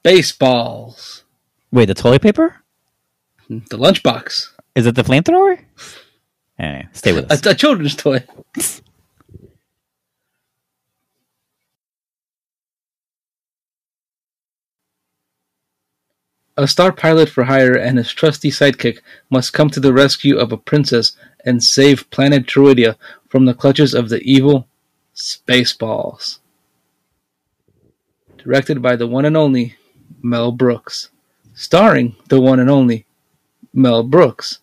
S1: Spaceballs.
S3: Wait, the toilet paper?
S1: The lunchbox.
S3: Is it the flamethrower? Anyway, stay with us.
S1: A, a children's toy. A star pilot for hire and his trusty sidekick must come to the rescue of a princess and save planet Druidia from the clutches of the evil Spaceballs. Directed by the one and only Mel Brooks. Starring the one and only Mel Brooks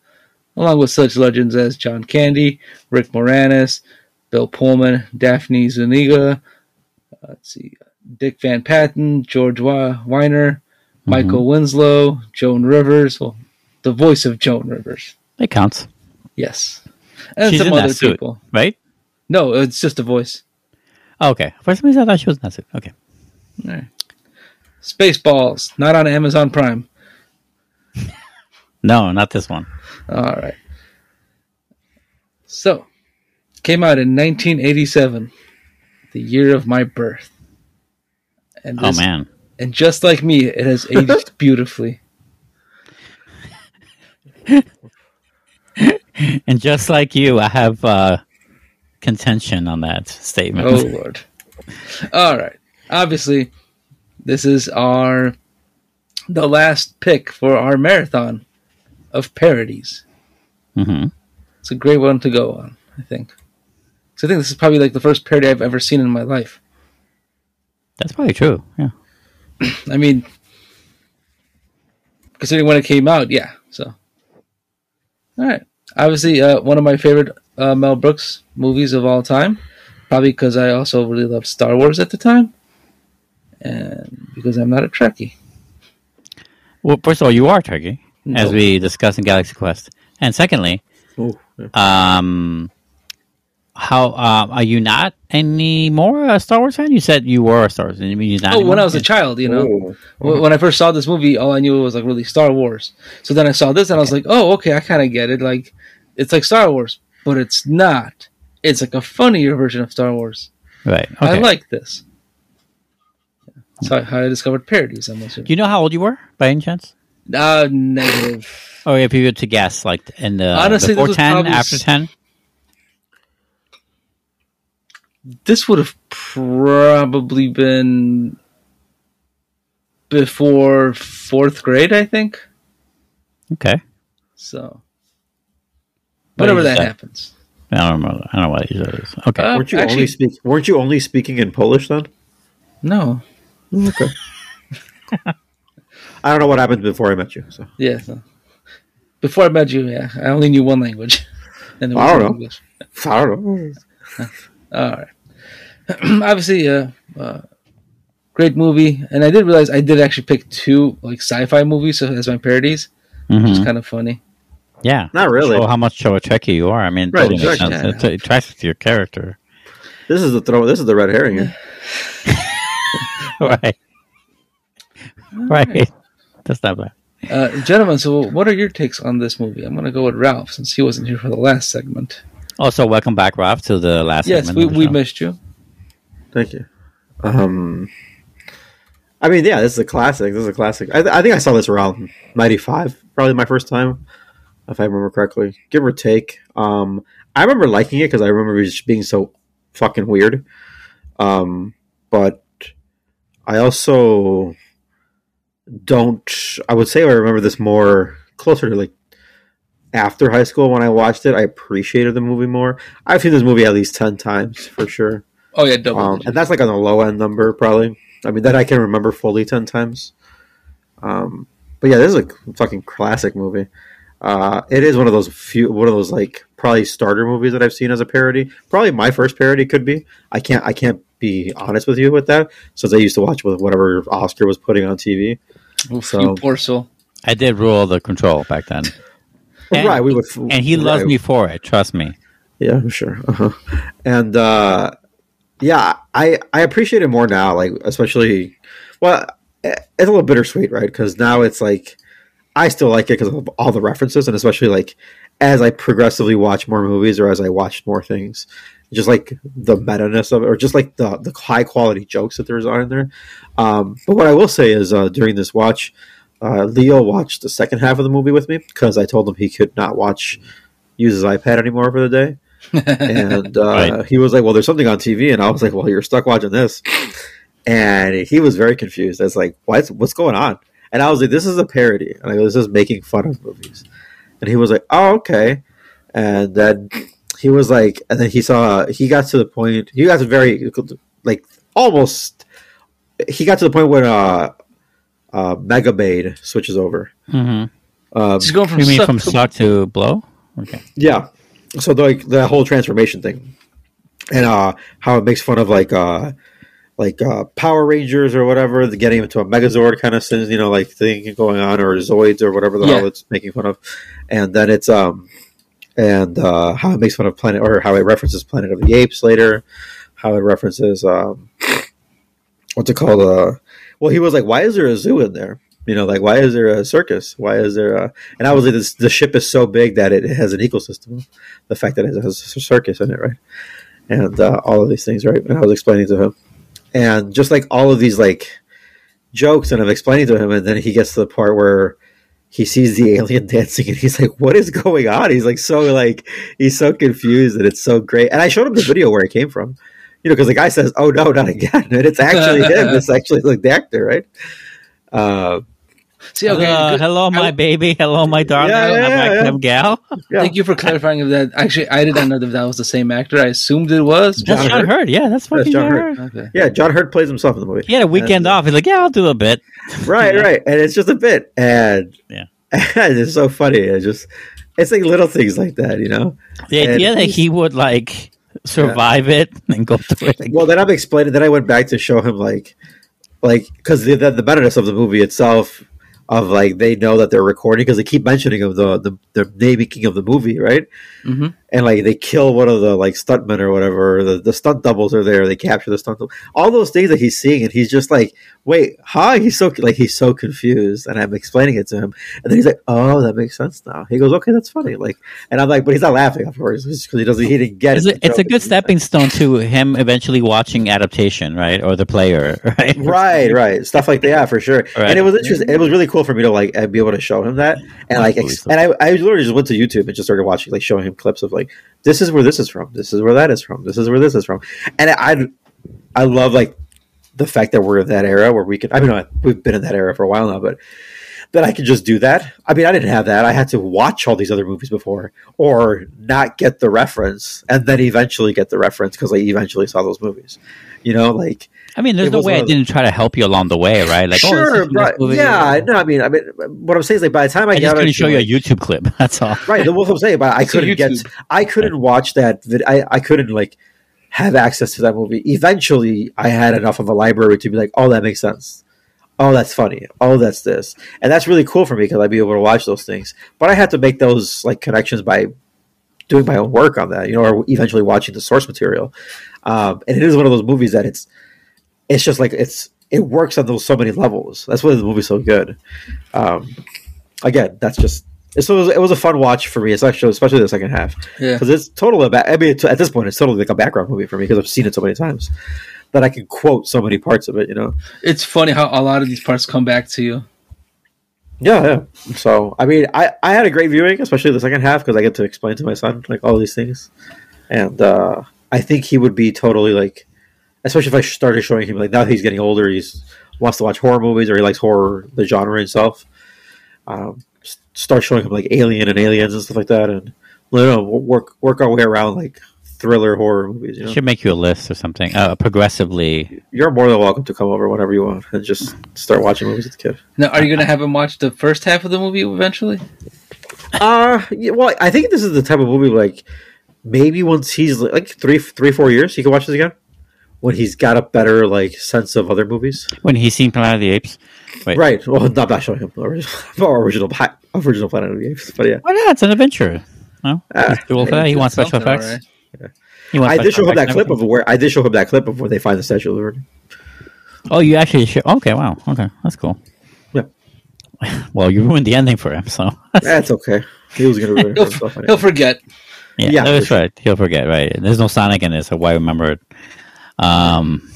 S1: along with such legends as John Candy, Rick Moranis, Bill Pullman, Daphne Zuniga, uh, let's see, Dick Van Patten, George Wyner, Mm-hmm. Michael Winslow, Joan Rivers, well, the voice of Joan Rivers,
S3: It counts,
S1: yes, and
S3: She's
S1: some other
S3: suit.
S1: people.
S3: right?
S1: No, it's just a voice.
S3: Oh, okay. For some reason, I thought she was in that suit. Okay.
S1: Spaceballs, not on Amazon Prime.
S3: No, not this one.
S1: All right. So, came out in 1987, the year of my birth. And
S3: Oh man.
S1: And just like me, it has aged beautifully.
S3: And just like you, I have uh, contention on that statement.
S1: Oh lord. All right. Obviously, this is our the last pick for our marathon of parodies.
S3: hmm
S1: It's a great one to go on, I think. So I think this is probably like the first parody I've ever seen in my life.
S3: That's probably true. Yeah.
S1: I mean, considering when it came out, yeah. So, all right. Obviously, uh, one of my favorite uh, Mel Brooks movies of all time. Probably because I also really loved Star Wars at the time, and because I'm not a Trekkie.
S3: Well, first of all, you are Trekkie, as we discussed in Galaxy Quest, and secondly,
S4: Oh, yeah.
S3: um, how uh, are you not anymore a Star Wars fan? You said you were a Star Wars. fan. You mean you're not
S1: Oh, when? I was a child, you know,
S4: Oh.
S1: Wh- when I first saw this movie, all I knew was like really Star Wars. So then I saw this, and I was like, oh, okay, I kind of get it. Like, it's like Star Wars, but it's not. It's like a funnier version of Star Wars.
S3: right.
S1: I like this. That's how, how I discovered parodies. I'm
S3: Do you know how old you were by any chance?
S1: Uh, negative.
S3: oh yeah, if you were to guess, like in the
S1: Honestly,
S3: before ten,
S1: probably
S3: after ten.
S1: This would have probably been before fourth grade, I think.
S3: Okay.
S1: So,
S3: What
S1: whenever that
S3: that?
S1: happens.
S3: I don't remember. I don't know what age that is. Okay.
S1: Uh,
S4: Weren't you
S1: actually-
S4: only speak? Weren't you only speaking in Polish then?
S1: No.
S4: Okay. I don't know what happened before I met you. So
S1: Yeah. so- Before I met you, yeah, I only knew one language. And it
S4: I don't
S1: was
S4: know. I don't know.
S1: All right. Obviously, uh, uh, great movie, and I did realize I did actually pick two like sci-fi movies as my parodies, which is
S3: Mhm.
S1: kind of funny.
S3: Yeah.
S4: Not really.
S3: Show how much of a Trekkie you are. I mean, it
S4: Right,
S3: totally makes
S4: exactly.
S3: sense. It, it tracks with your character.
S4: This is the throw. This is the red herring. here.
S3: right. Right. That's not bad.
S1: Uh, gentlemen, so what are your takes on this movie? I'm going to go with Ralf since he wasn't here for the last segment.
S3: Also, welcome back, Ralf, to the last
S1: yes,
S3: segment
S1: we, we missed you.
S4: Thank you. Um, I mean, yeah, this is a classic. This is a classic. I, I think I saw this around '95, probably my first time, if I remember correctly, give or take. Um, I remember liking it because I remember it just being so fucking weird. Um, but I also don't. I would say I remember this more closer to like after high school when I watched it. I appreciated the movie more. I've seen this movie at least ten times for sure,
S1: Oh yeah, double.
S4: um, and that's like on the low end number probably. I mean that I can remember fully ten times. Um, but yeah, this is a fucking classic movie. Uh, it is one of those few, one of those like probably starter movies that I've seen as a parody. Probably my first parody could be. I can't, I can't be honest with you with that, since I used to watch with whatever Oscar was putting on TV.
S1: Oof,
S4: so-
S1: you poor soul.
S3: I did rule the control back then. And-
S4: right, we would,
S3: And he loves me for it. Trust me.
S4: Yeah, I'm sure. Uh-huh. And uh, yeah, I I appreciate it more now. Like especially, well, it's a little bittersweet, right? Because now it's like I still like it because of all the references, and especially like as I progressively watch more movies or as I watch more things, just like the meta ness of it, or just like the the high quality jokes that there's on in there. Um, but what I will say is uh, during this watch. Uh, Leo watched the second half of the movie with me because I told him he could not watch use his iPad anymore for the day and uh,
S3: Right.
S4: he was like, "Well, there's something on TV," and I was like, "Well, you're stuck watching this," and he was very confused. I was like, "What's what's going on?" And I was like, "This is a parody," and I go, "This is making fun of movies," and he was like, "Oh, okay," and then he was like, and then he saw he got to the point he got to very like almost he got to the point where uh, uh, Mega Maid switches over.
S3: hmm
S4: Um,
S1: Just going from
S3: You mean
S1: suck
S3: from
S1: to-
S3: suck to blow? Okay.
S4: Yeah. So the, like the whole transformation thing, and uh, how it makes fun of like uh, like uh, Power Rangers or whatever, the getting into a Megazord kind of thing, you know, like thing going on, or Zoids or whatever the
S1: Yeah.
S4: hell it's making fun of, and then it's um, and uh, how it makes fun of Planet or how it references Planet of the Apes later, how it references um, what's it called? Uh, well, he was like, why is there a zoo in there? You know, like why is there a circus? Why is there a? And I was like, this, the ship is so big that it has an ecosystem. The fact that it has a circus in it, right? And uh, all of these things, right? And I was explaining to him, and just like all of these like jokes, and I'm explaining to him, and then he gets to the part where he sees the alien dancing, and he's like, "What is going on?" He's like, so like he's so confused, and it's so great. And I showed him the video where it came from, you know, because the guy says, "Oh no, not again," and it's actually him. It's actually like the actor, right? Uh,
S1: See, okay.
S3: Uh, hello, my
S1: I-
S3: baby. Hello, my darling.
S4: Yeah, yeah,
S3: I'm
S4: yeah,
S3: like
S4: yeah.
S3: gal.
S4: yeah.
S1: Thank you for clarifying of that. Actually, I did not know that that was the same actor. I assumed it was.
S3: That's
S4: John
S3: John
S4: Hurt.
S3: Hurt. Yeah, that's fucking
S4: John
S3: John
S4: Hurt.
S3: Hurt.
S1: Okay.
S4: Yeah, John Hurt plays himself in the movie.
S3: He had a weekend
S4: And,
S3: off. He's like, yeah, I'll do a bit.
S4: right, right, and it's just a bit, and
S3: Yeah.
S4: it's so funny. It's just, it's like little things like that, you know.
S3: The
S4: And
S3: idea that he would like survive it and go through it. Like,
S4: Well, then I'm explaining. Then I went back to show him like, like because the, the the meta-ness of the movie itself, of like they know that they're recording because they keep mentioning of the the the naming king of the movie, right?
S1: hmm
S4: and like they kill one of the like stuntmen or whatever. The, the stunt doubles are there. They capture the stunt. Double. All those things that he's seeing, and he's just like, "Wait, huh?" He's so like he's so confused, and I'm explaining it to him, and then he's like, "Oh, that makes sense now." He goes, "Okay, that's funny." Like, and I'm like, but he's not laughing, of course, because he doesn't. He didn't get
S3: it's
S4: it.
S3: a, it's a good stepping stone to him eventually watching adaptation, right? Or the player, right?
S4: right, right, stuff like that, yeah, for sure.
S3: Right.
S4: And it was interesting. It was really cool for me to like be able to show him that, and like, and I, I literally just went to YouTube and just started watching, like, showing him clips of like, this is where this is from, this is where that is from, this is where this is from, and I, I love like the fact that we're in that era where we can. I mean, we've been in that era for a while now, but that I could just do that. I mean, I didn't have that. I had to watch all these other movies before, or not get the reference, and then eventually get the reference because I eventually saw those movies. You know, like
S3: I mean, there's no way I didn't try to help you along the way, right? Like, oh,
S4: sure,
S3: this is from this
S4: but yeah, no, I mean, I mean, what I'm saying is like by the time I,
S3: I
S4: got
S3: just couldn't show you a YouTube clip. That's all.
S4: right. That's what I'm saying, but I couldn't get, I couldn't watch that. Vid- I I couldn't like have access to that movie. Eventually, I had enough of a library to be like, oh, that makes sense. Oh, that's funny. Oh, that's this, and that's really cool for me because I'd be able to watch those things. But I had to make those like connections by doing my own work on that, you know, or eventually watching the source material. Um, and it is one of those movies that it's, it's just like it's it works on those so many levels. That's why the movie's so good. Um, again, that's just it's, it was it was a fun watch for me. Actually especially the second half
S1: Yeah.
S4: because it's totally about. I mean, at this point, it's totally like a background movie for me because I've seen it so many times that I can quote so many parts of it. You know.
S1: It's funny how a lot of these parts come back to you.
S4: Yeah, yeah. So I mean, I I had a great viewing, especially the second half because I get to explain to my son like all these things, and uh, I think he would be totally like especially if I started showing him like now he's getting older, he's wants to watch horror movies or he likes horror the genre himself. Um, start showing him like Alien and Aliens and stuff like that, and you know, work work our way around like thriller horror movies. You know?
S3: Should make you a list or something. Uh, progressively.
S4: You're more than welcome to come over whenever you want and just start watching movies with the kid.
S1: Now, are you going to have him watch the first half of the movie eventually?
S4: Uh, yeah, well, I think this is the type of movie like maybe once he's like three, three, four years, he can watch this again when he's got a better like sense of other movies.
S3: When he's seen Planet of the Apes. Wait.
S4: Right. Well, not not showing him original, original, original Planet of the Apes, but yeah.
S3: Why not? It's an adventure. No?
S4: Uh,
S3: He's too for that. He wants special
S1: Something,
S3: effects.
S1: alright.
S3: He wants
S4: I did show him that clip of where I did show him that clip of where they find the Statue of Liberty.
S3: Oh, you actually show. Okay, wow. Okay, that's cool.
S4: Yeah.
S3: Well, you ruined the ending for him, so.
S4: That's okay. He was gonna ruin it
S1: He'll,
S4: himself.
S1: he'll forget.
S3: Yeah,
S4: Yeah,
S3: that's
S4: sure.
S3: right. He'll forget, right? There's no Sonic in it, so why remember it? Um,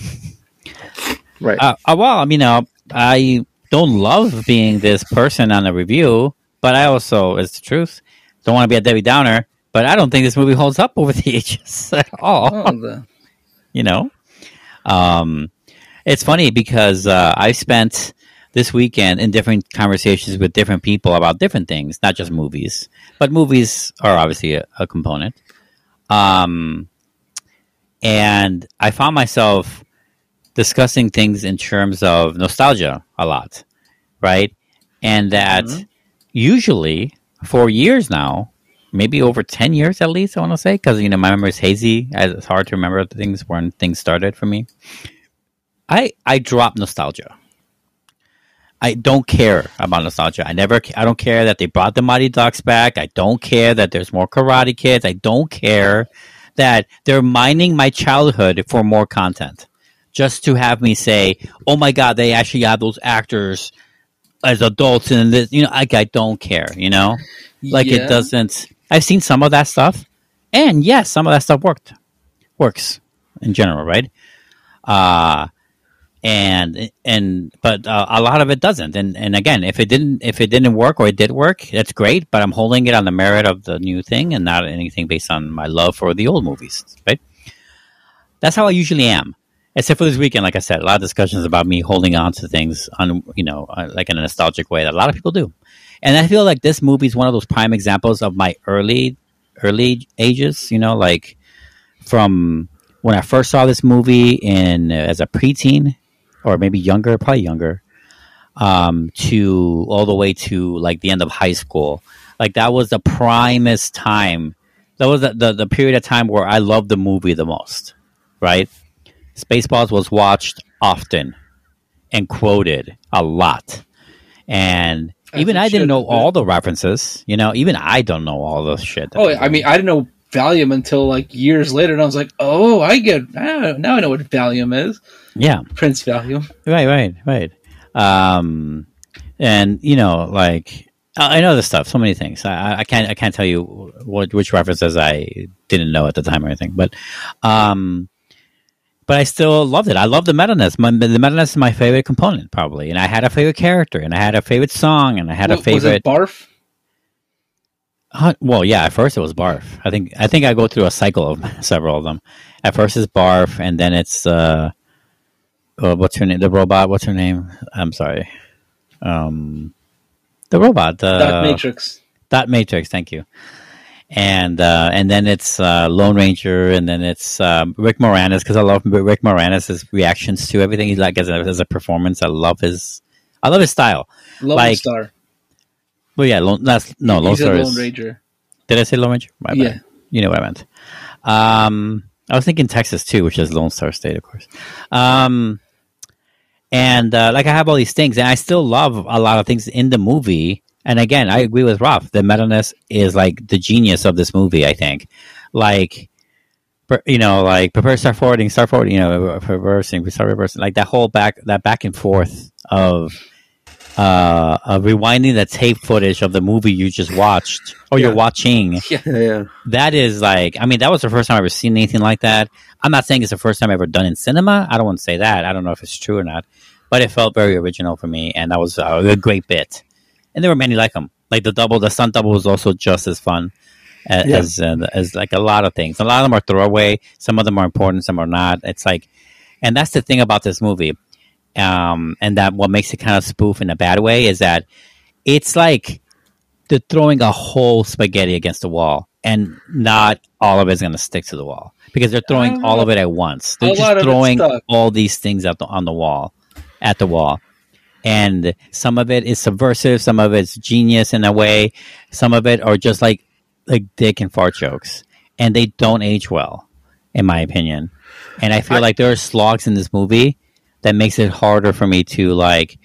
S4: Right.
S3: uh, uh, well, I mean, uh, I don't love being this person on a review, but I also, it's the truth, don't want to be a Debbie Downer. But I don't think this movie holds up over the ages at all.
S1: Oh, the,
S3: you know um it's funny because uh i spent this weekend in different conversations with different people about different things not just movies. But movies are obviously a, a component. Um and i found myself discussing things in terms of nostalgia a lot right? And that usually for years now maybe over 10 years at least i want to say because you know my memory is hazy. It's hard to remember things when things started for me. I i drop nostalgia i don't care about nostalgia. I never i don't care that they brought the mighty ducks back. I don't care that there's more karate kids. I don't care that they're mining my childhood for more content. Just to have me say oh my god they actually have those actors as adults and this you know like i don't care you know? Like
S1: Yeah.
S3: it doesn't i've seen some of that stuff. And yes some of that stuff worked works in general right? Uh and and but uh, a lot of it doesn't. And and again if it didn't if it didn't work or it did work that's great but i'm holding it on the merit of the new thing and not anything based on my love for the old movies right? That's how i usually am. Except for this weekend like i said a lot of discussions about me holding on to things on you know uh, like in a nostalgic way that a lot of people do. And i feel like this movie is one of those prime examples of my early early ages you know like from when i first saw this movie in uh, as a preteen or maybe younger probably younger um to all the way to like the end of high school like that was the primest time that was the, the, the period of time where i loved the movie the most right Spaceballs was watched often and quoted a lot. And
S1: As
S3: even I didn't know all the references. You know, even I don't know all the shit.
S1: oh, I mean, I didn't know Valium until like years later, and I was like, oh, I get ah, now. I know what Valium is.
S3: yeah,
S1: Prince Valium.
S3: right, right, right. Um, and you know, like I know this stuff. So many things. I, I- can't. I can't tell you what which references I didn't know at the time or anything. But, um, but I still loved it. I love the meta-ness. My, the meta-ness is my favorite component, probably. And I had a favorite character, and I had a favorite song, and I had a favorite.
S1: Barf?
S3: Uh, well, yeah. At first, it was Barf. I think I think I go through a cycle of several of them. At first, it's Barf, and then it's uh, uh, what's her name? The robot. What's her name? I'm sorry. Um, the robot. The
S1: Dot Matrix.
S3: Dot Matrix. Thank you. And uh, and then it's uh, Lone Ranger, and then it's um, Rick Moranis because I love Rick Moranis' reactions to everything. He like as a, as a performance. I love his. I love his style.
S1: Lone
S3: Like,
S1: Star.
S3: Well, yeah, Lone, that's no Lone
S1: He's a
S3: Star
S1: Lone
S3: is-
S1: Ranger.
S3: did I say Lone Ranger? My bad. You know what I meant. Um, I was thinking Texas too, which is Lone Star State, of course. Um, and uh, like I have all these things, and I still love a lot of things in the movie. And again, I agree with Ralf. The meta-ness is like the genius of this movie. I think, like, you know, like prepare, start forwarding, start forwarding, you know, reversing, start reversing, like that whole back, that back and forth of uh, of rewinding the tape footage of the movie you just watched. Or
S4: Yeah.
S3: you're watching.
S4: Yeah, yeah.
S3: that is like i mean that was the first time i ever seen anything like that. I'm not saying it's the first time I've ever done in cinema. I don't want to say that. I don't know if it's true or not. But it felt very original for me and that was uh, a great bit. And there were many like them like the double the stunt double was also just as fun as
S4: Yeah.
S3: as, uh, as like a lot of things. A lot of them are throwaway. Some of them are important some are not. It's like and that's the thing about this movie. Um, and that what makes it kind of spoof in a bad way is that it's like they're throwing a whole spaghetti against the wall, and not all of it's going to stick to the wall because they're throwing all of it at once. They're
S1: A
S3: just throwing all these things at the, on the wall, at the wall, and some of it is subversive, some of it's genius in a way, some of it are just like like dick and fart jokes, and they don't age well, in my opinion. And I feel like there are slogs in this movie that makes it harder for me to like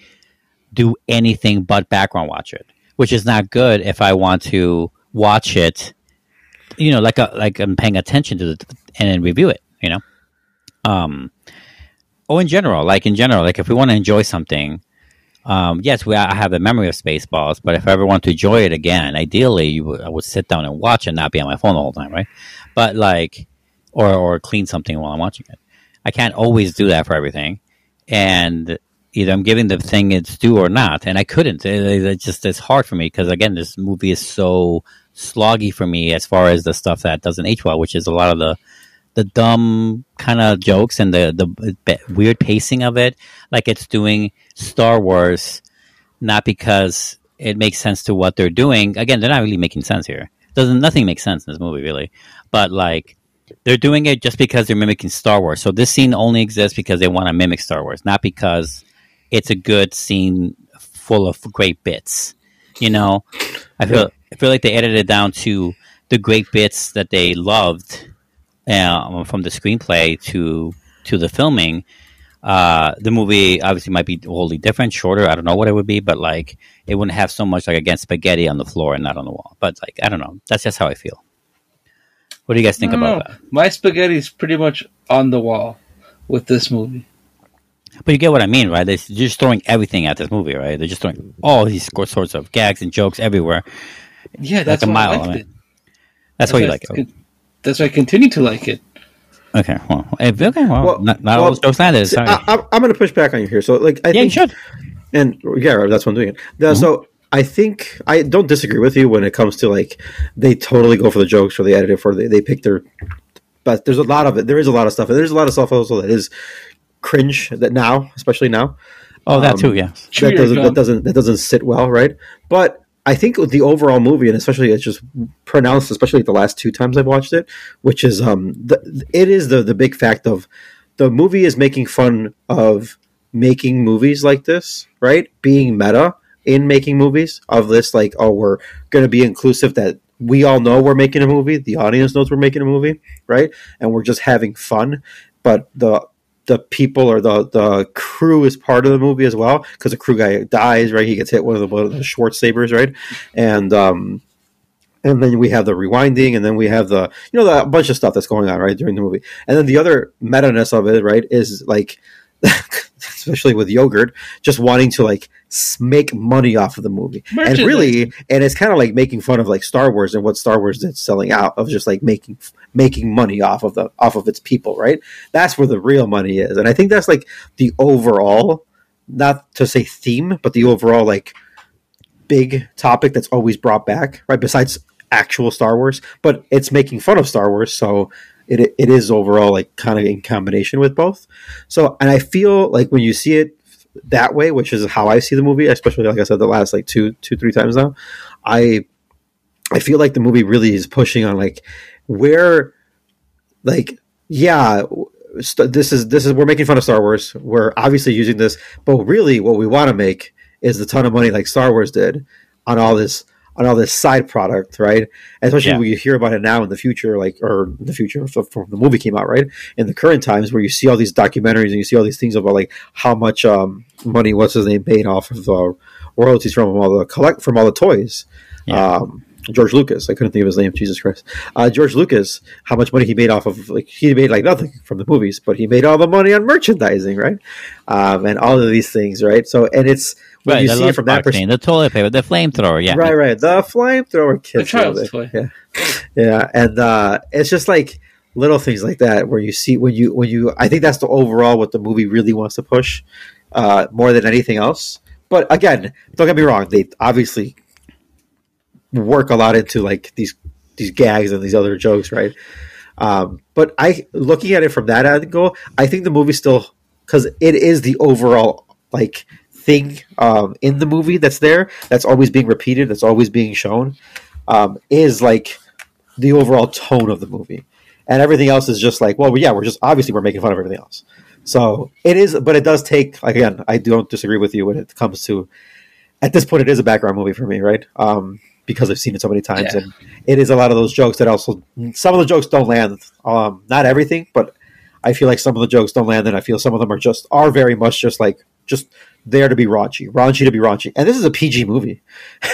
S3: do anything but background watch it, which is not good if I want to watch it. You know, like a, like I'm paying attention to it and then review it. You know, um, oh, in general, like in general, like if we want to enjoy something, um, yes, we I have the memory of Spaceballs, but if I ever want to enjoy it again, ideally, would, I would sit down and watch and not be on my phone the whole time, right? But like, or or clean something while I'm watching it. I can't always do that for everything, and either I'm giving the thing its due or not, and I couldn't. It, it- just it's hard for me because again, this movie is so sloggy for me as far as the stuff that doesn't age well, which is a lot of the the dumb kind of jokes and the the weird pacing of it, like it's doing Star Wars, not because it makes sense to what they're doing. Again, they're not really making sense here. Doesn't nothing makes sense in this movie really, but like they're doing it just because they're mimicking Star Wars. So this scene only exists because they want to mimic Star Wars, not because it's a good scene full of great bits. You know, I feel I feel like they edited it down to the great bits that they loved uh, from the screenplay to to the filming. Uh, the movie obviously might be wholly different, shorter. I don't know what it would be, but like it wouldn't have so much like against spaghetti on the floor and not on the wall. But like I don't know. That's just how I feel. What do you guys think about
S1: know.
S3: that?
S1: My spaghetti's pretty much on the wall with this movie.
S3: But you get what I mean, right? They're just throwing everything at this movie, right? They're just throwing all these sorts of gags and jokes everywhere.
S1: Yeah, that's
S3: a
S1: why
S3: mile,
S1: I liked it.
S3: That's why you like
S1: I-
S3: it.
S1: That's why I continue to like it.
S3: Okay, well, if, okay, well,
S4: Well,
S3: not, not
S4: well,
S3: all those jokes landed.
S4: See,
S3: Sorry.
S4: I, I'm, I'm going to push back on you here. So, like, I
S3: yeah, you
S4: think,
S3: should.
S4: and yeah, that's what I'm doing. The- mm-hmm. So, I think I don't disagree with you when it comes to like they totally go for the jokes or they edit it for they, they pick their. But there's a lot of it. There is a lot of stuff, and there's a lot of stuff also that is cringe. That now, especially now,
S3: Oh, that
S4: um,
S3: too. Yeah.
S4: That doesn't that doesn't that doesn't sit well, right? But I think the overall movie, and especially it's just pronounced, especially the last two times I've watched it, which is um, the, it is the the big fact of the movie is making fun of making movies like this, right? Being meta in making movies of this, like oh, we're going to be inclusive that. We all know we're making a movie. The audience knows we're making a movie, right? And we're just having fun. But the the people or the the crew is part of the movie as well because the crew guy dies right he gets hit with one of the, short sabers right and um and then we have the rewinding and then we have the you know the, bunch of stuff that's going on right during the movie and then the other meta-ness of it right is like especially with yogurt just wanting to like make money off of the movie. And really and it's kind of like making fun of like star wars and what star wars did selling out of just like making making money off of the off of its people right? That's where the real money is. And i think that's like the overall not to say theme but the overall like big topic that's always brought back right besides actual star wars but it's making fun of star wars so it, it is overall like kind of in combination with both. So and i feel like when you see it that way which is how i see the movie especially like i said the last like two two three times now i i feel like the movie really is pushing on like where like yeah st- this is this is we're making fun of star wars. We're obviously using this but really what we want to make is the ton of money like star wars did on all this on all this side product right especially
S3: Yeah.
S4: when you hear about it now in the future like or in the future from the movie came out right in the current times where you see all these documentaries and you see all these things about like how much um, money what's his name made off of uh, royalties from all the collect from all the toys
S3: Yeah.
S4: um, George Lucas. I couldn't think of his name. Jesus Christ. Uh, George Lucas. How much money he made off of like he made like nothing from the movies, but he made all the money on merchandising, right? Um, and all of these things, right? So and it's
S3: Right.
S4: you
S3: the
S4: see it from that
S3: lunchbox
S4: perspective.
S3: the toilet paper, the flamethrower. Yeah.
S4: Right, right. The flamethrower
S1: The
S4: kid.
S1: child's toy.
S4: Yeah, yeah, and uh, it's just like little things like that where you see when you when you. I think that's the overall what the movie really wants to push uh, more than anything else. But again, don't get me wrong. They obviously work a lot into like these these gags and these other jokes, right? Um, but I looking at it from that angle, I think the movie still because it is the overall like thing um, in the movie that's there that's always being repeated that's always being shown um, is like the overall tone of the movie. And everything else is just like well yeah we're just obviously we're making fun of everything else. So it is but it does take again i don't disagree with you when it comes to at this point it is a background movie for me right? Um, because i've seen it so many times
S1: Yeah.
S4: and it is a lot of those jokes that also some of the jokes don't land um, not everything but i feel like some of the jokes don't land and i feel some of them are just are very much just like just there to be raunchy raunchy to be raunchy and this is a pg movie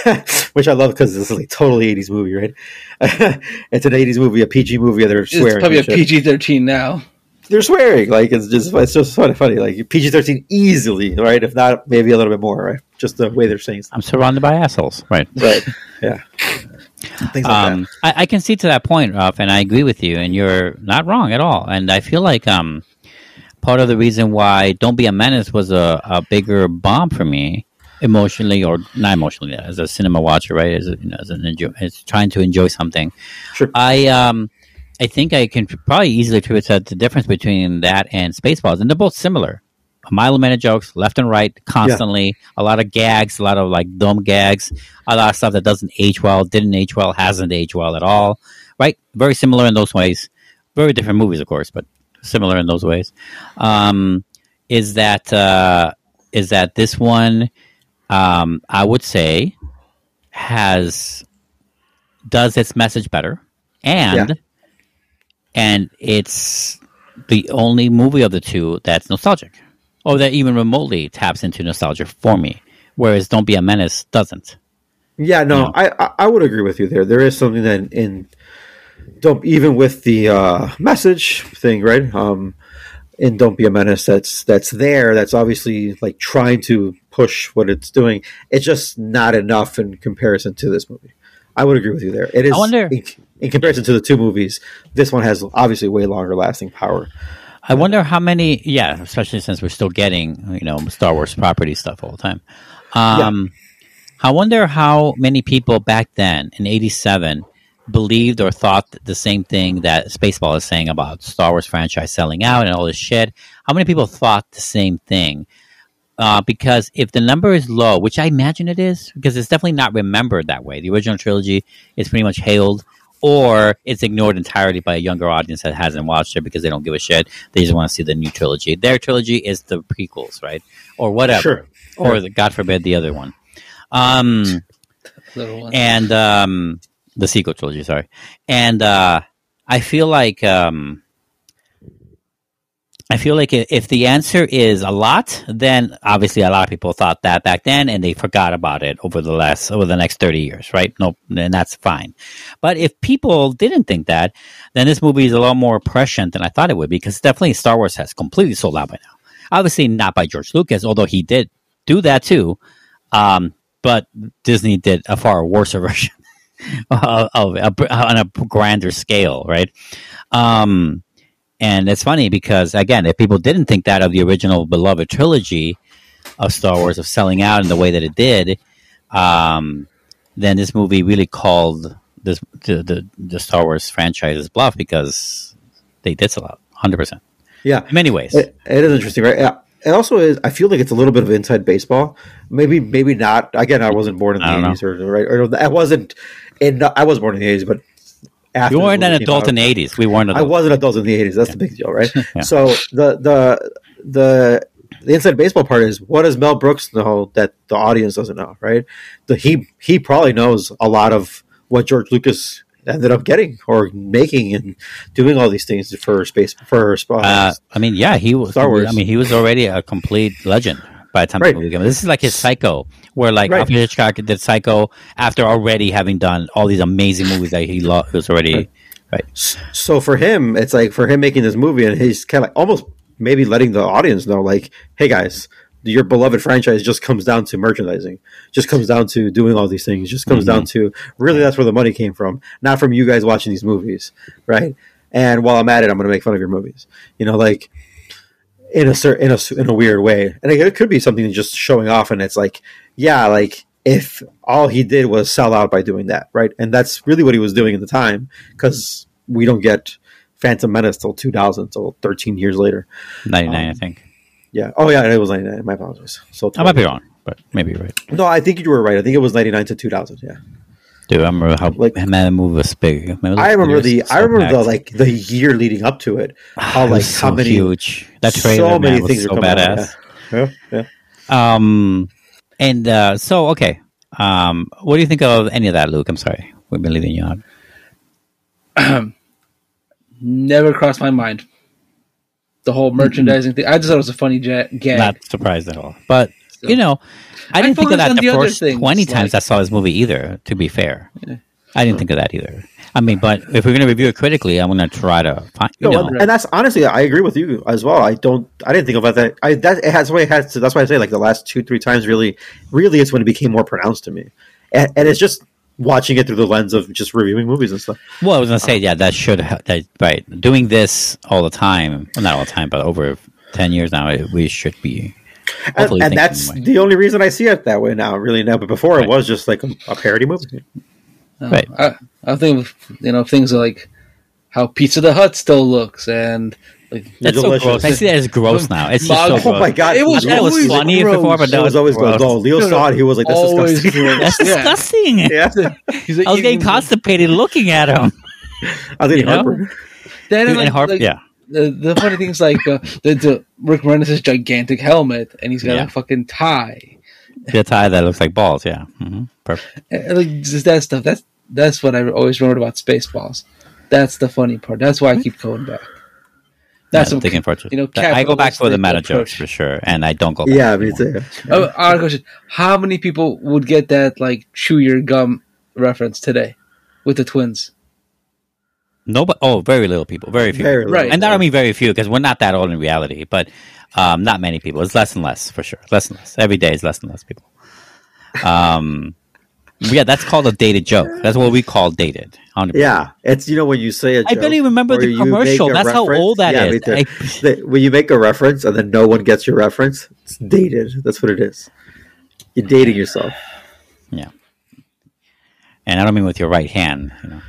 S4: which i love because this is like totally 80s movie right it's an 80s movie a pg movie and they're
S1: It's
S4: swearing
S1: probably a PG thirteen now.
S4: they're swearing like it's just it's just funny funny like PG thirteen easily right if not maybe a little bit more right just the way they're saying stuff
S3: I'm surrounded by assholes. Right.
S4: right yeah things like
S3: Um, I, I can see to that point, Ralf, and I agree with you, and you're not wrong at all. And I feel like um, part of the reason why "Don't Be a Menace" was a, a bigger bomb for me emotionally, or not emotionally, as a cinema watcher, right? As a, you know, as an enjoy, as trying to enjoy something.
S4: Sure.
S3: I um, I think I can probably easily attribute that the difference between that and Spaceballs, and they're both similar. A mile a minute jokes, left and right, constantly. A lot of gags, a lot of like dumb gags, a lot of stuff that doesn't age well, didn't age well, hasn't aged well at all. Right? Very similar in those ways. Very different movies, of course, but similar in those ways. Um, is that uh, is that this one? Um, I would say has does its message better, and
S4: Yeah.
S3: and it's the only movie of the two that's nostalgic, or that even remotely taps into nostalgia for me. Whereas "Don't Be a Menace" doesn't.
S4: Yeah, no, I, I I would agree with you there. There is something that in don't even with the uh, message thing, right? Um, in "Don't Be a Menace," that's that's there. That's obviously like trying to push what it's doing. It's just not enough in comparison to this movie. I would agree with you there. It is.
S3: I wonder-
S4: in, in comparison to the two movies. This one has obviously way longer lasting power.
S3: I wonder how many. Yeah, especially since we're still getting you know Star Wars property stuff all the time. Um, I wonder how many people back then in '87 believed or thought the same thing that Spaceball is saying about Star Wars franchise selling out and all this shit. How many people thought the same thing? Uh, because if the number is low, which I imagine it is, because it's definitely not remembered that way. The original trilogy is pretty much hailed, or it's ignored entirely by a younger audience that hasn't watched it because they don't give a shit. They just want to see the new trilogy. Their trilogy is the prequels, right, or whatever,
S4: Sure.
S3: or the, God forbid the other one. Um,
S1: one.
S3: and um, the sequel trilogy. Sorry, and uh, I feel like um, I feel like if the answer is a lot, then obviously a lot of people thought that back then, and they forgot about it over the last over the next thirty years, right? No, and that's fine. But if people didn't think that, then this movie is a lot more prescient than I thought it would be, because definitely Star Wars has completely sold out by now. Obviously, not by George Lucas, although he did do that too. Um, but Disney did a far worse version of, of on a grander scale, right? Um, and it's funny because again, if people didn't think that of the original beloved trilogy of Star Wars of selling out in the way that it did, um, then this movie really called this the, the the Star Wars franchise's bluff because they did sell out, hundred percent.
S4: Yeah,
S3: In many ways,
S4: It, it is interesting, right? Yeah. It also is. I feel like it's a little bit of inside baseball. Maybe, maybe not. Again, I wasn't born in the
S3: I don't know.
S4: eighties, or right? Or I wasn't. In I was born in the eighties, but after
S3: you weren't an adult
S4: out-
S3: in the eighties. We weren't.
S4: I
S3: Adults.
S4: was an adult in the eighties. That's the big deal, right?
S3: Yeah.
S4: So the the the the inside baseball part is what does Mel Brooks know that the audience doesn't know, right? The, he he probably knows a lot of what George Lucas ended up getting or making and doing all these things for space for uh,
S3: Uh, I mean, yeah, he was.
S4: Star Wars.
S3: I mean, he was already a complete legend by the time
S4: Right.
S3: the movie came. This is like his Psycho, where like
S4: Right.
S3: Alfred Hitchcock did Psycho after already having done all these amazing movies that he lo- was already. Right.
S4: so for him, it's like for him making this movie, and he's kind of like almost maybe letting the audience know, like, hey guys, your beloved franchise just comes down to merchandising, just comes down to doing all these things, just comes down mm-hmm. to really that's where the money came from, not from you guys watching these movies, right? And while I'm at it, I'm going to make fun of your movies, you know, like in a cer- in a, in a weird way, and it could be something just showing off, and it's like, yeah, like if all he did was sell out by doing that, right? And that's really what he was doing at the time because we don't get Phantom Menace till 2000, till 13 years later.
S3: Ninety nine, I
S4: Um,
S3: think.
S4: Yeah. Oh yeah, it was 99. My apologies. So
S3: I might be wrong, but maybe you're right.
S4: No, I think you were right. I think it was 99 to 2000. Yeah.
S3: Dude, I remember how
S4: Like-
S3: man, that movie was big. Man,
S4: I remember the
S3: so
S4: I remember the like the year leading up to it. How
S3: It
S4: like
S3: was
S4: how many
S3: huge that trailer
S4: so many
S3: man, was
S4: things
S3: so
S4: are
S3: badass.
S4: out. Yeah. yeah. yeah.
S3: Um, and uh, so okay. Um, what do you think of any of that, Luke? I'm sorry, we've been leaving you out.
S1: Never crossed my mind. The whole merchandising thing. I just thought it was a funny ja- gag.
S3: Not surprised at all, but you know, I
S1: I
S3: didn't think of that the, first
S1: things,
S3: twenty
S1: like-
S3: times I saw this movie either. To be fair, I didn't think of that either. I mean, but if we're going to review it critically, I'm going to try to find. You
S4: No,
S3: know,
S4: and, that's honestly, I agree with you as well. I don't, I didn't think about that. I that it has why it has. To, that's why I say like the last two, three times really, really is when it became more pronounced to me, and, and it's just watching it through the lens of just reviewing movies and stuff.
S3: Well, I was gonna say, uh, yeah, that should ha- that right. Doing this all the time, well, not all the time, but over ten years now, it, we should be.
S4: And, and that's
S3: that way.
S4: the only reason I see it that way now, really now. But before
S3: Right.
S4: it was just like a, a parody movie.
S1: Uh,
S3: Right.
S1: I, I think you know things like how Pizza the Hut still looks and like
S3: That's so
S4: delicious.
S3: gross. I see that as gross now. It's just so
S1: Mug-
S3: gross.
S4: Oh my god!
S1: It was
S3: I thought it was funny
S1: gross.
S3: before, but
S4: It
S3: now
S4: was always
S3: gross.
S4: gross. No, Leo
S1: No, no,
S4: saw it. He was like, "That's
S1: always
S4: disgusting."
S1: gross.
S3: That's
S1: Yeah.
S3: disgusting.
S4: yeah,
S1: He's like
S3: I was getting constipated looking at him.
S4: I was
S3: You
S4: getting
S3: know?
S4: heartburn.
S1: Then,
S3: Dude,
S1: like,
S3: and Harp,
S1: like,
S3: yeah,
S1: The, the funny thing is like uh, the, the Rick Moranis' gigantic helmet and he's got
S3: Yeah.
S1: a fucking tie.
S3: the tie that looks like balls. Yeah, hmm perfect.
S1: And, like just that stuff. That's that's what I always remembered about Spaceballs. That's the funny part. That's why I keep going back. That's
S3: yeah,
S1: some,
S3: thinking for
S1: you know,
S3: I go back for the meta jokes for sure, and I don't go. Back
S4: Yeah, me
S3: anymore.
S4: too.
S1: Oh, odd question. How many people would get that like chew your gum reference today with the twins?
S3: No, but oh, very little people, very few.
S4: Very.
S1: Right.
S3: And I don't mean very few because we're not that old in reality, but um, not many people. It's less and less for sure. Less and less. Every day is less and less people. Um, yeah, that's called a dated joke. That's what we call dated. 100%.
S4: Yeah, it's you know when you say a
S3: I
S4: joke, I
S3: barely remember the commercial. That's how old that
S4: yeah,
S3: is. I-
S4: when you make a reference and then no one gets your reference, it's dated. That's what it is. You're dating yourself.
S3: Yeah. And I don't mean with your right hand, you know.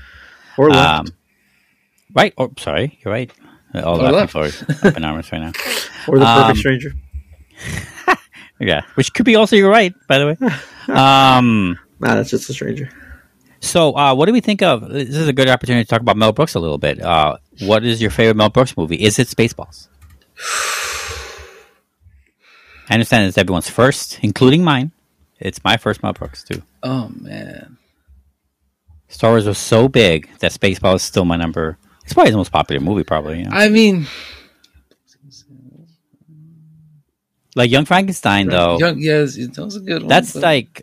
S4: Or left.
S3: Um, right? Or sorry, you're right. All
S1: Or
S3: left,
S1: left.
S3: people up in arms right now.
S4: or the perfect
S3: um,
S4: stranger.
S3: Yeah, which could be also your right, by the way. Um,
S4: Nah, that's just a stranger.
S3: so, uh, what do we think of? This is a good opportunity to talk about Mel Brooks a little bit. Uh, what is your favorite Mel Brooks movie? Is it Spaceballs? I understand it's everyone's first, including mine. It's my first Mel Brooks too.
S1: Oh man.
S3: Star Wars was so big that Spaceballs is still my number. It's probably the most popular movie, probably. You know?
S1: I mean,
S3: Like Young Frankenstein, though.
S1: young, yes, that was a good one.
S3: that's
S1: but-
S3: like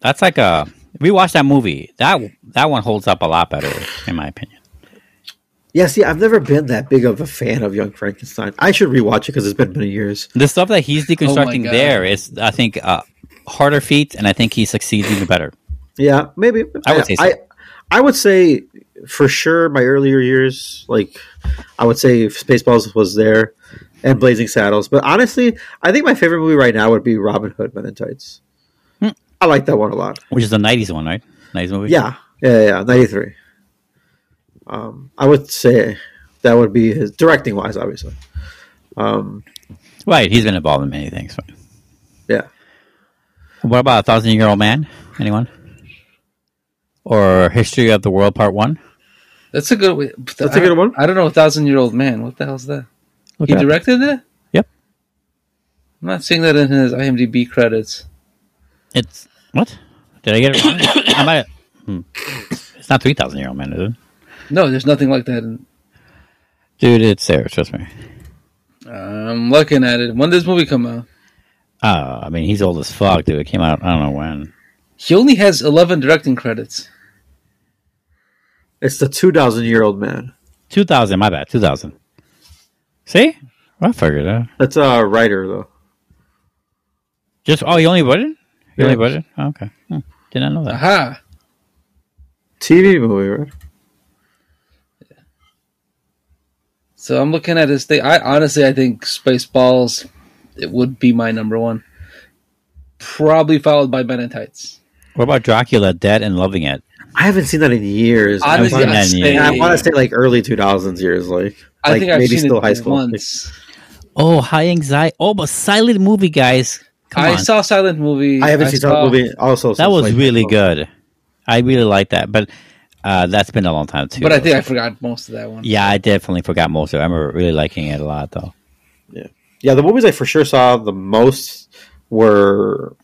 S3: that's like a we watched that movie. That that one holds up a lot better, in my opinion.
S4: Yeah, see, I've never been that big of a fan of Young Frankenstein. I should rewatch it because it's been many years.
S3: The stuff that he's deconstructing
S1: God.
S3: there is, I think, uh, harder feat, and I think he succeeds even better.
S4: Yeah, maybe.
S3: I would say so.
S4: I, I would say for sure my earlier years, like I would say Spaceballs was there and Blazing Saddles. But honestly, I think my favorite movie right now would be Robin Hood Men in Tights.
S3: Hmm.
S4: I like that one a lot.
S3: Which is the '90s one, right? '90s movie.
S4: Yeah, yeah, yeah. Ninety three. Um, I would say that would be his directing wise, obviously. Um,
S3: right. He's been involved in many things.
S4: yeah.
S3: What about a Thousand Year Old Man? Anyone? Or History of the World Part One?
S1: That's a good.
S4: That's a good one.
S1: I don't know. A thousand year old man. What the hell's that?
S3: Look
S1: he directed that.
S3: Yep.
S1: I'm not seeing that in his IMDb credits.
S3: It's what? Did I get it wrong? I might. Hmm. It's not Three Thousand Year Old Man, is it?
S1: No, there's nothing like that. In,
S3: Dude, it's there. Trust me.
S1: I'm looking at it. When did this movie come out?
S3: Uh, I mean, he's old as fuck, dude. It came out. I don't know when.
S1: He only has 11 directing credits.
S4: It's the two thousand year old man.
S3: 2000. My bad. 2000. See? Well, I figured it out.
S4: That's a writer though.
S3: Just oh, you only wrote it? You only
S4: Yeah.
S3: wrote it? Oh, okay. Hmm. Did not know that.
S1: Aha.
S4: TV movie, right?
S1: So I'm looking at his thing. I honestly, I think Spaceballs, it would be my number one. Probably followed by Men in Tights.
S3: What about Dracula, Dead and Loving It?
S4: I haven't seen that in years. I,
S1: Honestly,
S3: seen
S1: I'd
S3: that
S1: say,
S4: I want to say like early 2000s years, like
S1: I
S4: like
S1: think I've
S4: maybe
S1: seen
S4: still
S1: it
S4: high school.
S1: once.
S3: Oh, high anxiety. Oh, but silent movie, guys. Come
S1: I
S3: on.
S1: saw Silent Movie.
S4: I haven't seen
S1: saw-
S4: that movie. Also,
S3: that was
S4: like,
S3: really good. I really like that, but uh, that's been a long time too.
S1: but I think I forgot most of that one.
S3: yeah, I definitely forgot most of it. I remember really liking it a lot, though.
S4: Yeah, yeah. the movies I for sure saw the most were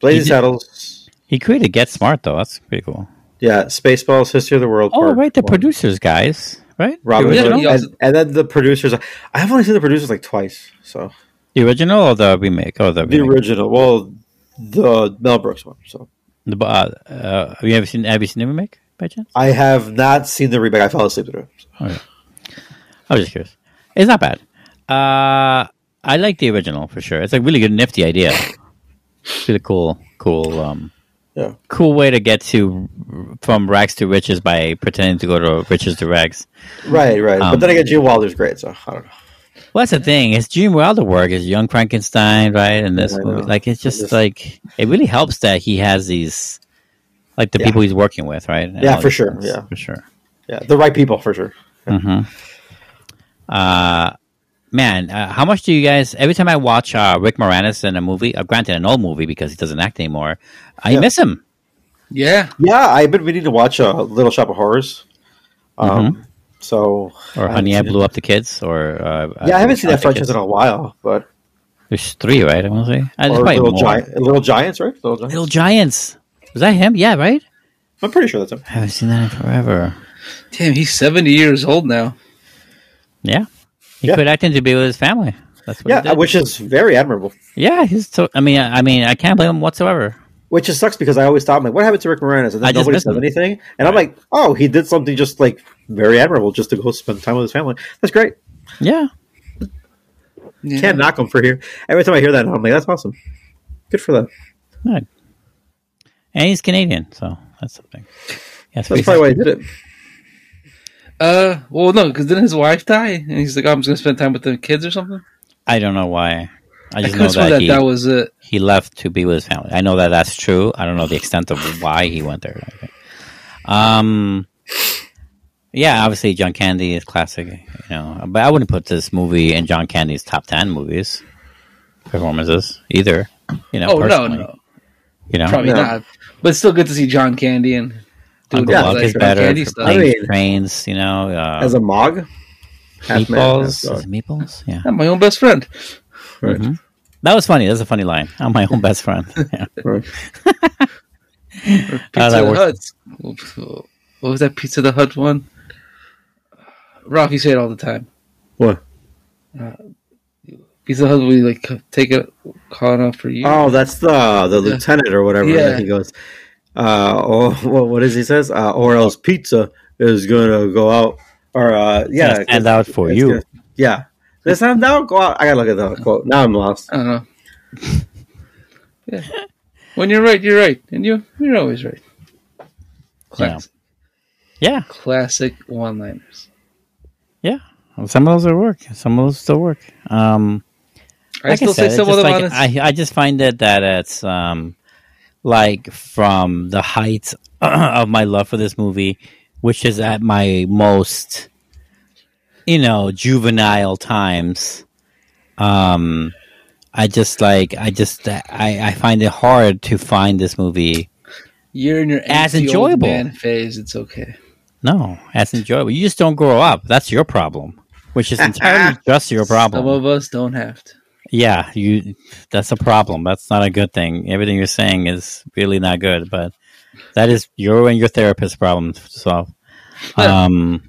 S4: Blazing Saddles.
S3: He created Get Smart, though. That's pretty cool.
S4: Yeah, Spaceballs, History of the World.
S3: Oh,
S4: Part
S3: right, the
S4: One.
S3: producers, guys, right?
S4: Robin
S3: the
S4: Hood,
S3: original,
S1: he also-
S4: and, and then the producers. I have only seen the producers like twice. So
S3: the original or the remake? Oh, the,
S4: the original, well, the Mel Brooks one. So
S3: The, uh, uh, have you ever seen? Have you seen the remake by chance?
S4: I have not seen the remake. I fell asleep to it.
S3: I was just curious. It's not bad. Uh, I like the original for sure. It's a really good, nifty idea. It's really cool, cool, um,
S4: Yeah.
S3: cool way to get to from rags to riches by pretending to go to riches to rags.
S4: Right, right.
S3: Um,
S4: but then again, Gene Wilder's great. So I don't know.
S3: Well, that's the thing. It's Gene Wilder work. It's Young Frankenstein, right? And this movie, like, it's just
S4: Just-
S3: like it really helps that he has these, like the
S4: Yeah.
S3: people he's working with, right? And
S4: Yeah, for sure,
S3: things,
S4: yeah.
S3: for sure.
S4: Yeah, the right people for sure.
S3: hmm Uh, man, uh, how much do you guys? Every time I watch uh, Rick Moranis in a movie, uh, granted an old movie because he doesn't act anymore, I
S4: Yeah.
S3: miss him.
S1: Yeah.
S4: Yeah, I've been meaning to watch uh, Little Shop of Horrors. Um, So
S3: Mm-hmm. Or
S4: I
S3: Honey, I
S4: haven't seen
S3: Blew Up the Kids, or uh.
S4: Yeah, I haven't seen that franchise in a while, but
S3: There's three, right? I want to say. Uh,
S4: or Little,
S3: more.
S4: Gi- Little Giants, right? Little Giants.
S3: Little Giants. Was that him? Yeah, right.
S4: I'm pretty sure that's him.
S3: I haven't seen that in forever.
S1: Damn, he's 70 years old now.
S3: Yeah, he
S4: Yeah.
S3: quit acting to be with his family. That's what he
S4: Yeah,
S3: did.
S4: which is very admirable.
S3: Yeah, he's. So, I mean, I mean, I can't blame him whatsoever.
S4: Which just sucks because I always thought, I'm like, what happened to Rick Moranis? And then
S3: I
S4: nobody
S3: miss
S4: said
S3: him.
S4: anything. And I'm like, oh, he did something just like very admirable just to go spend time with his family. That's great.
S3: Yeah,
S1: Yeah.
S4: Can't knock him for here. Every time I hear that, I'm like, that's awesome. Good for them.
S3: good. And he's Canadian, so that's something. Yes,
S4: That's probably why he did it.
S1: Uh, well, no, because didn't his wife die? And he's like, oh, I'm just going to spend time with the kids or something?
S3: I don't know why. I
S1: I
S3: just
S1: could
S3: know that,
S1: that
S3: he,
S1: that was it.
S3: he left to be with his family. I know that that's true. I don't know the extent of why he went there. Um, yeah, obviously John Candy is classic, you know, but I wouldn't put this movie in John Candy's top ten movies performances either. You know,
S1: Oh, no,
S3: personally.
S1: no.
S3: You know,
S1: Probably
S4: No.
S1: not. But it's still good to see John Candy and doing
S3: Uncle
S1: that,
S3: Buck is better
S1: Candy
S3: for
S1: stuff.
S3: playing
S4: I mean-
S3: trains. You know, uh,
S4: As a Mog. Half man,
S3: meatballs.
S4: dog.
S3: Is it meatballs? Yeah.
S1: I'm my own best friend.
S4: Right.
S3: Mhm. That was funny. That's a funny line. I'm my own best friend. Yeah.
S4: Right.
S1: Pizza
S3: that.
S1: Hut. What was that Pizza the Hut one? Ralf, you say it all the time.
S4: What?
S1: Pizza Hut, we like take it, call it off for you.
S4: Oh, that's the the lieutenant or whatever.
S1: Yeah.
S4: He goes, uh, oh, what, what is he says? Uh, or else pizza is gonna go out. Or uh, yeah,
S3: Gonna stand out for
S4: it's
S3: you.
S4: gonna- yeah, this time now go out. I gotta look at the quote. Now I'm lost.
S1: I don't yeah. When you're right, you're right, and you you're always right. Classic,
S3: yeah.
S1: classic one-liners.
S3: Yeah. Well, some of those will work. Some of those still work. Um,
S1: I
S3: like
S1: still
S3: I said,
S1: say some of
S3: just
S1: them
S3: like. I, I just find it that it's um, like from the height of my love for this movie, which is at my most, you know, juvenile times. Um, I just like I just I, I find it hard to find this movie
S1: You're in your
S3: As enjoyable.
S1: man phase. It's okay.
S3: no as enjoyable. You just don't grow up. That's your problem, which is entirely just your problem.
S1: Some of us don't have to.
S3: Yeah, you. That's a problem. That's not a good thing. Everything you're saying is really not good. But that is your and your therapist's problem to solve. Um,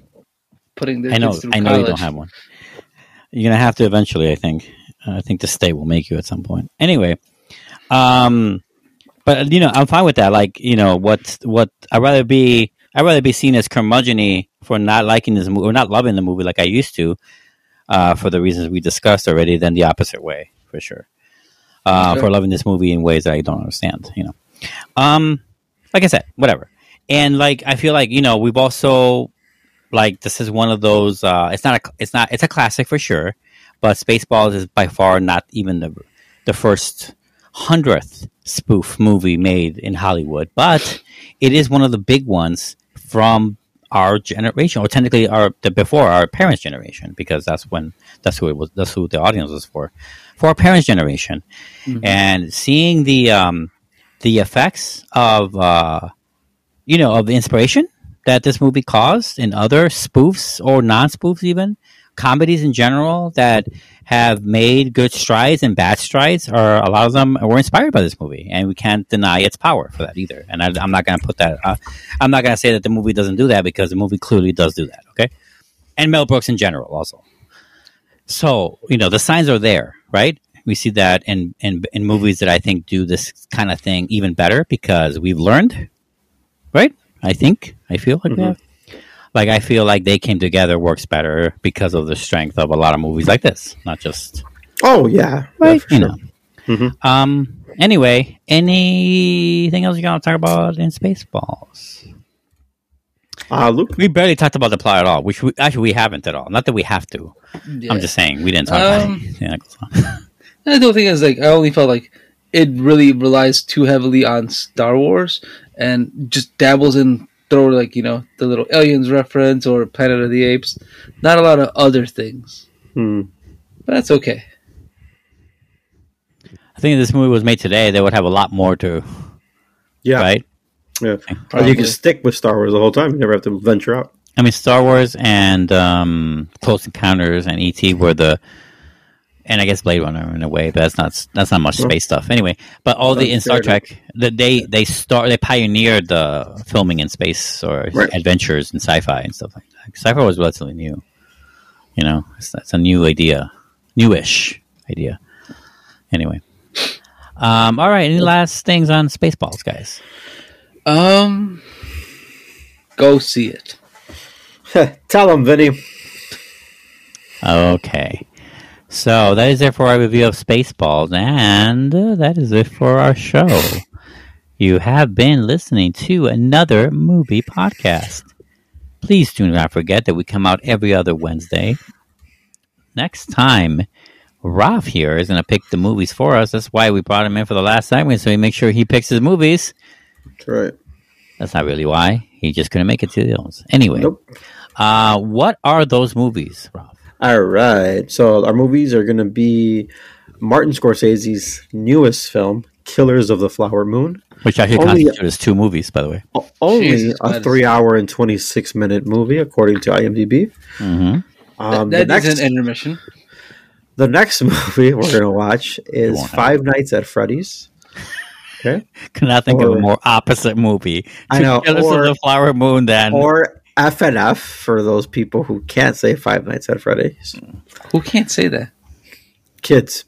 S1: Putting their
S3: I know. I know
S1: college.
S3: you don't have one. You're gonna have to eventually. I think. I think the state will make you at some point. Anyway, um, but you know, I'm fine with that. Like, you know, what what I'd rather be. I'd rather be seen as curmudgeony for not liking this movie or not loving the movie like I used to, uh, for the reasons we discussed already, than the opposite way for sure. Uh,
S1: Okay.
S3: For loving this movie in ways that I don't understand. You know, um, like I said, whatever. And like I feel like you know we've also like this is one of those. Uh, it's not a. It's not. It's a classic for sure. But Spaceballs is by far not even the the first hundredth spoof movie made in Hollywood, but it is one of the big ones from our generation, or technically our the before our parents' generation, because that's when that's who it was. That's who the audience was for, for our parents' generation, and seeing the um, the effects of uh, you know of the inspiration that this movie caused in other spoofs or non spoofs, even comedies in general that have made good strides and bad strides, or a lot of them were inspired by this movie, and we can't deny its power for that either. And I, I'm not going to put that. Uh, I'm not going to say that the movie doesn't do that because the movie clearly does do that. Okay, and Mel Brooks in general also. So you know the signs are there, right? We see that in in, in movies that I think do this kind of thing even better because we've learned, right? I think I feel like that. Like I feel like they came together works better because of the strength of a lot of movies like this, not just
S4: Oh yeah,
S3: right.
S4: Yeah, for
S3: you
S4: sure.
S3: know.
S4: Mhm.
S3: Um. Anyway, anything else you want to talk about in Spaceballs?
S4: Uh, Luke,
S3: We barely talked about the plot at all, which we, actually we haven't at all. Not that we have to. I'm just saying we didn't talk about
S1: Um,
S3: anything that goes on.
S1: And the thing is, like, I only felt like it really relies too heavily on Star Wars and just dabbles in throw like you know the little aliens reference or Planet of the Apes. Not a lot of other things,
S4: Hmm.
S1: but that's okay.
S3: I think if this movie was made today, they would have a lot more to
S4: yeah,
S3: right.
S4: yeah. Or you can stick with Star Wars the whole time. You never have to venture out.
S3: I mean, Star Wars and um, Close Encounters and ET were the, and I guess Blade Runner in a way, but that's not that's not much space stuff anyway. But all the in Star. Trek, the, they they start they pioneered the filming in space or
S4: Right.
S3: adventures in sci-fi and stuff like that. Sci-fi was relatively new, you know. It's, it's a new idea, newish idea. Anyway, um, all right. Any last things on Spaceballs, guys?
S1: Um, go see it.
S4: Tell them, Vinny.
S3: Okay. So that is it for our review of Spaceballs, and uh, that is it for our show. You have been listening to another movie podcast. Please do not forget that we come out every other Wednesday. Next time, Ralf here is going to pick the movies for us. That's why we brought him in for the last segment, so we make sure he picks his movies.
S4: That's right.
S3: That's not really why. He just couldn't make it to those. Anyway,
S4: Nope.
S3: uh, what are those movies, Ralf?
S4: All right. So our movies are going to be Martin Scorsese's newest film, Killers of the Flower Moon.
S3: Which actually
S4: Only-
S3: constitutes as two movies, by the way.
S4: Only
S1: Jesus,
S4: a
S1: that is-
S4: three-hour and twenty-six minute movie, according to IMDb.
S3: hmm
S4: Um,
S1: that
S4: the
S1: is
S4: next,
S1: an intermission.
S4: the next movie we're going to watch is
S3: won't
S4: Five Nights at Freddy's. Okay.
S3: Could not think of a more opposite movie.
S4: I know,
S3: Killers
S4: or-
S3: of the Flower Moon than
S4: Or FNF for those people who can't say Five Nights at Freddy's.
S1: Who can't say that?
S4: Kids.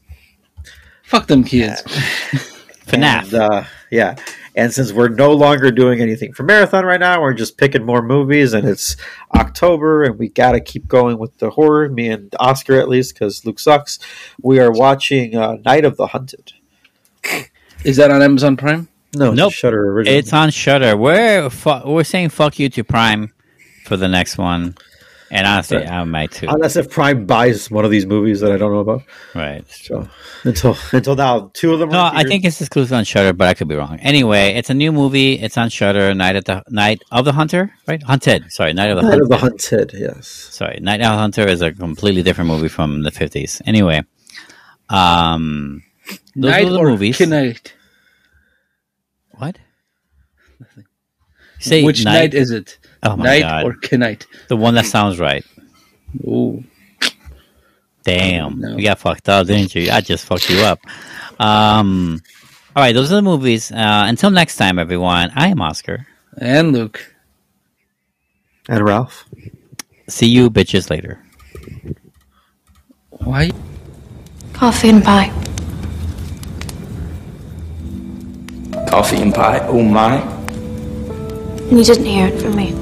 S1: Fuck them kids.
S3: FNAF.
S4: And, uh, yeah. And since we're no longer doing anything for Marathon right now, we're just picking more movies, and it's October, and we got to keep going with the horror. Me and Oscar, at least, because Luke sucks. We are watching uh, Night of the Hunted.
S1: Is that on Amazon Prime?
S4: No, it's
S3: Nope.
S4: Shudder original.
S3: it's on Shudder. We're fu- we're saying fuck you to Prime for the next one, and honestly,
S4: Right.
S3: I might too.
S4: Unless if Prime buys one of these movies that I don't know about.
S3: Right.
S4: So until until now, two of them.
S3: No,
S4: are
S3: I think it's exclusive on Shudder, but I could be wrong. Anyway, it's a new movie. It's on Shudder. Night at the Night of the Hunter, right? Hunted. Sorry, Night of the
S4: Night
S3: Hunted.
S4: of the Hunted. Yes.
S3: Sorry, Night of the Hunter is a completely different movie from the fifties. Anyway, um, those
S1: Night
S3: are the
S1: or
S3: movies.
S1: Night?
S3: What? Say
S1: Which night, is it?
S3: Oh my
S1: night
S3: god,
S1: or Knight?
S3: the one that sounds right.
S1: Ooh.
S3: Damn,
S1: No.
S3: you got fucked up, didn't you? I just fucked you up. Um, all right, those are the movies. Uh, until next time, everyone. I am Oscar.
S1: And Luke.
S4: And Ralf.
S3: See you bitches later.
S1: Why?
S2: Coffee and pie.
S5: Coffee and pie, oh my.
S2: You didn't hear it from me.